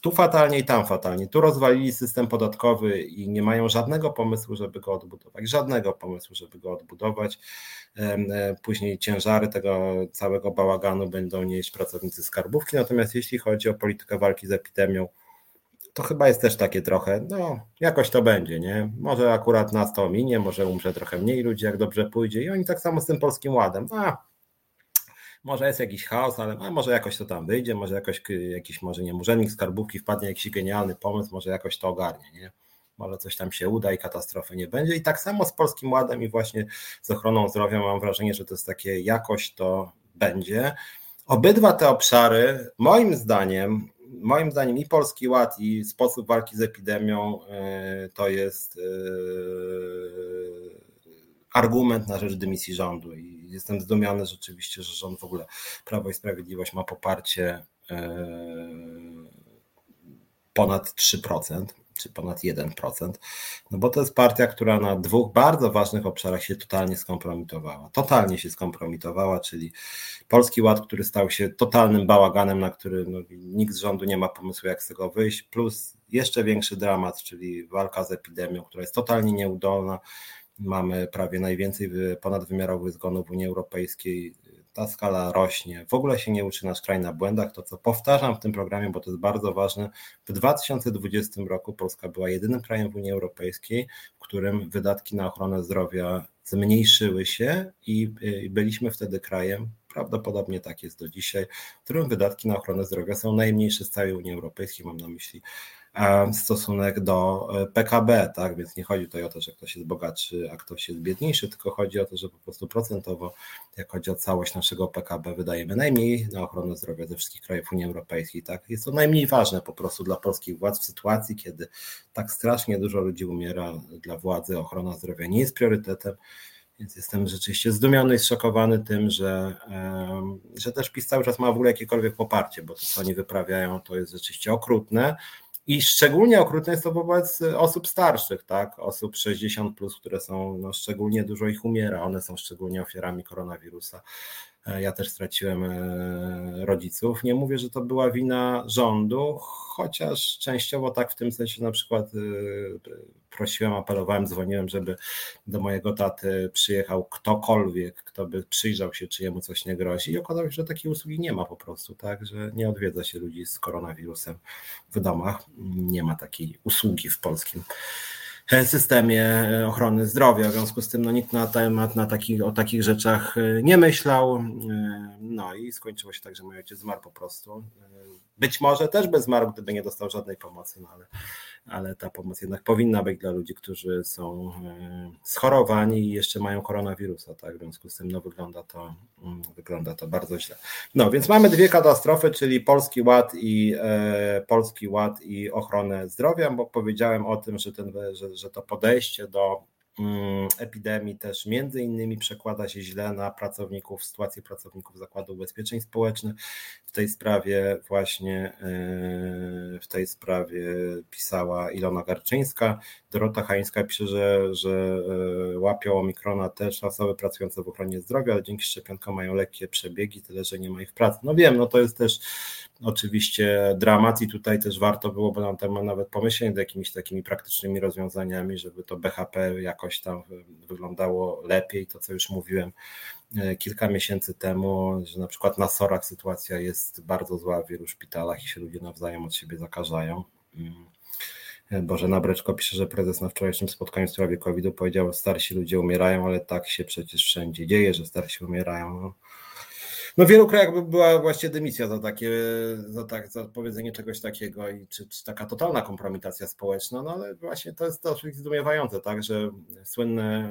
tu fatalnie i tam fatalnie. Tu rozwalili system podatkowy i nie mają żadnego pomysłu, żeby go odbudować. Żadnego pomysłu, żeby go odbudować. E, później ciężary tego całego bałaganu będą nieść pracownicy skarbówki. Natomiast jeśli chodzi o politykę walki z epidemią, to chyba jest też takie trochę, no jakoś to będzie, nie? Może akurat nas to minie, może umrze trochę mniej ludzi, jak dobrze pójdzie. I oni tak samo z tym polskim ładem. A, może jest jakiś chaos, ale a może jakoś to tam wyjdzie, może jakoś jakiś, może nie urzędnik skarbówki wpadnie jakiś genialny pomysł, może jakoś to ogarnie, nie? Może coś tam się uda i katastrofy nie będzie. I tak samo z Polskim Ładem i właśnie z ochroną zdrowia mam wrażenie, że to jest takie jakoś to będzie. Obydwa te obszary, moim zdaniem, moim zdaniem i Polski Ład i sposób walki z epidemią e, to jest e, argument na rzecz dymisji rządu jestem zdumiony rzeczywiście, że rząd w ogóle Prawo i Sprawiedliwość ma poparcie e, ponad 3% czy ponad 1%, no bo to jest partia, która na dwóch bardzo ważnych obszarach się totalnie skompromitowała. Totalnie się skompromitowała, czyli Polski Ład, który stał się totalnym bałaganem, na który no, nikt z rządu nie ma pomysłu, jak z tego wyjść, plus jeszcze większy dramat, czyli walka z epidemią, która jest totalnie nieudolna, Mamy prawie najwięcej ponadwymiarowych zgonów w Unii Europejskiej. Ta skala rośnie. W ogóle się nie uczy nasz kraj na błędach. To, co powtarzam w tym programie, bo to jest bardzo ważne. W 2020 roku Polska była jedynym krajem w Unii Europejskiej, w którym wydatki na ochronę zdrowia zmniejszyły się i byliśmy wtedy krajem, prawdopodobnie tak jest do dzisiaj, w którym wydatki na ochronę zdrowia są najmniejsze z całej Unii Europejskiej. Mam na myśli stosunek do e, PKB, tak? Więc nie chodzi tutaj o to, że ktoś jest bogatszy, a ktoś jest biedniejszy, tylko chodzi o to, że po prostu procentowo, jak chodzi o całość naszego PKB, wydajemy najmniej na ochronę zdrowia ze wszystkich krajów Unii Europejskiej, tak? Jest to najmniej ważne po prostu dla polskich władz w sytuacji, kiedy tak strasznie dużo ludzi umiera dla władzy, ochrona zdrowia nie jest priorytetem. Więc jestem rzeczywiście zdumiony i zszokowany tym, że, że też PiS cały czas ma w ogóle jakiekolwiek poparcie, bo to, co oni wyprawiają, to jest rzeczywiście okrutne. I szczególnie okrutne jest to wobec osób starszych, tak? Osób 60, plus, które są, no, szczególnie dużo ich umiera, one są szczególnie ofiarami koronawirusa. E, ja też straciłem e, rodziców. Nie mówię, że to była wina rządu, chociaż częściowo tak w tym sensie na przykład e, prosiłem, apelowałem, dzwoniłem, żeby do mojego taty przyjechał ktokolwiek, kto by przyjrzał się, czy jemu coś nie grozi. I okazało się, że takiej usługi nie ma po prostu, tak, że nie odwiedza się ludzi z koronawirusem w domach. Nie ma takiej usługi w polskim systemie ochrony zdrowia. W związku z tym no, nikt na temat na taki, o takich rzeczach nie myślał. No i skończyło się tak, że mój ojciec zmarł po prostu. Być może też by zmarł, gdyby nie dostał żadnej pomocy, no ale ale ta pomoc jednak powinna być dla ludzi, którzy są e, schorowani i jeszcze mają koronawirusa, tak? W związku z tym no, wygląda, to, mm, wygląda to bardzo źle. No więc mamy dwie katastrofy, czyli Polski Ład i e, Polski Ład i ochronę zdrowia, bo powiedziałem o tym, że, ten, że, że to podejście do epidemii też między innymi przekłada się źle na pracowników, sytuację pracowników Zakładu Ubezpieczeń Społecznych. W tej sprawie właśnie e, w tej sprawie pisała Ilona Garczyńska. Dorota Hańska pisze, że, że e, łapią omikrona też osoby pracujące w ochronie zdrowia, ale dzięki szczepionkom mają lekkie przebiegi, tyle że nie ma ich pracy. No wiem, no to jest też oczywiście dramat i tutaj też warto byłoby na temat nawet pomyśleć nad jakimiś takimi praktycznymi rozwiązaniami, żeby to BHP jakoś tam wyglądało lepiej, to co już mówiłem e, kilka miesięcy temu, że na przykład na SORach sytuacja jest bardzo zła w wielu szpitalach i się ludzie nawzajem od siebie zakażają. Mm. Bożena Breczko pisze, że prezes na wczorajszym spotkaniu w sprawie COVID-u powiedział, że starsi ludzie umierają, ale tak się przecież wszędzie dzieje, że starsi umierają. No. W wielu krajach by była właśnie dymisja za takie, za, tak, za powiedzenie czegoś takiego i czy, czy, taka totalna kompromitacja społeczna, no ale właśnie to jest dosyć zdumiewające, tak, że słynne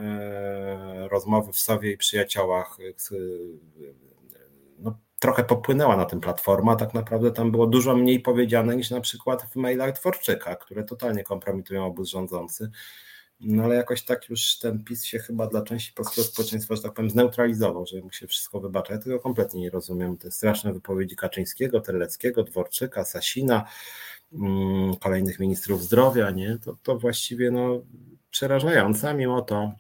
e, rozmowy w Sowie i przyjaciołach e, no, trochę popłynęła na tym platforma, tak naprawdę tam było dużo mniej powiedziane niż na przykład w mailach Dworczyka, które totalnie kompromitują obóz rządzący. No ale jakoś tak już ten PiS się chyba dla części polskiego społeczeństwa, że tak powiem, zneutralizował, że mu się wszystko wybacza. Ja tego kompletnie nie rozumiem. Te straszne wypowiedzi Kaczyńskiego, Terleckiego, Dworczyka, Sasina, mm, kolejnych ministrów zdrowia, nie? To, to właściwie no, przerażające, a mimo to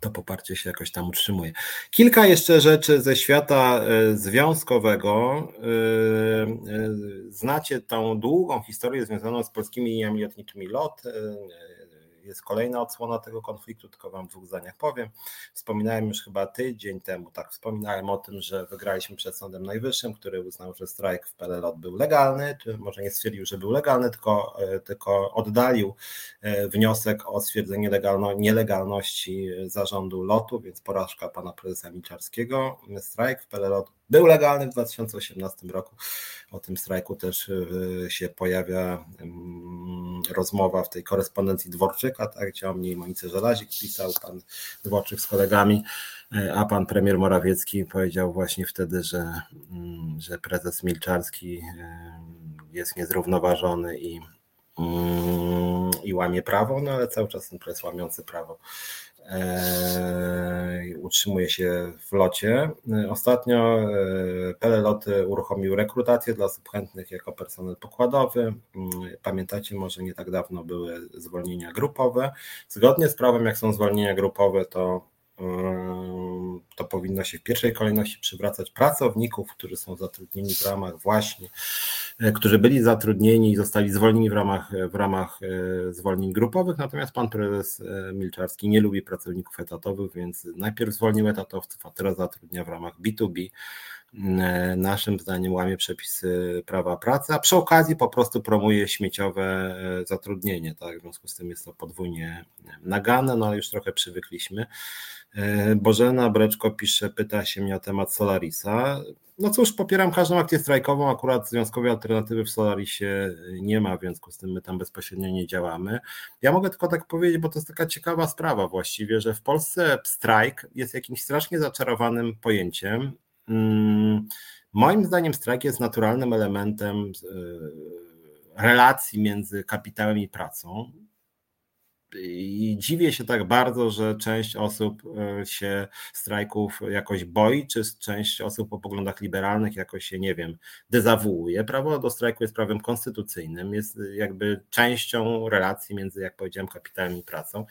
to poparcie się jakoś tam utrzymuje. Kilka jeszcze rzeczy ze świata e, związkowego. E, e, znacie tą długą historię związaną z polskimi liniami lotniczymi LOT jest kolejna odsłona tego konfliktu, tylko wam w dwóch zdaniach powiem. Wspominałem już chyba tydzień temu, tak, wspominałem o tym, że wygraliśmy przed Sądem Najwyższym, który uznał, że strajk w PLLOT był legalny, czy może nie stwierdził, że był legalny, tylko, e, tylko oddalił e, wniosek o stwierdzenie legalno, nielegalności zarządu lotu, więc porażka pana prezesa Milczarskiego. Strajk w PLLOT był legalny w 2018 roku. O tym strajku też e, się pojawia rozmowa w tej korespondencji Dworczyka, tak, gdzie o mnie Monice Żelazik pisał pan Dworczyk z kolegami, e, a pan premier Morawiecki powiedział właśnie wtedy, że, mm, że prezes Milczarski e, jest niezrównoważony i, mm, i łamie prawo, no ale cały czas ten prezes łamiący prawo utrzymuje się w locie. Ostatnio e, Peleloty uruchomił rekrutację dla osób chętnych jako personel pokładowy. Mm, pamiętacie, może nie tak dawno były zwolnienia grupowe. Zgodnie z prawem, jak są zwolnienia grupowe, to to powinno się w pierwszej kolejności przywracać pracowników, którzy są zatrudnieni w ramach właśnie, e, którzy byli zatrudnieni i zostali zwolnieni w ramach, w ramach zwolnień grupowych, natomiast pan prezes Milczarski nie lubi pracowników etatowych, więc najpierw zwolnił etatowców, a teraz zatrudnia w ramach B2B naszym zdaniem łamie przepisy prawa pracy, a przy okazji po prostu promuje śmieciowe zatrudnienie. Tak? W związku z tym jest to podwójnie nagane, no ale już trochę przywykliśmy. E, Bożena Breczko pisze, pyta się mnie o temat Solarisa. No cóż, popieram każdą akcję strajkową, akurat związkowej alternatywy w Solarisie nie ma, w związku z tym my tam bezpośrednio nie działamy. Ja mogę tylko tak powiedzieć, bo to jest taka ciekawa sprawa właściwie, że w Polsce strajk jest jakimś strasznie zaczarowanym pojęciem. Hmm, moim zdaniem strajk jest naturalnym elementem e, relacji między kapitałem i pracą i dziwię się tak bardzo, że część osób e, się strajków jakoś boi, czy część osób o poglądach liberalnych jakoś się, nie wiem, dezawuuje. Prawo do strajku jest prawem konstytucyjnym, jest jakby częścią relacji między, jak powiedziałem, kapitałem i pracą.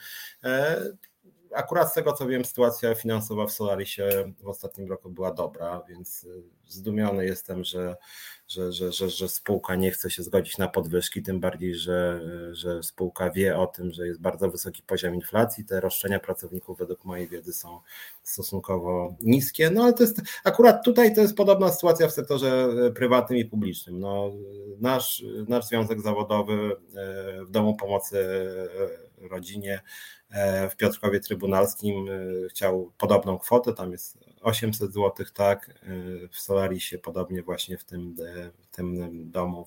Akurat z tego co wiem, sytuacja finansowa w Solarisie w ostatnim roku była dobra, więc e, zdumiony jestem, że że, że, że, że spółka nie chce się zgodzić na podwyżki, tym bardziej, że, że spółka wie o tym, że jest bardzo wysoki poziom inflacji. Te roszczenia pracowników, według mojej wiedzy, są stosunkowo niskie. No ale to jest akurat tutaj to jest podobna sytuacja w sektorze prywatnym i publicznym. No, nasz, nasz związek zawodowy e, w Domu Pomocy Rodzinie w Piotrkowie Trybunalskim chciał podobną kwotę, tam jest 800 zł, tak, y, w Solarisie, podobnie właśnie w tym, e, w tym domu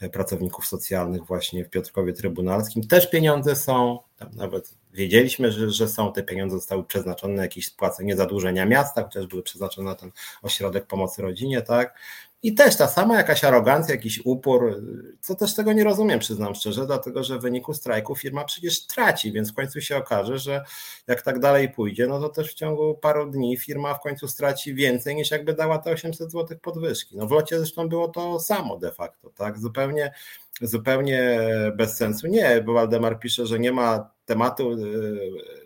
e, pracowników socjalnych właśnie w Piotrkowie Trybunalskim. Też pieniądze są, tam nawet wiedzieliśmy, że, że są, te pieniądze zostały przeznaczone na jakieś spłacenie zadłużenia miasta, chociaż były przeznaczone na ten ośrodek pomocy rodzinie, tak, i też ta sama jakaś arogancja, jakiś upór, co też tego nie rozumiem, przyznam szczerze, dlatego że w wyniku strajku firma przecież traci, więc w końcu się okaże, że jak tak dalej pójdzie, no to też w ciągu paru dni firma w końcu straci więcej niż jakby dała te 800 zł podwyżki. No w locie zresztą było to samo de facto, tak? Zupełnie, zupełnie bez sensu. Nie, bo Waldemar pisze, że nie ma tematu yy,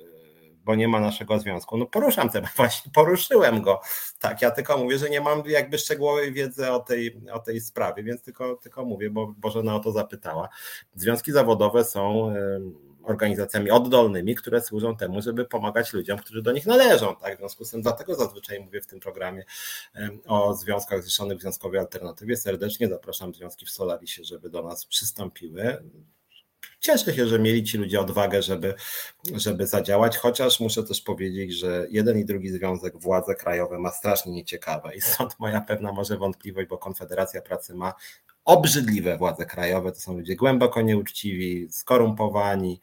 bo nie ma naszego związku. No poruszam temat, właśnie poruszyłem go. Tak, ja tylko mówię, że nie mam jakby szczegółowej wiedzy o tej, o tej sprawie, więc tylko, tylko mówię, bo Bożena o to zapytała. Związki zawodowe są organizacjami oddolnymi, które służą temu, żeby pomagać ludziom, którzy do nich należą. Tak? W związku z tym dlatego zazwyczaj mówię w tym programie o związkach zrzeszonych w Związkowej Alternatywie. Serdecznie zapraszam związki w Solarisie, żeby do nas przystąpiły cieszę się, że mieli ci ludzie odwagę, żeby, żeby zadziałać, chociaż muszę też powiedzieć, że jeden i drugi związek, władze krajowe ma strasznie nieciekawe i stąd moja pewna może wątpliwość, bo Konfederacja Pracy ma obrzydliwe władze krajowe, to są ludzie głęboko nieuczciwi, skorumpowani,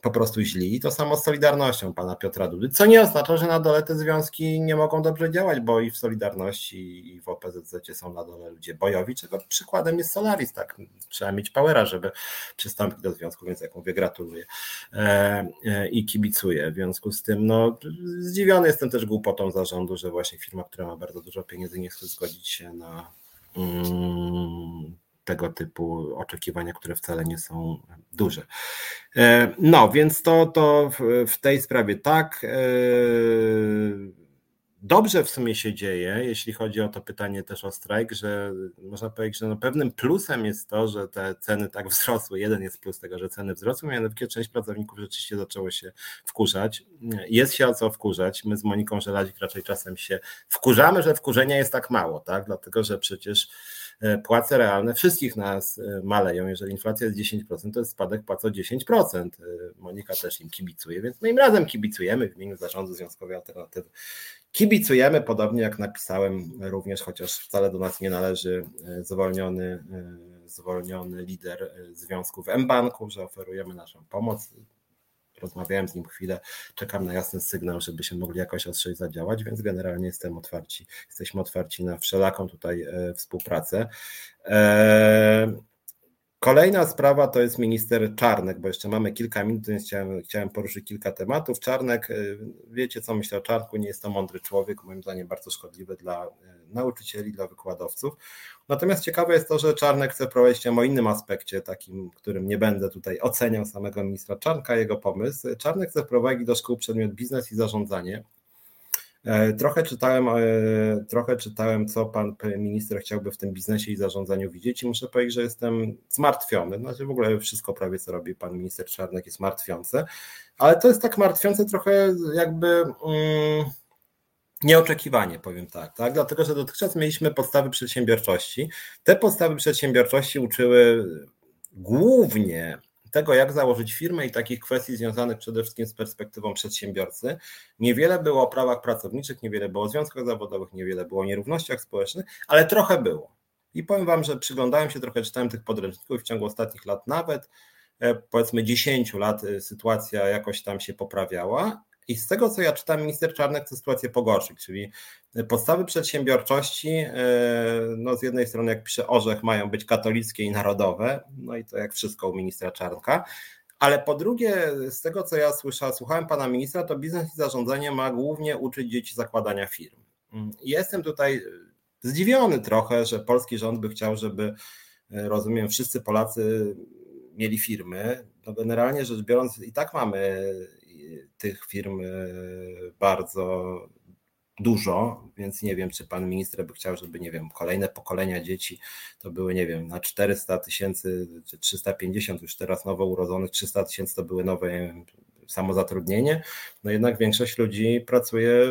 po prostu źli. I to samo z Solidarnością pana Piotra Dudy, co nie oznacza, że na dole te związki nie mogą dobrze działać, bo i w Solidarności i w OPZZ są na dole ludzie bojowi, czego przykładem jest Solaris, tak, trzeba mieć powera, żeby przystąpić do związku, więc jak mówię, gratuluję e, e, i kibicuję. W związku z tym, no, zdziwiony jestem też głupotą zarządu, że właśnie firma, która ma bardzo dużo pieniędzy, nie chce zgodzić się na mm, tego typu oczekiwania, które wcale nie są duże. E, no, więc to, to w tej sprawie tak. E, dobrze w sumie się dzieje, jeśli chodzi o to pytanie też o strajk, że można powiedzieć, że no pewnym plusem jest to, że te ceny tak wzrosły. Jeden jest plus tego, że ceny wzrosły, mianowicie część pracowników rzeczywiście zaczęło się wkurzać. Jest się o co wkurzać. My z Moniką Żelazik raczej czasem się wkurzamy, że wkurzenia jest tak mało, tak? Dlatego, że przecież płace realne wszystkich nas e, maleją. Jeżeli inflacja jest 10%, to jest spadek płac o 10%. E, Monika też im kibicuje, więc my im razem kibicujemy w imieniu Zarządu Związkowej Alternatywy. Kibicujemy, podobnie jak napisałem również, chociaż wcale do nas nie należy, zwolniony, zwolniony lider związku w M-Banku, że oferujemy naszą pomoc rozmawiałem z nim chwilę, czekam na jasny sygnał, żeby się mogli jakoś ostrzej zadziałać, więc generalnie jestem otwarci, jesteśmy otwarci na wszelaką tutaj e, współpracę. E, kolejna sprawa to jest minister Czarnek, bo jeszcze mamy kilka minut, więc chciałem, chciałem poruszyć kilka tematów. Czarnek, e, wiecie co myślę o Czarnku, nie jest to mądry człowiek, moim zdaniem bardzo szkodliwy dla nauczycieli, dla wykładowców. Natomiast ciekawe jest to, że Czarnek chce prowadzić o innym aspekcie, takim, którym nie będę tutaj oceniał samego ministra Czarnka, jego pomysł. Czarnek chce wprowadzić do szkół przedmiot biznes i zarządzanie. E, trochę czytałem, e, trochę czytałem, co pan minister chciałby w tym biznesie i zarządzaniu widzieć, i muszę powiedzieć, że jestem zmartwiony. Znaczy w ogóle wszystko prawie, co robi pan minister Czarnek, jest martwiące, ale to jest tak martwiące trochę jakby. Mm, Nieoczekiwanie, powiem tak, tak, dlatego że dotychczas mieliśmy podstawy przedsiębiorczości. Te podstawy przedsiębiorczości uczyły głównie tego, jak założyć firmę i takich kwestii związanych przede wszystkim z perspektywą przedsiębiorcy. Niewiele było o prawach pracowniczych, niewiele było o związkach zawodowych, niewiele było o nierównościach społecznych, ale trochę było. I powiem Wam, że przyglądałem się trochę, czytałem tych podręczników w ciągu ostatnich lat, nawet e, powiedzmy 10 lat e, sytuacja jakoś tam się poprawiała, i z tego, co ja czytam, minister Czarnek tę sytuację pogorszyć, czyli podstawy przedsiębiorczości, e, no z jednej strony, jak pisze Orzech, mają być katolickie i narodowe, no i to jak wszystko u ministra Czarnka, ale po drugie, z tego, co ja słyszałem, słuchałem pana ministra, to biznes i zarządzanie ma głównie uczyć dzieci zakładania firm. Jestem tutaj zdziwiony trochę, że polski rząd by chciał, żeby, e, rozumiem, wszyscy Polacy mieli firmy. No generalnie rzecz biorąc, i tak mamy tych firm e, bardzo dużo, więc nie wiem, czy pan minister by chciał, żeby, nie wiem, kolejne pokolenia dzieci to były, nie wiem, na 400 tysięcy czy 350 już teraz nowo urodzonych, 300 tysięcy to były nowe samozatrudnienie, no jednak większość ludzi pracuje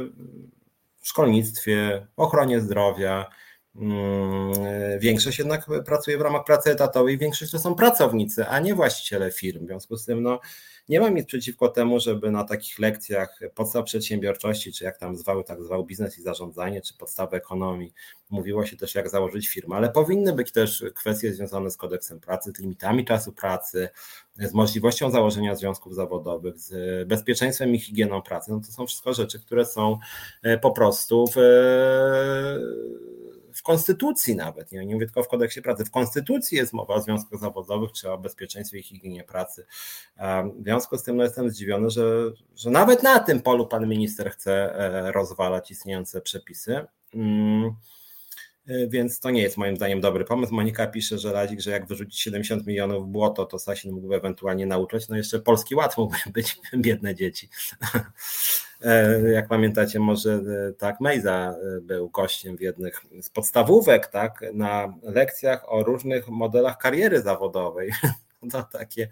w szkolnictwie, ochronie zdrowia, Większość jednak pracuje w ramach pracy etatowej, większość to są pracownicy, a nie właściciele firm. W związku z tym, no, nie mam nic przeciwko temu, żeby na takich lekcjach podstaw przedsiębiorczości, czy jak tam zwał, tak zwał biznes i zarządzanie, czy podstawy ekonomii, mówiło się też jak założyć firmę, ale powinny być też kwestie związane z kodeksem pracy, z limitami czasu pracy, z możliwością założenia związków zawodowych, z bezpieczeństwem i higieną pracy. No to są wszystko rzeczy, które są e, po prostu w w konstytucji nawet, nie, nie mówię tylko w kodeksie pracy, w konstytucji jest mowa o związkach zawodowych czy o bezpieczeństwie i higienie pracy. W związku z tym no, jestem zdziwiony, że, że nawet na tym polu pan minister chce e, rozwalać istniejące przepisy. E, więc to nie jest moim zdaniem dobry pomysł. Monika pisze, że Radzik, że jak wyrzucić 70 milionów w błoto, to Sasin mógłby ewentualnie nauczyć. No jeszcze polski ład mógłby być biedne dzieci. E, jak pamiętacie, może e, tak, Mejza był gościem w jednych z podstawówek, tak, na lekcjach o różnych modelach kariery zawodowej. To takie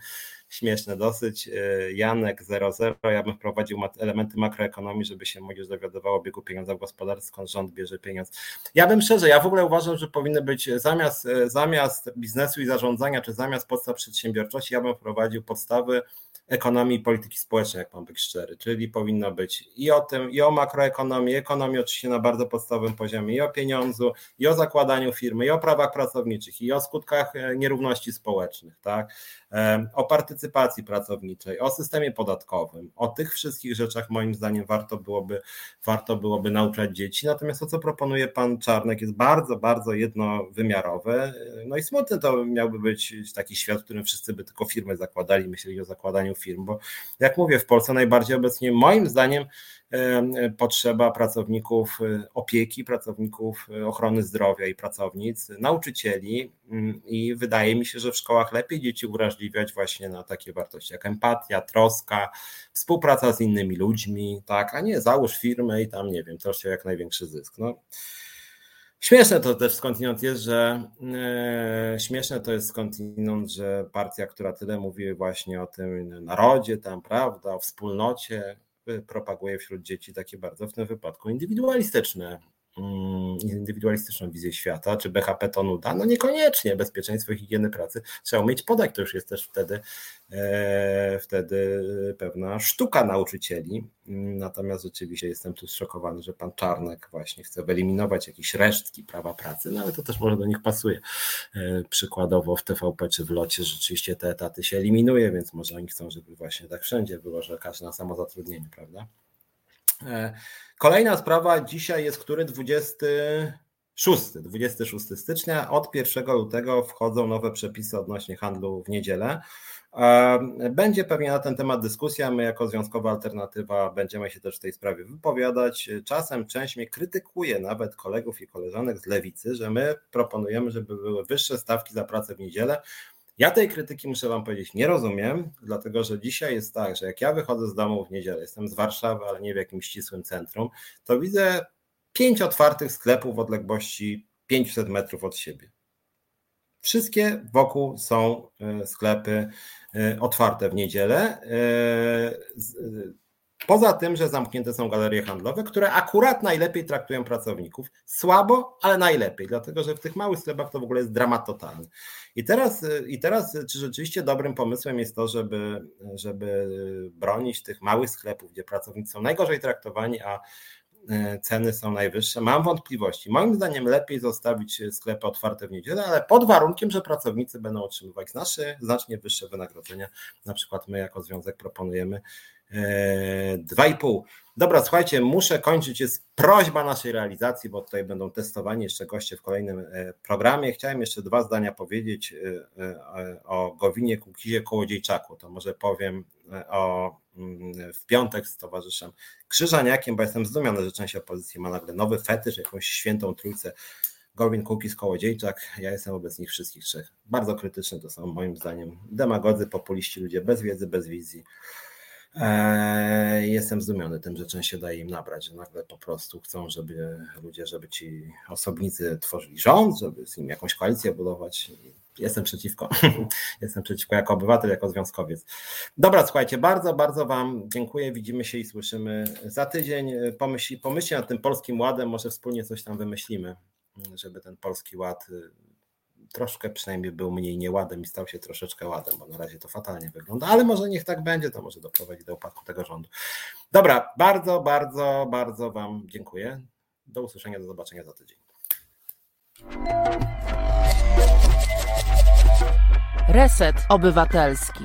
śmieszne dosyć. Janek 00, ja bym wprowadził elementy makroekonomii, żeby się młodzież dowiadywała o biegu pieniądza w gospodarce, skąd rząd bierze pieniądz. Ja bym szczerze, ja w ogóle uważam, że powinny być zamiast, zamiast biznesu i zarządzania, czy zamiast podstaw przedsiębiorczości, ja bym wprowadził podstawy ekonomii i polityki społecznej, jak mam być szczery, czyli powinno być i o tym, i o makroekonomii, ekonomii oczywiście na bardzo podstawowym poziomie, i o pieniądzu, i o zakładaniu firmy, i o prawach pracowniczych, i o skutkach e, nierówności społecznych, tak? O partycypacji pracowniczej, o systemie podatkowym, o tych wszystkich rzeczach moim zdaniem warto byłoby, warto byłoby nauczać dzieci. Natomiast to, co proponuje pan Czarnek, jest bardzo, bardzo jednowymiarowe. No i smutny to miałby być taki świat, w którym wszyscy by tylko firmy zakładali, myśleli o zakładaniu firm, bo jak mówię, w Polsce najbardziej obecnie moim zdaniem potrzeba pracowników y, opieki, pracowników y, ochrony zdrowia i pracownic, nauczycieli mm, i wydaje mi się, że w szkołach lepiej dzieci uwrażliwiać właśnie na takie wartości jak empatia, troska, współpraca z innymi ludźmi, tak, a nie załóż firmę i tam nie wiem, to się jak największy zysk. No. Śmieszne to też skądinąd jest, że e, śmieszne to jest skądinąd, że partia, która tyle mówi właśnie o tym narodzie, tam, prawda, o wspólnocie, propaguje wśród dzieci takie bardzo w tym wypadku indywidualistyczne indywidualistyczną wizję świata, czy BHP to nuda? No niekoniecznie. Bezpieczeństwo i higieny pracy trzeba umieć podać. To już jest też wtedy, e, wtedy pewna sztuka nauczycieli. Natomiast rzeczywiście jestem tu zszokowany, że pan Czarnek właśnie chce wyeliminować jakieś resztki prawa pracy, no ale to też może do nich pasuje. E, przykładowo w TVP czy w locie rzeczywiście te etaty się eliminuje, więc może oni chcą, żeby właśnie tak wszędzie było, że każdy na samozatrudnieniu, prawda? E, kolejna sprawa, dzisiaj jest który 26, 26 stycznia. Od 1 lutego wchodzą nowe przepisy odnośnie handlu w niedzielę. E, będzie pewnie na ten temat dyskusja. My, jako Związkowa Alternatywa, będziemy się też w tej sprawie wypowiadać. Czasem część mnie krytykuje, nawet kolegów i koleżanek z lewicy, że my proponujemy, żeby były wyższe stawki za pracę w niedzielę. Ja tej krytyki muszę Wam powiedzieć, nie rozumiem, dlatego że dzisiaj jest tak, że jak ja wychodzę z domu w niedzielę, jestem z Warszawy, ale nie w jakimś ścisłym centrum, to widzę pięć otwartych sklepów w odległości 500 metrów od siebie. Wszystkie wokół są e, sklepy e, otwarte w niedzielę. Poza tym, że zamknięte są galerie handlowe, które akurat najlepiej traktują pracowników. Słabo, ale najlepiej, dlatego że w tych małych sklepach to w ogóle jest dramat totalny. I teraz, i teraz czy rzeczywiście dobrym pomysłem jest to, żeby, żeby bronić tych małych sklepów, gdzie pracownicy są najgorzej traktowani, a ceny są najwyższe? Mam wątpliwości. Moim zdaniem lepiej zostawić sklepy otwarte w niedzielę, ale pod warunkiem, że pracownicy będą otrzymywać znacznie, znacznie wyższe wynagrodzenia. Na przykład my jako związek proponujemy 2,5. Dobra, słuchajcie, muszę kończyć. Jest prośba naszej realizacji, bo tutaj będą testowani jeszcze goście w kolejnym e, programie. Chciałem jeszcze dwa zdania powiedzieć e, e, o Gowinie Kukizie Kołodziejczaku. To może powiem o, mm, w piątek z towarzyszem Krzyżaniakiem, bo jestem zdumiony, że część opozycji ma nagle nowy fetysz, jakąś świętą trójcę Gowin, Kukis, Kołodziejczak. Ja jestem wobec nich wszystkich trzech. Bardzo krytyczne to są moim zdaniem demagodzy, populiści, ludzie bez wiedzy, bez wizji. Eee, jestem zdumiony tym, że część się daje im nabrać, że nagle po prostu chcą, żeby ludzie, żeby ci osobnicy tworzyli rząd, żeby z nim jakąś koalicję budować. Jestem przeciwko. Jestem przeciwko jako obywatel, jako związkowiec. Dobra, słuchajcie, bardzo, bardzo Wam dziękuję. Widzimy się i słyszymy za tydzień. Pomyśl, pomyślcie nad tym polskim ładem, może wspólnie coś tam wymyślimy, żeby ten polski ład troszkę przynajmniej był mniej nieładem i stał się troszeczkę ładem, bo na razie to fatalnie wygląda, ale może niech tak będzie, to może doprowadzi do upadku tego rządu. Dobra, bardzo, bardzo, bardzo Wam dziękuję. Do usłyszenia, do zobaczenia za tydzień. Reset Obywatelski.